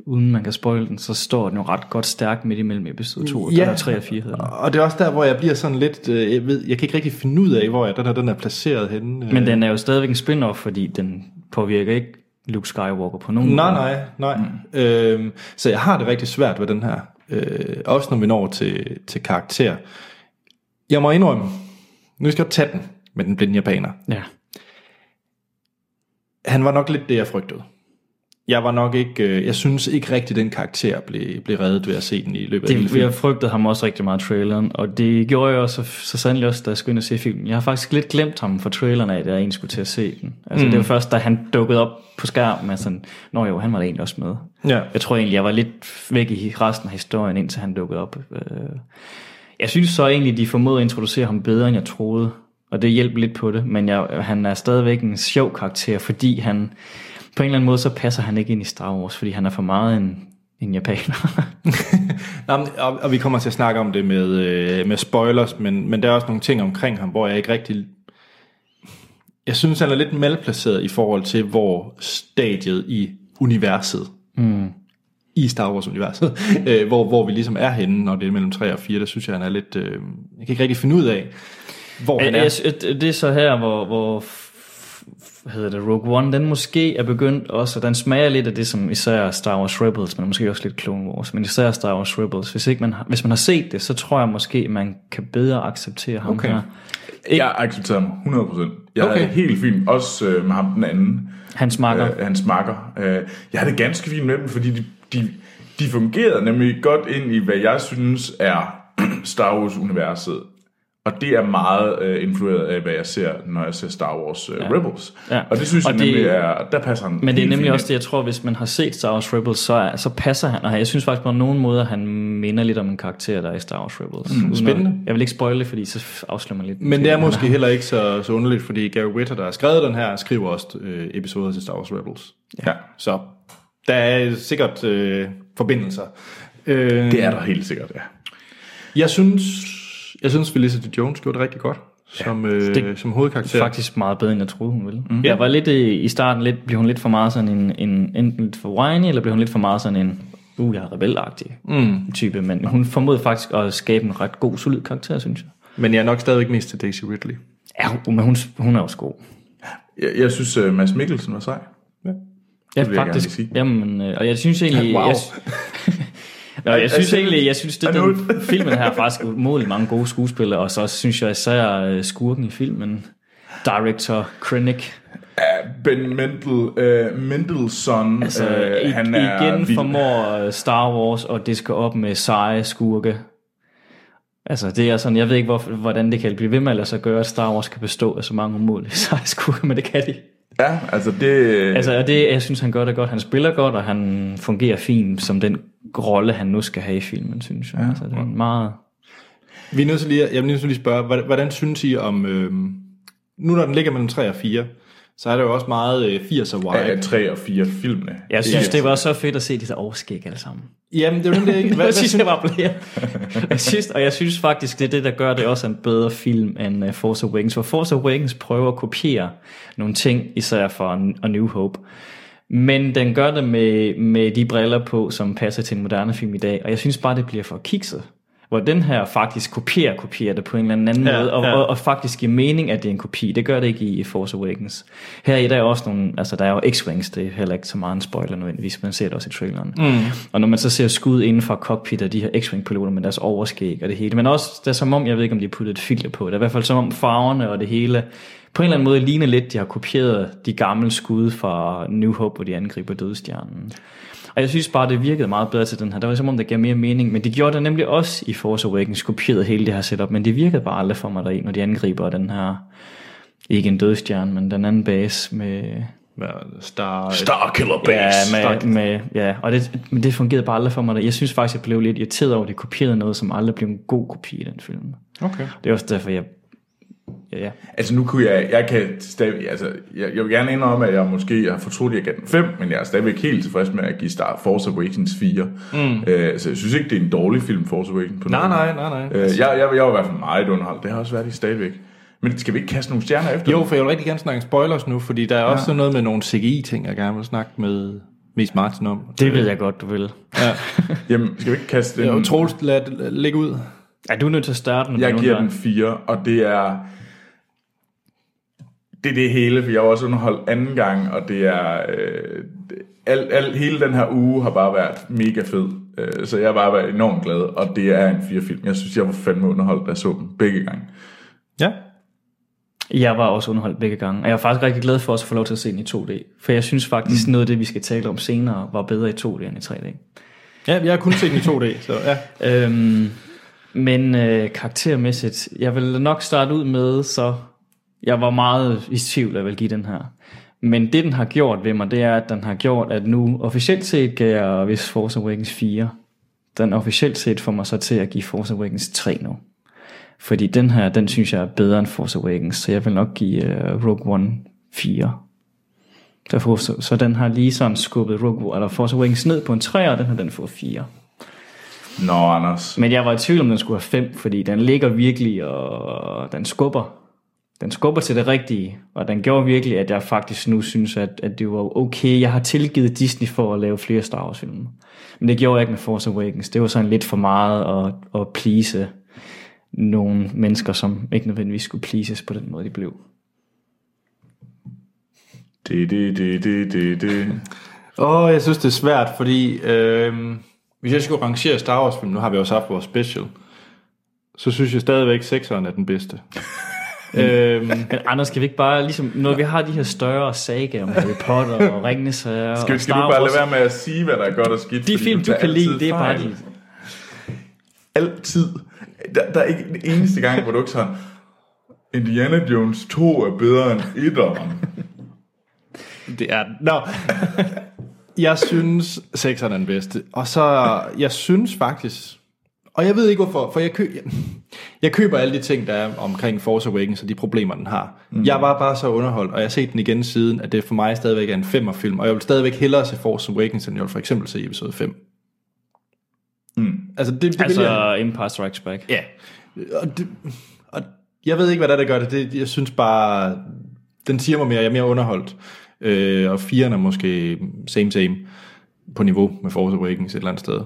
uden man kan spoil den, så står den jo ret godt stærkt midt imellem episode 2 Ja. og 3 og 4 hedder. Og det er også der, hvor jeg bliver sådan lidt... Øh, jeg, ved, jeg kan ikke rigtig finde ud af, hvor jeg, den, her, den er placeret henne. Men den er jo stadigvæk en spin-off, fordi den påvirker ikke Luke Skywalker på nogen Nej, måde. nej, nej. Mm. Øhm, så jeg har det rigtig svært ved den her. Øh, også når vi når til, til karakter. Jeg må indrømme, nu skal jeg tage den med den blinde japaner. Ja. Han var nok lidt det, jeg frygtede. Jeg var nok ikke, øh, jeg synes ikke rigtig, den karakter blev, blev reddet ved at se den i løbet af Det, filmen. jeg frygtede ham også rigtig meget i traileren, og det gjorde jeg også så, så sandelig også, da jeg skulle ind og se filmen. Jeg har faktisk lidt glemt ham fra traileren af, da jeg egentlig skulle til at se den. Altså mm. det var først, da han dukkede op på skærmen, at sådan, nå jo, han var da egentlig også med. Ja. Jeg tror egentlig, jeg var lidt væk i resten af historien, indtil han dukkede op. Øh, Jeg synes så egentlig, de formåede at introducere ham bedre, end jeg troede. Og det hjælper lidt på det, men jeg, han er stadigvæk en sjov karakter, fordi han på en eller anden måde, så passer han ikke ind i Star Wars, fordi han er for meget en, en japaner. Nå, men- og, og vi kommer til at snakke om det med, øh, med spoilers, men, men der er også nogle ting omkring ham, hvor jeg ikke rigtig... Jeg synes, han er lidt malplaceret i forhold til, hvor stadiet i universet, mm. i Star Wars-universet, øh, hvor, hvor vi ligesom er henne, når det er mellem 3 og 4, der synes jeg, han er lidt... Øh, jeg kan ikke rigtig finde ud af, hvor han er. jeg, det er så her, hvor, hvor hvad hedder det, Rogue One, den måske er begyndt også, og den smager lidt af det, som især Star Wars Rebels, men måske også lidt Clone Wars, men især Star Wars Rebels. Hvis, ikke man, har- hvis man har set det, så tror jeg måske, man kan bedre acceptere ham Okay. her. Jeg accepterer ham 100%. Jeg okay. er helt fint, også øh, med ham den anden. Hans makker. Øh, hans makker. Øh, jeg har det ganske fint med dem, fordi de, de, de fungerede nemlig godt ind i, hvad jeg synes er Star Wars-universet. Og det er meget øh, influeret af, hvad jeg ser, når jeg ser Star Wars øh, ja. Rebels. Ja. Og det synes Og jeg det- nemlig er, der passer han Men det er nemlig fint også det, jeg tror, hvis man har set Star Wars Rebels, så, er, så passer han, og jeg synes faktisk på nogen måde, han minder lidt om en karakter, der er i Star Wars Rebels. Mm, spændende. Jeg vil ikke spoile det, fordi så afslører man lidt. Men det er måske heller ikke så, så underligt, fordi Gary Whitta, der har skrevet den her, skriver også øh, episoder til Star Wars Rebels. Ja, Så der er sikkert øh, forbindelser. Øh, det er der helt sikkert, ja. Jeg synes, jeg synes Felicity Jones gjorde det rigtig godt som, øh, det- som hovedkarakter. faktisk meget bedre, end jeg troede, hun ville. Mm. Jeg var lidt øh, i starten, lidt, blev hun lidt for meget sådan en, en enten lidt for whiny, eller blev hun lidt for meget sådan en, uh, jeg er rebelagtig mm. type, men hun formåede faktisk at skabe en ret god, solid karakter, synes jeg. Men jeg er nok stadigvæk mest til Daisy Ridley. Ja, hun- men hun, hun er også god. Jeg, jeg synes, uh, Mads Mikkelsen var sej. Ja, vil jeg gerne faktisk. lige sige. Jamen, øh, og jeg synes egentlig... Wow. Jeg, Nå, jeg synes egentlig, jeg synes, det den, filmen her er faktisk umådeligt mange gode skuespillere, og så synes jeg især øh, skurken i filmen, director Krennic, Ben Mendel, uh, Mendelssohn, altså øh, i, han er igen vild. formår øh, Star Wars og det skal op med seje skurke. Altså det er sådan, jeg ved ikke, hvor, hvordan det kan blive ved med at lade sig gøre, at Star Wars kan bestå af så mange umådelige seje skurke, men det kan de. Ja, altså det... Altså, og det, jeg synes, han gør det godt. Han spiller godt, og han fungerer fint som den rolle, han nu skal have i filmen, synes jeg. Ja, altså, det er en meget... Vi er nødt til lige, jeg vil nødt til lige spørge, hvordan, hvordan synes I om, øh, nu når den ligger mellem 3 og 4, så er der jo også meget øh, 80'er vibe. af 3 og 4 filmene. Jeg synes, det var så fedt at se de der overskæg alle sammen. Jamen, det er jo nemlig ikke. Hvad, jeg synes, jeg var flere. jeg synes, og jeg synes faktisk, det er det, der gør det også en bedre film end uh, Force Awakens. For Force Awakens prøver at kopiere nogle ting, især for A New Hope. Men den gør det med, med de briller på, som passer til en moderne film i dag. Og jeg synes bare, det bliver for kikset. Hvor den her faktisk kopierer, kopierer det på en eller anden Ja, måde, og, ja. og, og faktisk giver mening, at det er en kopi. Det gør det ikke i Force Awakens. Her i der er også nogle, altså der er jo X-Wings, det er heller ikke så meget en spoiler nødvendigvis, man ser det også i traileren. Mm. Og når man så ser skud inden fra cockpit af de her X-Wing-piloter med deres overskæg og det hele, men også, det er som om, jeg ved ikke, om de har puttet et filter på det, er i hvert fald som om farverne og det hele, på en eller anden måde ligner lidt, de har kopieret de gamle skud fra New Hope, hvor de angriber dødstjernen. Og jeg synes bare, det virkede meget bedre til den her. Der var som om, det gav mere mening. Men det gjorde det nemlig også i Force Awakens, kopierede hele det her setup. Men det virkede bare aldrig for mig deri, når de angriber den her, ikke en dødstjerne, men den anden base med... Star, Starkiller Ja, Base. med, med, ja, og det, men det fungerede bare aldrig for mig. der. Jeg synes faktisk, jeg blev lidt irriteret over, at de kopierede noget, som aldrig blev en god kopi i den film. Okay. Det er også derfor, jeg, ja. Altså nu kunne jeg, jeg kan stadig, altså jeg, jeg vil gerne indrømme, at jeg måske har fortrudt, at jeg gav den 5, men jeg er stadigvæk helt tilfreds med at give Star Force Awakens 4. Mm. Øh, så jeg synes ikke, det er en dårlig film, Force Awakens. På Nej, nej, nej, nej. Øh, jeg, jeg, jeg var i hvert fald meget underholdt, det har også været i stadigvæk. Men skal vi ikke kaste nogle stjerner efter? Jo, for jeg vil rigtig gerne snakke spoilers nu, fordi der er også noget med nogle CGI-ting, jeg gerne vil snakke med Mest Martin om. Det ved jeg godt, du vil. Ja. Jamen, skal vi ikke kaste Det den? jo Troels, lad det ligge ud. Er du nødt til at starte? Når Jeg giver den 4, og det er... Det er det hele, for jeg var også underholdt anden gang, og det er... Øh, al, al, hele den her uge har bare været mega fed. Øh, så jeg har bare været enormt glad, og det er en 4-film. Jeg synes, jeg var fandme underholdt, da jeg så den begge gange. Ja. Jeg var også underholdt begge gange, og jeg er faktisk rigtig glad for også at få lov til at se den i 2D. For jeg synes faktisk, mm. noget af det, vi skal tale om senere, var bedre i 2D end i 3D. Ja, jeg har kun set den i 2D, så ja. Øhm, men øh, karaktermæssigt, jeg vil nok starte ud med, så jeg var meget i tvivl, at jeg give den her. Men det, den har gjort ved mig, det er, at den har gjort, at nu officielt set gav jeg vist Force Awakens 4. Den officielt set får mig så til at give Force Awakens 3 nu. Fordi den her, den synes jeg er bedre end Force Awakens, så jeg vil nok give uh, Rogue One 4. Derfor, så, så den har lige sådan skubbet Rogue, eller Force Awakens ned på en 3, og den har den fået 4. Nå, Anders. Men jeg var i tvivl om, den skulle have 5, fordi den ligger virkelig, og den skubber. Den skubber til det rigtige, og den gjorde virkelig, at jeg faktisk nu synes, at, at det var okay. Jeg har tilgivet Disney for at lave flere Star Wars film. Men det gjorde jeg ikke med Force Awakens. Det var sådan lidt for meget at, at please nogle mennesker, som ikke nødvendigvis skulle pleases på den måde, de blev. Det, det, det, det, det, det. Åh, oh, jeg synes, det er svært, fordi øh, hvis jeg skulle rangere Star Wars film, nu har vi også haft vores special, så synes jeg stadigvæk, at 6'eren er den bedste. øhm, Men Anders, skal vi ikke bare, ligesom, når vi har de her større sager om Harry Potter og Ringenes Herre Skal, og skal du bare Wars, lade være med at sige, hvad der er godt og skidt? de film, du tager kan lide, det er bare de... Altid. Der, der er ikke en eneste gang, hvor du ikke tager, Indiana Jones 2 er bedre end 1'eren. det er den. Nå. jeg synes, 6'eren er den bedste. Og så, jeg synes faktisk, og jeg ved ikke hvorfor, for jeg, kø, jeg, jeg køber alle de ting, der er omkring Force Awakens og de problemer, den har. Mm. Jeg var bare så underholdt, og jeg har set den igen siden, at det for mig stadigvæk er en femmerfilm, og jeg vil stadigvæk hellere se Force Awakens, end jeg vil for eksempel se episode 5. Mm. Altså, det, det vil jeg, Altså Empire Strikes Back. Ja, og, det, og jeg ved ikke, hvad der, er, der gør det. det. Jeg synes bare, den siger mig mere, jeg er mere underholdt. Øh, og firen er måske same same på niveau med Force Awakens et eller andet sted.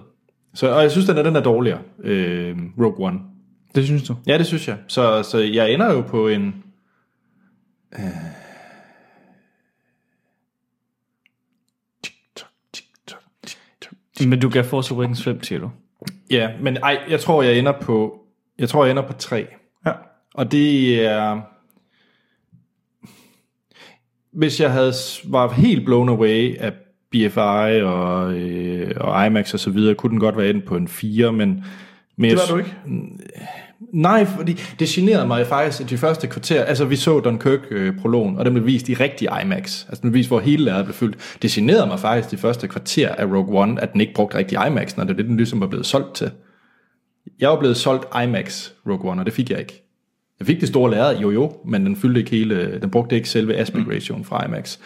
Så, og jeg synes, den er, den er dårligere, øh, Rogue One. Det synes du? Ja, det synes jeg. Så, så jeg ender jo på en... Men du gav Force Awakens 5, siger du? Ja, men ej, jeg tror, jeg ender på... Jeg tror, jeg ender på 3. Ja. Og det er... Hvis jeg havde var helt blown away af BFI og, øh, og IMAX og så videre, kunne den godt være endt på en 4, men... men Det jeg var du ikke. Nej, fordi det generede mig faktisk at de første kvarter. Altså, vi så Dunkirk-prologen, og den blev vist i rigtig IMAX. Altså, den blev vist, hvor hele lærret blev fyldt. Det generede mig faktisk de første kvarter af Rogue One, at den ikke brugte rigtig IMAX, når det er det, den ligesom var blevet solgt til. Jeg var blevet solgt IMAX Rogue One, og det fik jeg ikke. Jeg fik det store lærred, jo jo, men den fyldte ikke hele, den brugte ikke selve aspect ratioen fra IMAX.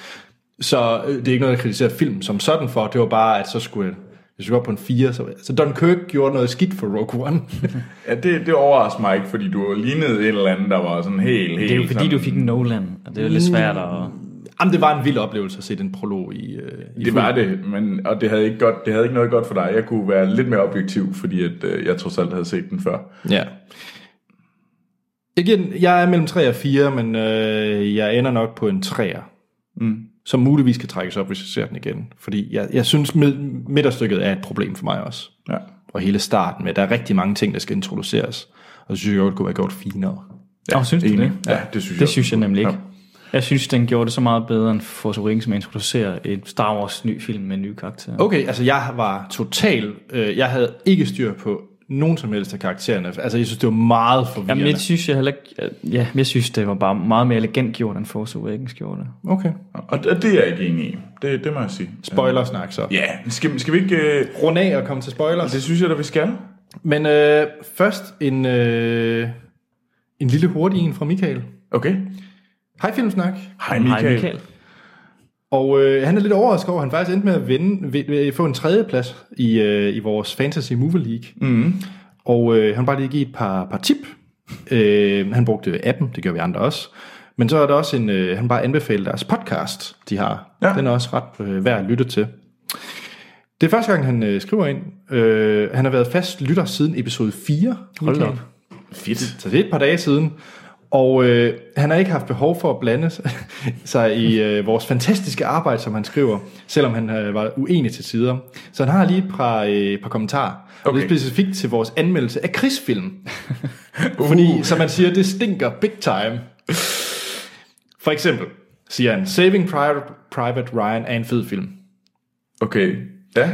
Så øh, det er ikke noget, jeg kritiserer film som sådan for, det var bare, at så skulle jeg, hvis jeg var på en 4, så, så Dunkirk gjorde noget skidt for Rogue One. Ja, det, det overrasker mig ikke, fordi du lignede et eller andet, der var sådan helt, helt... Det er jo fordi, sådan, du fik en Nolan, og det er lidt svært at... Jamen, det var en vild oplevelse at se den prolog i, øh, i Det var det, men, og det havde, ikke godt, det havde ikke noget godt for dig. Jeg kunne være lidt mere objektiv, fordi at, øh, jeg trods alt havde set den før. Ja. Jeg, giver den, jeg er mellem 3 og 4, men øh, jeg ender nok på en 3'er. Mm. Som muligvis kan trækkes op, hvis jeg ser den igen. Fordi jeg, jeg synes, mid, midterstykket er et problem for mig også. Ja. Og hele starten med, der er rigtig mange ting, der skal introduceres. Og så synes jeg godt, det kunne være gjort finere. Ja, oh, synes du det? Ja, det synes jeg. Det synes jeg nemlig ikke. Ja. Jeg synes, den gjorde det så meget bedre end Force Awakens med at introducere et Star Wars ny film med nye karakterer. Okay, altså jeg var total... Øh, jeg havde ikke styr på nogen som helst af karaktererne. Altså jeg synes, det var meget forvirrende. Jamen, det synes jeg heller ikke... Ja, jeg synes, det var bare meget mere elegant gjort, end Force Awakens gjorde det. Okay. Og det er jeg ikke enig i. Det, det må jeg sige. Spoilersnak så. Ja, skal, skal vi ikke... Øh, Rund af og komme til spoilers. det synes jeg da, vi skal. Men øh, først en, øh, en lille hurtig en fra Michael. Okay. Hej Filmsnak. Hej Michael. Hej Michael. Og øh, han er lidt overrasket over, at han faktisk endte med at vinde, ved, ved, få en tredje plads i, øh, i vores Fantasy Movie League. Mm. Og øh, han bare lige give et par, par tip. Øh, han brugte appen, det gør vi andre også. Men så er der også en, øh, han bare anbefaler deres podcast, de har. Ja. Den er også ret øh, værd at lytte til. Det er første gang, han øh, skriver ind. Øh, han har været fast lytter siden episode 4. Hold da op. Fedt. Så det er et par dage siden. Og øh, han har ikke haft behov for at blande sig i øh, vores fantastiske arbejde, som han skriver, selvom han øh, var uenig til tider. Så han har lige et par, øh, par kommentarer. Okay. Det Okay. er specifikt til vores anmeldelse af krigsfilm. Fordi, som man siger, det stinker big time. For eksempel siger han, Saving Private, Private Ryan er en fed film. Okay. Ja.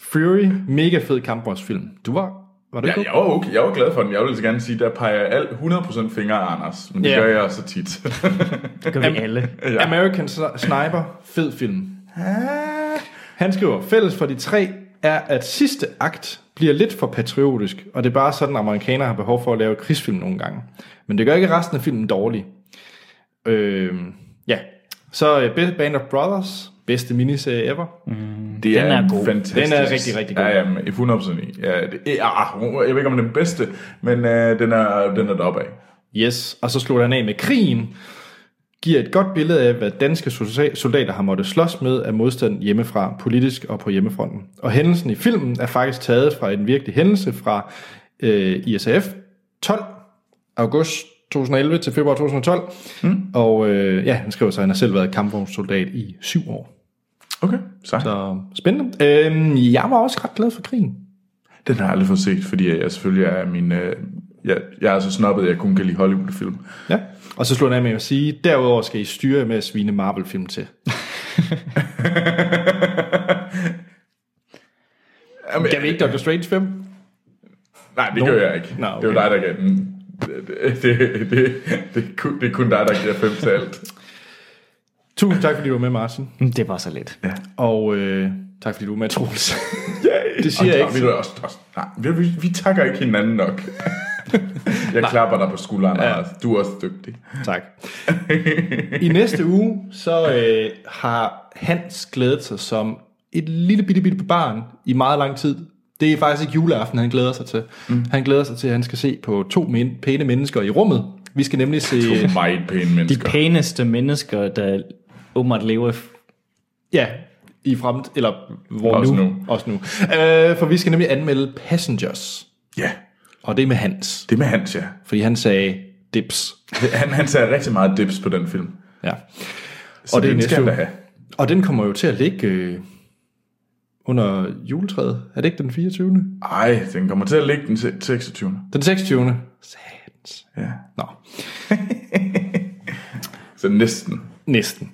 Fury, mega fed kampvognsfilm. Du var, var du Ja, jeg var, okay. jeg var glad for den. Jeg vil så gerne sige, der peger jeg alt 100% fingre af Anders. Men det Ja. gør jeg så tit. Det gør vi alle. Ja. American Sni- Sniper, fed film. Han skriver, fælles for de tre er, at sidste akt bliver lidt for patriotisk, og det er bare sådan, at amerikanere har behov for at lave krigsfilm nogle gange. Men det gør ikke resten af filmen dårlig. Øh, ja, så øh, Band of Brothers, bedste miniserie ever. Det er, Den er god. fantastisk. Den er rigtig, rigtig god. Ja, jamen, 100% i. Ja, det, ja, jeg ved ikke, om den er den bedste, men øh, den er, den er deroppe af. Yes, og så slutter han af med krigen, giver et godt billede af, hvad danske solda- soldater har måttet slås med af modstand hjemmefra, politisk og på hjemmefronten. Og hændelsen i filmen er faktisk taget fra en virkelig hændelse fra øh, ISAF 12, august 2011 til februar 2012. Mm. Og øh, ja, han skriver så, at han har selv været kampvognssoldat i syv år. Okay, så. Så spændende. Øhm, jeg var også ret glad for krigen. Den har jeg aldrig fået set, fordi jeg selvfølgelig er min... Øh, jeg, jeg er så snobbet, at jeg kun kan lide Hollywood-film. Ja. Og så slutter han af med at sige, derudover skal I styre med at svine Marvel-film til. Jamen, Kan vi ikke Doctor Strange 5? Nej, det Nå. gør jeg ikke. Nå, Det er jo okay. dig, der gav den. Det, det, det, det, det, kun, det er kun dig, der giver fem til alt. Tusind tak, fordi du var med, Martin. Det var så lidt. Ja. Og øh, tak, fordi du var med, Troels. Det siger jeg ikke. Vi, også, også, nej, vi, vi, vi takker ikke hinanden nok. jeg klapper dig på skulderen, ja. Du er også dygtig. tak. I næste uge, så øh, har Hans glædet sig som et lille bitte, bitte barn i meget lang tid. Det er faktisk ikke juleaften, han glæder sig til. Mm. Han glæder sig til, at han skal se på to men- pæne mennesker i rummet. Vi skal nemlig se... To meget pæne De mennesker. pæneste mennesker, der åbenbart lever Ja, i fremt, eller hvor Også nu. nu. Også nu. Øh, for vi skal nemlig anmelde Passengers. Ja, Og det er med Hans. det er med Hans, ja. Fordi han sagde dips. Han, han sagde rigtig meget dips på den film. Ja. Så Og det er den næste skal have. Og den kommer jo til at ligge øh, under juletræet. Er det ikke den 24. Ej, den kommer til at ligge den se- 26. Den 26. Satans. Ja. Nå, Så næsten. næsten.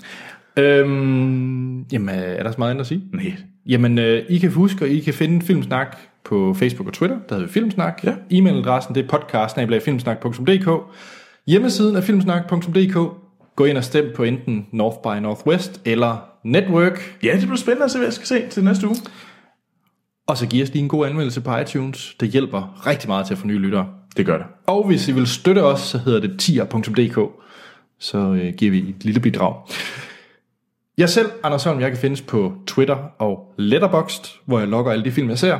Øhm, jamen, er der så meget andet at sige? Nej. Jamen, øh, I kan huske, at I kan finde Filmsnak på Facebook og Twitter. Der hedder Filmsnak. Ja. E-mailadressen det er podcast Hjemmesiden er filmsnak.dk. Gå ind og stem på enten North by Northwest eller Network. Ja, det bliver spændende at se, hvad jeg skal se til næste uge. Og så giv os lige en god anmeldelse på iTunes. Det hjælper rigtig meget til at få nye lyttere. Det gør det. Og hvis I vil støtte os, så hedder det tier.dk. Så øh, giver vi et lille bidrag. Jeg selv, Anders Holm, jeg kan findes på Twitter og Letterboxd, hvor jeg logger alle de film, jeg ser.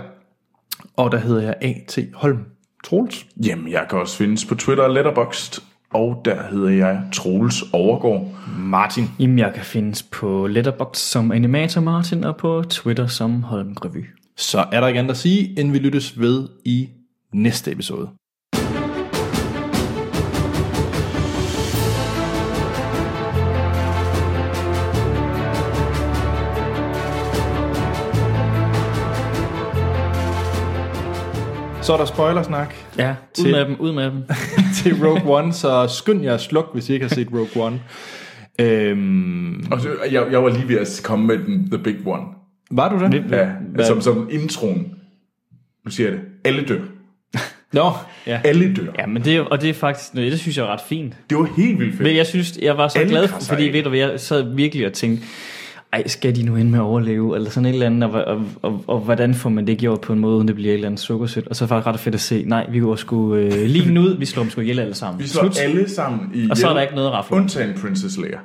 Og der hedder jeg A.T. Holm. Troels. Jamen, jeg kan også findes på Twitter og Letterboxd, og der hedder jeg Troels Overgaard. Martin. Jamen, jeg kan findes på Letterboxd som Animator Martin og på Twitter som Holm Revy. Så er der ikke andet at sige, end vi lyttes ved i næste episode. Så er der spoilersnak Ja, ud Til- med dem, ud med dem. til Rogue One, så skynd jer at sluk, hvis I ikke har set Rogue One. Øhm, Og så, jeg, jeg var lige ved at komme med den The Big One. var du det? Ja, Hvad? som, som introen. Nu siger jeg det. Alle dør. Nå, ja. Alle dør. Ja, men det, og det er faktisk, det synes jeg er ret fint. Det var helt vildt fedt. Men jeg synes, jeg var så Alle glad, fordi af. ved du hvad, jeg sad virkelig og tænkte, ej, skal de nu ind med at overleve, eller sådan et eller andet, og, og, og, og hvordan får man det gjort på en måde, uden det bliver et eller andet sukkersødt, og så er det faktisk ret fedt at se, nej, vi går sgu øh, lige ud, vi slår dem sgu ihjel alle sammen. Vi slår Slut. alle sammen i Og så er der ikke noget at rafle. Undtagen Princess Leia.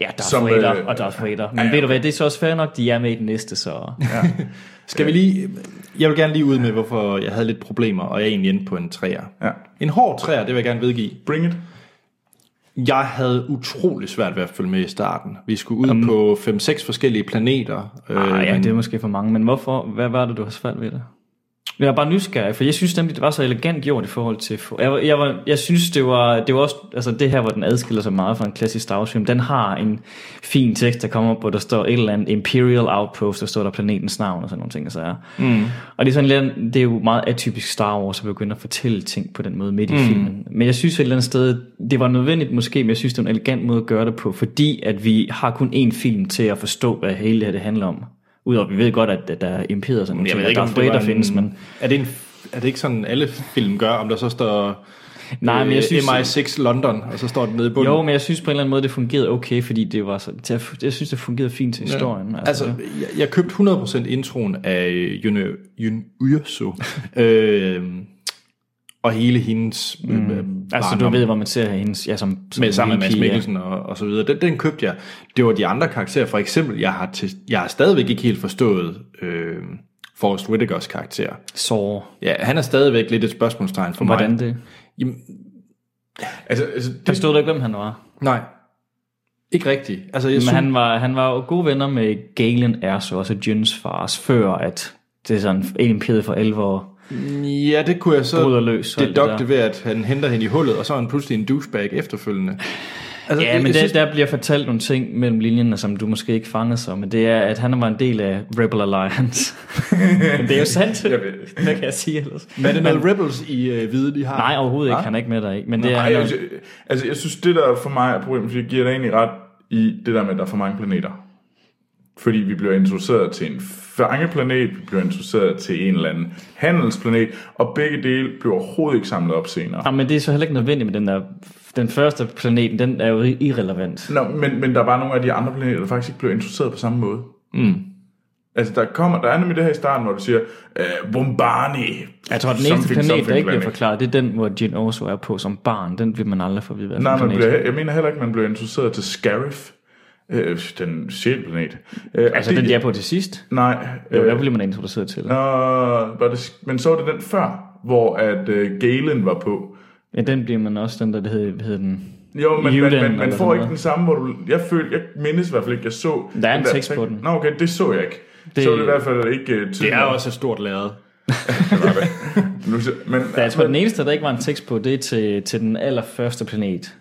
Ja, Darth Som, Vader øh, og Darth Vader. Men ja, ja. ved du hvad, det er så også fair nok, de er med i den næste, så... Skal vi lige... Jeg vil gerne lige ud med, hvorfor jeg havde lidt problemer, og jeg er egentlig endte på en træer. Ja. En hård træer, det vil jeg gerne vedgive. Bring it. Jeg havde utrolig svært ved at følge med i starten. Vi skulle ud um, på 5-6 forskellige planeter. Ah, ja, men- det er måske for mange, men hvorfor? Hvad var det, du har svært ved det? Jeg er bare nysgerrig, for jeg synes nemlig, det var så elegant gjort i forhold til... Jeg, jeg, var, jeg synes, det var, det var også... Altså det her, hvor den adskiller sig meget fra en klassisk Star Wars film, den har en fin tekst, der kommer op, hvor der står et eller andet Imperial Outpost, der står der planetens navn og sådan nogle ting. Og, så er. Mm. og det er, sådan, lidt- det er jo meget atypisk Star Wars at begynde at fortælle ting på den måde midt i mm. filmen. Men jeg synes et eller andet sted, det var nødvendigt måske, men jeg synes, det var en elegant måde at gøre det på, fordi at vi har kun én film til at forstå, hvad hele det her det handler om. Udover vi ved godt, at, at der er imperier og sådan ved at ikke, det var Vader en, findes, men... Er det, en, er det ikke sådan, alle film gør, om der så står Nej, men jeg synes- MI6 London, og så står den nede i bunden? Jo, men jeg synes på en eller anden måde, det fungerede okay, fordi det var så, til jeg synes, det fungerede fint til historien. Altså, jeg, jeg købte 100% introen af Yun, Yun Urso, øh, og hele hendes mm. øh, altså, du ved, hvor man ser hendes, ja, som, som med sammen med Mads Mikkelsen og, og så videre. Den, den købte jeg. Det var de andre karakterer. For eksempel, jeg har, til, jeg har stadigvæk ikke helt forstået øh, Forrest Whitakers karakter. Så, Ja, han er stadigvæk lidt et spørgsmålstegn for hvordan mig. det? Jamen, Altså, altså det, Forstod du ikke, hvem han var? nej. Ikke rigtigt. Altså, jeg Men synes, han var, han var jo gode venner med Galen Erso, også Jyns fars, før at det er sådan en imperiet for 11 år. Ja, det kunne jeg så løs det dedukte der. ved, at han henter hende i hullet, og så er han pludselig en douchebag efterfølgende. Altså, Ja, men der, synes- der bliver fortalt nogle ting mellem linjerne, som du måske ikke fangede så, men det er, at han var en del af Rebel Alliance. men det er jo sandt. Hvad kan jeg sige ellers? Men er det noget Rebels i øh, hvide, de har? Nej, overhovedet ikke. Hva? Han er ikke med der, ikke? Men det er, Nej, han er, altså, altså, jeg synes, det der for mig er problemet, fordi jeg giver dig egentlig ret i det der med, at der er for mange planeter. Fordi vi bliver introduceret til en fangeplanet, vi bliver introduceret til en eller anden handelsplanet, og begge dele bliver overhovedet ikke samlet op senere. Ja, men det er så heller ikke nødvendigt med den der... Den første planeten, den er jo irrelevant. Nå, men, men der er bare nogle af de andre planeter, der faktisk ikke bliver introduceret på samme måde. Mm. Altså, der, kommer, der er nemlig det her i starten, hvor du siger, uh, Bombani. Jeg tror, den eneste planet, der ikke bliver forklaret, det er den, hvor Jin Oso er på som barn. Den vil man aldrig få at vide, hvad Nej, man bliver, jeg mener heller ikke, man bliver introduceret til Scarif, øh, den sjælplanet. Øh, Altså, den der er på til sidst. Nej. Jo, øh, der bliver man introduceret til. Nå, var det, men så var det den før, hvor at uh, Galen var på. Ja, den bliver man også, den der, det hedder, hvad hedder den? Jo, men, men, Juden men man eller får ikke noget. den samme, hvor du... Jeg følte, jeg mindes i hvert fald ikke, jeg så... Der er en den tekst på den. Nå, okay, det så jeg ikke. Det, Det- så det i hvert fald ikke uh, Det er også et stort lærred. Men, Der, jeg tror, den eneste, der ikke var en tekst på, det er til, til den allerførste planet.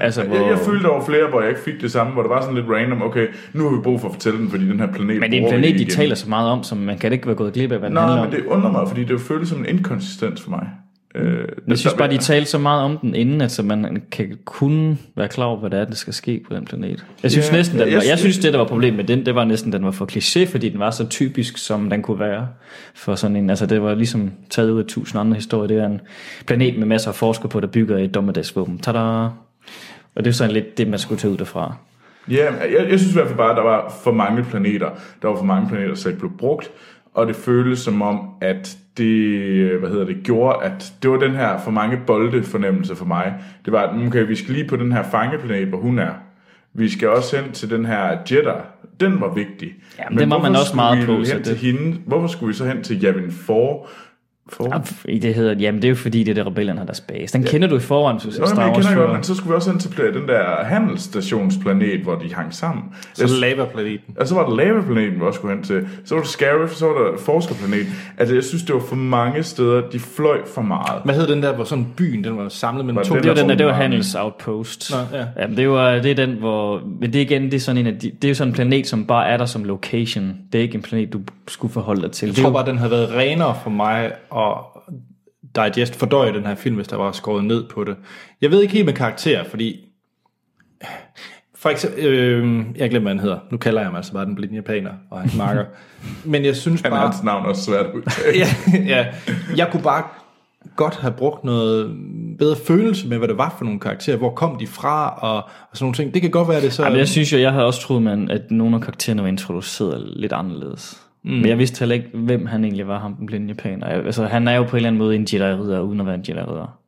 Altså, hvor... jeg, jeg følte, der var flere, hvor jeg ikke fik det samme, hvor det var sådan lidt random, okay, nu har vi brug for at fortælle den, fordi den her planet men det er en planet, de igen. taler så meget om, som man kan ikke være gået glip af, hvad den handler Nej, om. men det undrer mig, fordi det føles som en inkonsistens for mig. Øh, Jeg synes bare, de talte så meget om den inden, at så man kan kun være klar over, hvad det er, der skal ske på den planet. Jeg synes Ja, næsten, den jeg var, jeg synes- synes, det der var problemet med den, det var næsten, den var for kliché, fordi den var så typisk, som den kunne være for sådan en, altså det var ligesom taget ud af tusind andre historier. Det er en planet med masser af forskere på, der bygger et dommedagsvåben. Tada! Og det er sådan lidt det, man skulle tage ud derfra. Ja, jeg, jeg synes i hvert fald bare, at der var for mange planeter. Der var for mange planeter, der ikke blev brugt. Og det føltes som om, at det, hvad hedder det, gjorde, at det var den her for mange bolde fornemmelse for mig. Det var, at okay, vi skal lige på den her fangeplanet, hvor hun er. Vi skal også hen til den her Jeddah. Den var vigtig. Ja, men den var man også meget på, Hen så til det- hende? Hvorfor skulle vi så hen til Yavin 4? For? I det hedder, jamen det er jo fordi, det er det rebellerne, der er deres base. Den ja. kender du i forvejen, så Nå, men Star jeg kender godt, men så skulle vi også hen til den der handelsstationsplanet, hvor de hang sammen. Så Jeg- lava-planeten. Og så var der lavaplaneten, vi også skulle hen til. Så var der Scarif, så var der forskerplaneten. Altså, jeg synes, det var for mange steder, de fløj for meget. Hvad hed den der, hvor sådan byen, den var samlet mellem Var to? den Det var der den der, det var Bombardier. Handels Outpost. Nå, ja. Jamen, det, var, det er den, hvor... Men det er igen, det er sådan en af de, det er jo sådan en planet, som bare er der som location. Det er ikke en planet, du skulle forholde dig til. Jeg det tror jo- bare, den havde været renere for mig at digest fordøje den her film, hvis der var skåret ned på det. Jeg ved ikke helt med karakter, fordi... For eksempel, øh, jeg glemmer, hvad han hedder. Nu kalder jeg mig altså bare den blinde japaner og hans marker. Men jeg synes Han bare... hans navn også svært at udtale. ja, ja, jeg kunne bare godt have brugt noget bedre følelse med, hvad det var for nogle karakterer. Hvor kom de fra, og, og sådan nogle ting. Det kan godt være, det så... Jamen, jeg synes jo, jeg havde også troet, man, at nogle af karaktererne var introduceret lidt anderledes. Mm. Men jeg vidste heller ikke, hvem han egentlig var, ham den blinde japaner. Altså, han er jo på en eller anden måde en Jedi-ridder, uden at være en Jedi-ridder.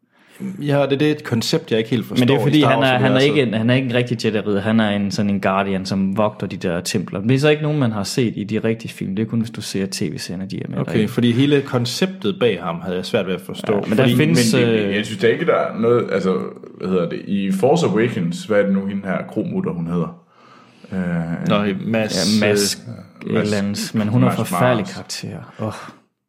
Ja, det, det er et koncept, jeg ikke helt forstår. Men det er fordi, han er, han, er ikke en, han er ikke en rigtig Jedi-ridder. Han er en, sådan en guardian, som vogter de der templer. Men det er så ikke nogen, man har set i de rigtige film. Det er kun, hvis du ser tv-serierne, de er med Okay, derinde. fordi hele konceptet bag ham havde jeg svært ved at forstå. Ja, men der fordi, findes- Men det, øh, jeg synes da ikke, der er noget, altså, hvad hedder det, i Force Awakens, hvad er det nu, hende her kromutter, hun hedder? Øh, Nå, Mads, Ja, Mask, øh, et eller andet, men hun er Mads forfærdelig Mars. karakter. Oh.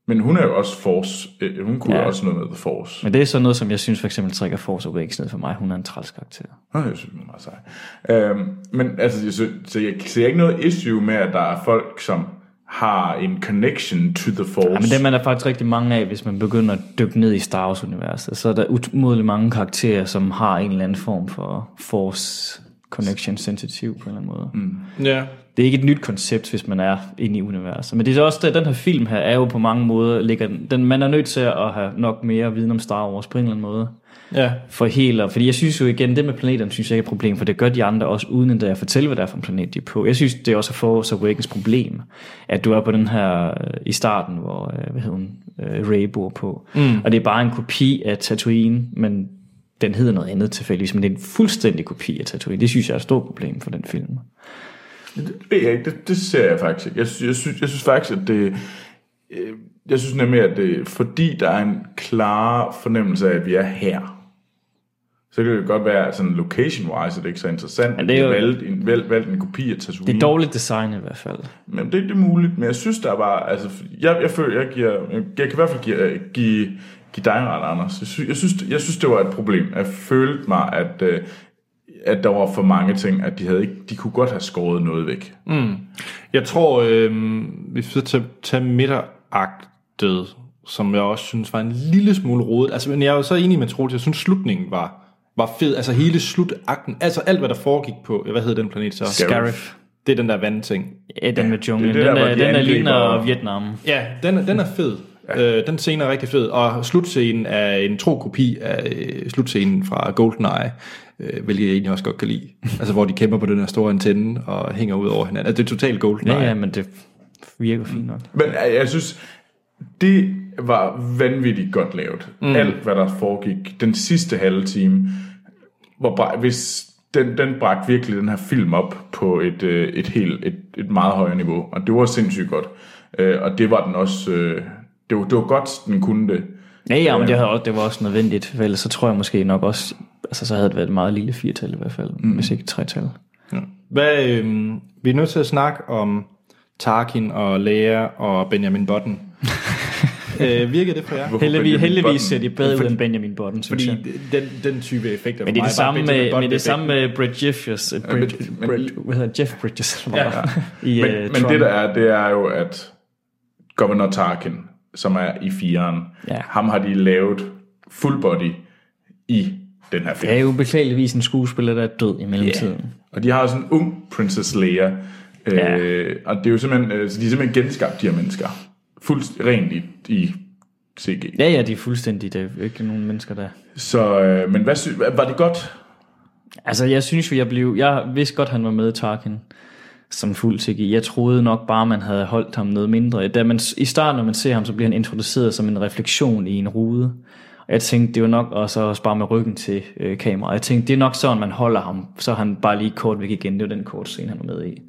men hun er jo også Force, øh, hun kunne Ja. også noget med The Force. Men det er sådan noget, som jeg synes for eksempel trækker Force Awakens ned for mig. Hun er en træls karakter. Nå, jeg synes, hun er meget sej. Øhm, men altså, jeg synes, så jeg ser ikke noget issue med, at der er folk, som har en connection to the Force. Ja, men dem er der faktisk rigtig mange af, hvis man begynder at dykke ned i Star Wars-universet. Så er der umådeligt mange karakterer, som har en eller anden form for Force Connection sensitiv på en eller anden måde. Mm. Ja. Det er ikke et nyt koncept, hvis man er inde i universet. Men det er også den her film her er jo på mange måder, ligger, den- man er nødt til at have nok mere viden om Star Wars på en eller anden måde. Ja. For helt, fordi jeg synes jo igen, det med planeterne synes jeg ikke er et problem, for det gør de andre også, uden endda at fortælle, hvad det er for en planet, de er på. Jeg synes, det er også Force Awakens problem, at du er på den her, øh, i starten, hvor, øh, hvad hedder hun, øh, Rey bor på. Mm. Og det er bare en kopi af Tatooine, men den hedder noget andet tilfældigvis, men det er en fuldstændig kopi af Tatooine. Det synes jeg er et stort problem for den film. Det, ved jeg ikke, det, det ser jeg faktisk ikke. Jeg, synes- jeg, synes, jeg synes faktisk, at det... øh, Jeg synes nemlig, at det, fordi der er en klar fornemmelse af, at vi er her, så kan det godt være, at sådan location-wise, at det ikke er så interessant, Men det er jo- valgt en, valgt, valgt en kopi af Tatooine. Det er dårligt design i hvert fald. Men det, det er muligt, men jeg synes, der var... Altså, jeg, jeg føler, jeg, giver, jeg kan i hvert fald give, give, give dig ret, Anders. Jeg synes, jeg, synes, jeg synes, det var et problem. Jeg følte mig, at, øh, at der var for mange ting, at de, havde ikke, de kunne godt have skåret noget væk. Jeg tror, øh, hvis vi så tager, tager midteragtet, som jeg også synes var en lille smule rodet. Altså, men jeg er jo så enig med Troels, jeg synes slutningen var, var fed. Altså hele slutakten, altså alt hvad der foregik på, hvad hedder den planet så? Scarif. Det er den der vandting. Ja, den med junglen. det er det den, der, der, den der ligner Vietnam. Ja, den, er- den er fed. Øh, den scene er rigtig fed, og slutscenen er en tro kopi af øh, slutscenen fra GoldenEye, øh, hvilket jeg egentlig også godt kan lide. altså, hvor de kæmper på den her store antenne og hænger ud over hinanden. Altså, det er totalt GoldenEye. Ja, ja, men det virker fint nok. Men øh, jeg synes, det var vanvittigt godt lavet. Mm. Alt, hvad der foregik den sidste halve time, hvor hvis den, den bragte virkelig den her film op på et, øh, et, helt, et, et meget højere niveau, og det var sindssygt godt. Øh, og det var den også, øh, det, var, det var godt, den kunne det. Ja, ja, men det, havde, også- det var også nødvendigt, for ellers så tror jeg måske nok også, altså så havde det været et meget lille firtal i hvert fald, mm. hvis ikke et tretal. Hvad, øh, vi er nødt til at snakke om Tarkin og Leia og Benjamin Button. øh, virker det for jer? Hvorfor Heldigvis, heldigvis ser de bedre ud end Benjamin Button, synes Fordi jeg. den, den type effekter Men det er det samme med, med, det samme med... Brett Jeffers, uh, men- Brett, men- Brett, hvad hedder? Jeff Bridges, Ja. det? i Men, uh, men det der er, det er jo, at Governor Tarkin, som er i fireren, Ja. ham har de lavet full body i den her film. Det er jo beklageligvis en skuespiller, der er død i mellemtiden. Ja. Og de har sådan en ung Princess Leia. Øh, Ja. Og det er jo simpelthen, øh, så de er simpelthen genskabt, de her mennesker. Fuldt rent i, i CG. Ja, ja, de er fuldstændig, der er ikke nogen mennesker der. Så, øh, men hvad sy- var det godt? Altså, jeg synes jo, jeg blev... Jeg vidste godt, han var med i Tarkin som fuld CGI. Jeg troede nok bare, man havde holdt ham noget mindre. Da man, I starten, når man ser ham, så bliver han introduceret som en refleksion i en rude. Jeg tænkte, det var nok også, også bare med ryggen til øh, kameraet. Jeg tænkte, det er nok sådan, man holder ham, så han bare lige kort væk igen. Det var den kort scene, han var med i.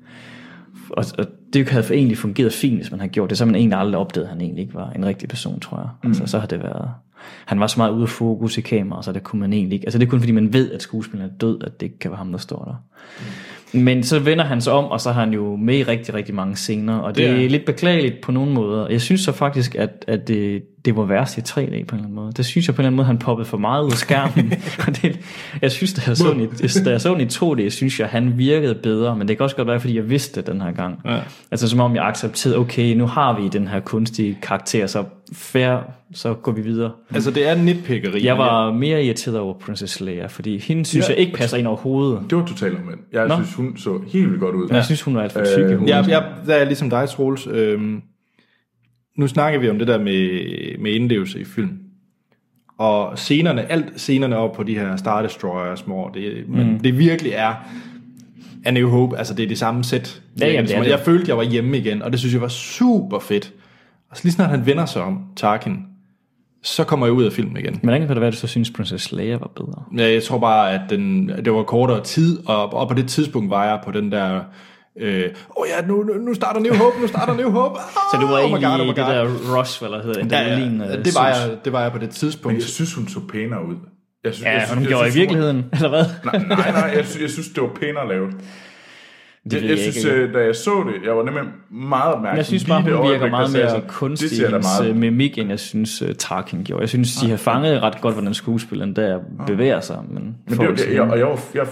Og, og det havde egentlig fungeret fint, hvis man havde gjort det. Så man egentlig aldrig opdaget, at han egentlig ikke var en rigtig person, tror jeg. Mm. Altså, så har det været... Han var så meget ude af fokus i kamera, så det kunne man egentlig ikke... Altså det er kun fordi, man ved, at skuespilleren er død, at det ikke kan være ham, der står der. Men så vender han sig om, og så har han jo med i rigtig, rigtig mange scener, og det, Det er- det er lidt beklageligt på nogle måder. Jeg synes så faktisk, at, at det, det var værst i 3D på en eller anden måde. Det synes jeg på en eller anden måde, han poppede for meget ud af skærmen. Og det, jeg synes, da jeg, så den i, da jeg så den i 2D, synes jeg, han virkede bedre, men det kan også godt være, fordi jeg vidste det den her gang. Ja. Altså som om jeg accepterede, okay, nu har vi den her kunstige karakter, så fair, så går vi videre. Altså, det er nitpikkeri. Jeg var mere irriteret over Princess Leia, fordi hende synes Ja. jeg ikke passer ind overhovedet. Det var totalt omvendt. Jeg Nå. synes, hun så helt vildt godt ud. Jeg synes, hun var alt for tyk i Øh, hovedet. Jeg, jeg, der er ligesom dig, Troels. Øhm, nu snakker vi om det der med, med indlevelse i film. og scenerne, alt scenerne op på de her Star Destroyers, hvor det, men det virkelig er A New Hope, altså det er det samme sæt. Ja, jamen, det er Så det. jeg følte, jeg var hjemme igen, og det synes jeg var super fedt. Og så lige snart han vender sig om, Tarkin, så kommer jeg ud af filmen igen. Men hvordan kan det være, at du så synes, Princess Leia var bedre? Ja, Jeg tror bare, at den, det var kortere tid, og, og på det tidspunkt var jeg på den der... Øh, oh ja, nu, nu, nu starter New Hope, nu starter New Hope. Så du var oh my egentlig God, oh i det der rush, der hedder, en Ja, ja, adrenalin, øh, det, var jeg, det var jeg på det Men tidspunkt. jeg synes, hun så pænere ud. Jeg synes, Ja, jeg synes, hun jeg gjorde i synes, hun- virkeligheden, eller hvad? Nej, nej, nej jeg, synes, jeg synes, det var pænere lavet. Det Jeg, jeg, jeg synes, ikke. øh, da jeg så det, jeg var nemlig meget opmærksom. Jeg synes bare, det hun virker øjeblik, meget mere sådan, kunstig Det i meget... mimik, end jeg synes, uh, Tarkin gjorde. Jeg synes, de har fanget ret godt, hvordan skuespilleren der bevæger sig. Men, Men, det, jeg, jeg, jeg jeg,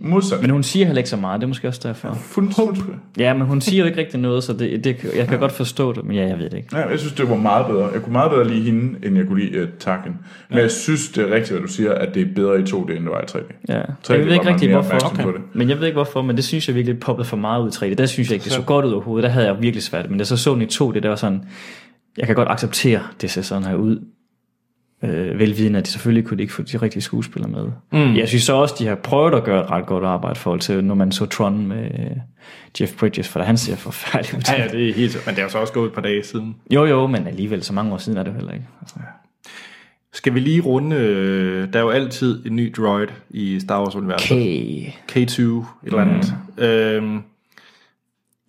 modsat. men hun siger heller ikke så meget, det er måske også derfor. Fuldstændig. Ja, men hun siger jo ikke rigtig noget, så det, det, jeg kan godt forstå det, men ja, jeg ved det ikke. Ja, jeg synes, det var meget bedre. Jeg kunne meget bedre lide hende, end jeg kunne lide uh, Tarkin. Men jeg synes, det er rigtigt, hvad du siger, at det er bedre i 2D, end det var i 3D. Ja. Så Jeg det ved ikke rigtig mere hvorfor. på det. Men jeg ved ikke hvorfor, men det synes jeg virkelig poppede for meget ud i 3D. Der synes jeg ikke, det så godt ud overhovedet. Der havde jeg virkelig svært. Men da jeg så så den i 2D, det var sådan, jeg kan godt acceptere, det ser sådan her ud. Øh, velvidende, at de selvfølgelig kunne de ikke få de rigtige skuespillere med. Mm. Jeg synes så også, de har prøvet at gøre et ret godt arbejde i forhold til, når man så Tron med øh, Jeff Bridges, for han ser forfærdelig ud. Ja, ja, det er helt... Men det er jo så også gået et par dage siden. Jo, jo, men alligevel, så mange år siden er det heller ikke. Altså. Skal vi lige runde... Øh, der er jo altid en ny droid i Star Wars-universet. Okay. K2, et eller andet. Mm. Øhm,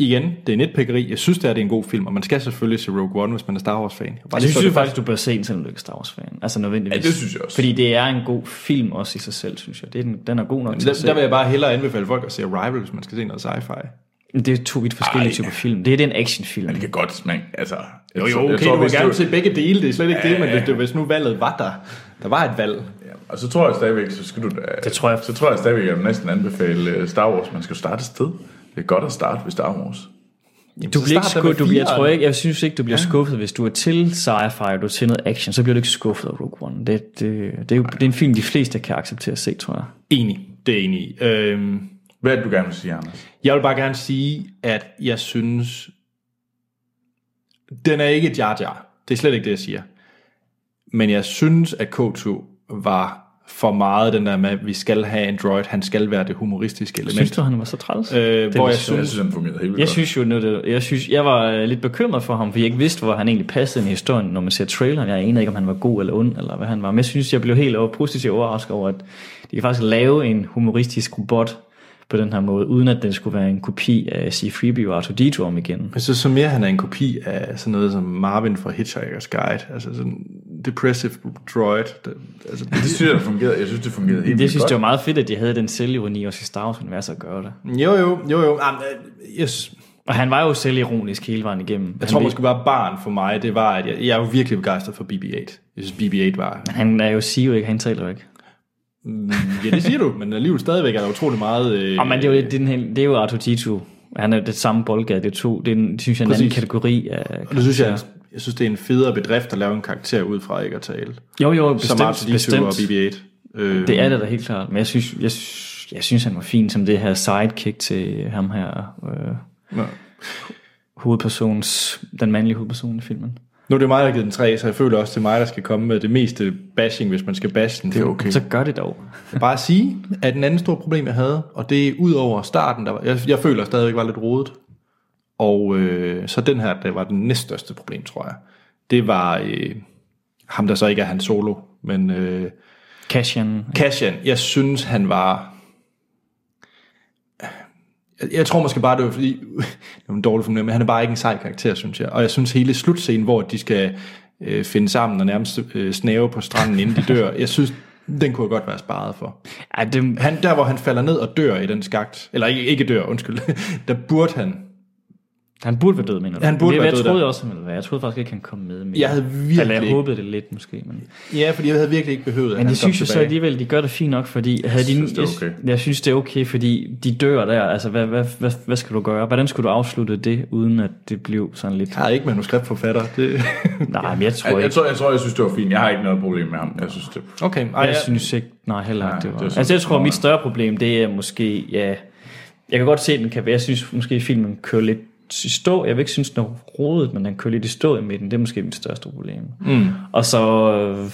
igen, det er netpikkeri. Jeg synes, det er, det er en god film, og man skal selvfølgelig se Rogue One, hvis man er Star Wars-fan. Jeg, vil bare Altså, jeg slå synes det faktisk, du bør se den, selvom du ikke er Star Wars-fan. Altså nødvendigvis. Ja, det synes jeg også. Fordi det er en god film også i sig selv, synes jeg. Det er den, den er god nok til Der, at se. der vil jeg bare hellere anbefale folk at se Arrival, hvis man skal se noget sci-fi. Det er to vidt forskellige Ej. typer film. Det er den actionfilm. Det kan godt smage, altså... Jo, jeg jo, jeg okay, tror, du hvis gerne det- se begge dele, det er slet ikke Ja, det, men hvis, det, hvis nu valget var der, der var et valg. Ja, og så tror jeg stadigvæk, så skal du da, Det tror jeg. Så tror jeg stadigvæk, at jeg vil næsten anbefale øh, Star Wars. Man skal starte et sted. Det er godt at starte ved Star Wars. Du Så bliver ikke skuffet, du, jeg fireren. tror ikke, jeg synes ikke, du bliver skuffet, hvis du er til sci-fi, og du er til noget action, så bliver du ikke skuffet af Rogue One. Det, det, det, er jo, det er en film, de fleste kan acceptere at se, tror jeg. Enig, det er enig i. Øhm, Hvad er det, du gerne vil sige, Anders? jeg vil bare gerne sige, at jeg synes, den er ikke Jar Jar. Det er slet ikke det, jeg siger. Men jeg synes, at K2 var for meget den der med, at vi skal have en droid, han skal være det humoristiske element. Synes du, han var så træls? Øh, Det hvor jeg sjovt. Jeg synes, synes, han fungerede helt Jeg synes jo, nu, det, jeg, synes, jeg var øh, lidt bekymret for ham, fordi jeg ikke vidste, hvor han egentlig passede ind i historien, når man ser traileren. Jeg anede ikke, om han var god eller ond, eller hvad han var. Men jeg synes, jeg blev helt over, positivt overrasket over, at de kan faktisk lave en humoristisk robot på den her måde, uden at den skulle være en kopi af C-3PO og R2-D2 om igen. jeg synes så mere, han er en kopi af sådan noget som Marvin fra Hitchhiker's Guide. Altså sådan depressive droid. Det, altså, Det synes jeg, det fungerede. Jeg synes, det fungerede helt Det synes godt. jeg var meget fedt, at de havde den selvironi også i Star Wars-universet at gøre det. jo, jo, jo, jo. Jamen, øh, yes. Og han var jo selvironisk hele vejen igennem. Jeg tror måske bare barn for mig, det var, at jeg, jeg er jo virkelig begejstret for BB-8. Jeg synes, BB-8 var... Han er jo CEO ikke, han taler jo ikke. Ja, det siger du, men alligevel stadigvæk er der utrolig meget... Øh, Og men det er jo, det er, den, det er jo R2-D2. Han er det samme boldgade, det er to. Det er en, det synes jeg, en anden Præcis. kategori af Og det synes jeg, jeg synes, det er en federe bedrift at lave en karakter ud fra ikke at tale. Jo, jo, Som bestemt, R2-D2 og bestemt. BB-8. Øh, Det er det da helt klart. Men jeg synes, jeg, synes- jeg synes, han var fin som det her sidekick til ham her. Øh, Ja. hovedpersons, den mandlige hovedperson i filmen. Nu er det mig, der har givet den 3, så jeg føler også, det er mig, der skal komme med det meste bashing, hvis man skal bashe den. Det er okay. Så gør det dog. Bare sige, at den anden store problem, jeg havde, og det er ud over starten, der var, jeg, jeg føler stadigvæk var lidt rodet. Og øh, så den her, det var den næststørste problem, tror jeg. Det var øh, ham, der så ikke er hans solo, men øh, Cassian. Cassian, jeg synes, han var... Jeg, jeg tror måske bare, det var fordi... Det var en dårlig formulering, men han er bare ikke en sej karakter, synes jeg. Og jeg synes hele slutscenen, hvor de skal øh, finde sammen og nærmest øh, snæve på stranden, inden de dør, jeg synes, den kunne godt være sparet for. Ja, det, Han, der, hvor han falder ned og dør i den skagt, eller ikke, ikke dør, undskyld, der burde han... han burde være død, mener du? Han burde det, være jeg død troede der. også, han ville være. Jeg troede faktisk ikke, han kom med. Mere. Jeg havde virkelig Eller jeg håbede det lidt, måske. Men, Ja, fordi jeg havde virkelig ikke behøvet, at men kom synes jeg så alligevel, de gør det fint nok, fordi havde de, synes, det er okay. jeg, jeg synes, det er okay, fordi de dør der. Altså, hvad, hvad, hvad, hvad skal du gøre? Hvordan skulle du afslutte det, uden at det blev sådan lidt... Jeg er ikke manuskriptforfatter. Det... Nej, men jeg tror Jeg, jeg, ikke. tror, jeg tror, jeg synes, det var fint. Jeg har ikke noget problem med ham. Jeg synes, det Okay, ej, Jeg jeg, synes ikke, nej heller ikke, det var. det synes altså jeg jeg tror, var- mit større problem, det er måske, ja, jeg kan godt se, at den kan være, jeg synes måske, filmen kører lidt i stå. Jeg vil ikke synes, den er rodet, men den kører lidt i stå i midten. Det er måske mit største problem. Mm. Og så, øh,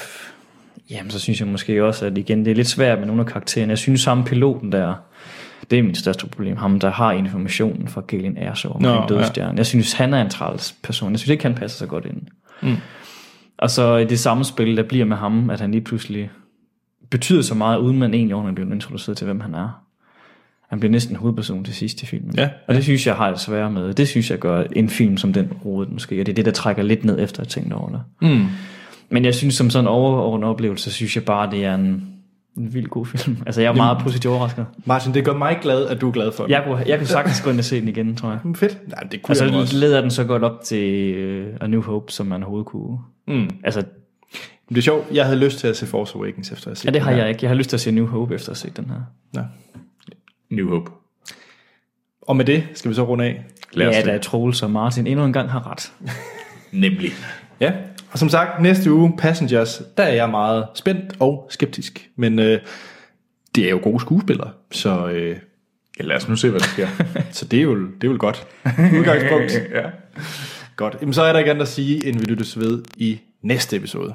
Jamen, så synes jeg måske også, at igen, det er lidt svært med nogle af karaktererne. Jeg synes sammen piloten der, det er mit største problem. Ham, der har informationen fra Galen Erso om Nå, Nå, dødstjerne. Ja. Jeg synes, han er en træls person. Jeg synes ikke, han passer så godt ind. Mm. Og så i det samme spil, der bliver med ham, at han lige pludselig betyder så meget, uden man egentlig ordentligt bliver introduceret til, hvem han er. Han bliver næsten hovedperson til sidst i filmen. Ja. Og det synes jeg har det svære med. Det synes jeg gør en film som den rodet måske. Og det er det, der trækker lidt ned efter at tænkt over det. Mm. Men jeg synes, som sådan overordnet oplevelse, synes jeg bare, det er en, en vild god film. Altså, jeg er meget positivt overrasket. Martin, det gør mig glad, at du er glad for den. Jeg kunne, jeg kunne sagtens gå ind og se den igen, tror jeg. Fedt. Nej, det kunne altså, jeg også. leder den så godt op til uh, A New Hope, som man overhovedet kunne. Mm. Altså, Det er sjovt. Jeg havde lyst til at se Force Awakens efter at set ja, det har jeg ikke. Jeg har lyst til at se New Hope efter at set den her. Ja. New Hope. Og med det skal vi så runde af. Lad os ja, det. da Troels og Martin endnu en gang har ret. Nemlig. Ja, og som sagt, næste uge, Passengers, der er jeg meget spændt og skeptisk. Men øh, det er jo gode skuespillere, så, øh, Ja, lad os nu se, hvad der sker. så det, er jo, det er jo godt udgangspunkt. ja. Godt. Jamen, så er der ikke andet at sige, end vi lyttes ved i næste episode.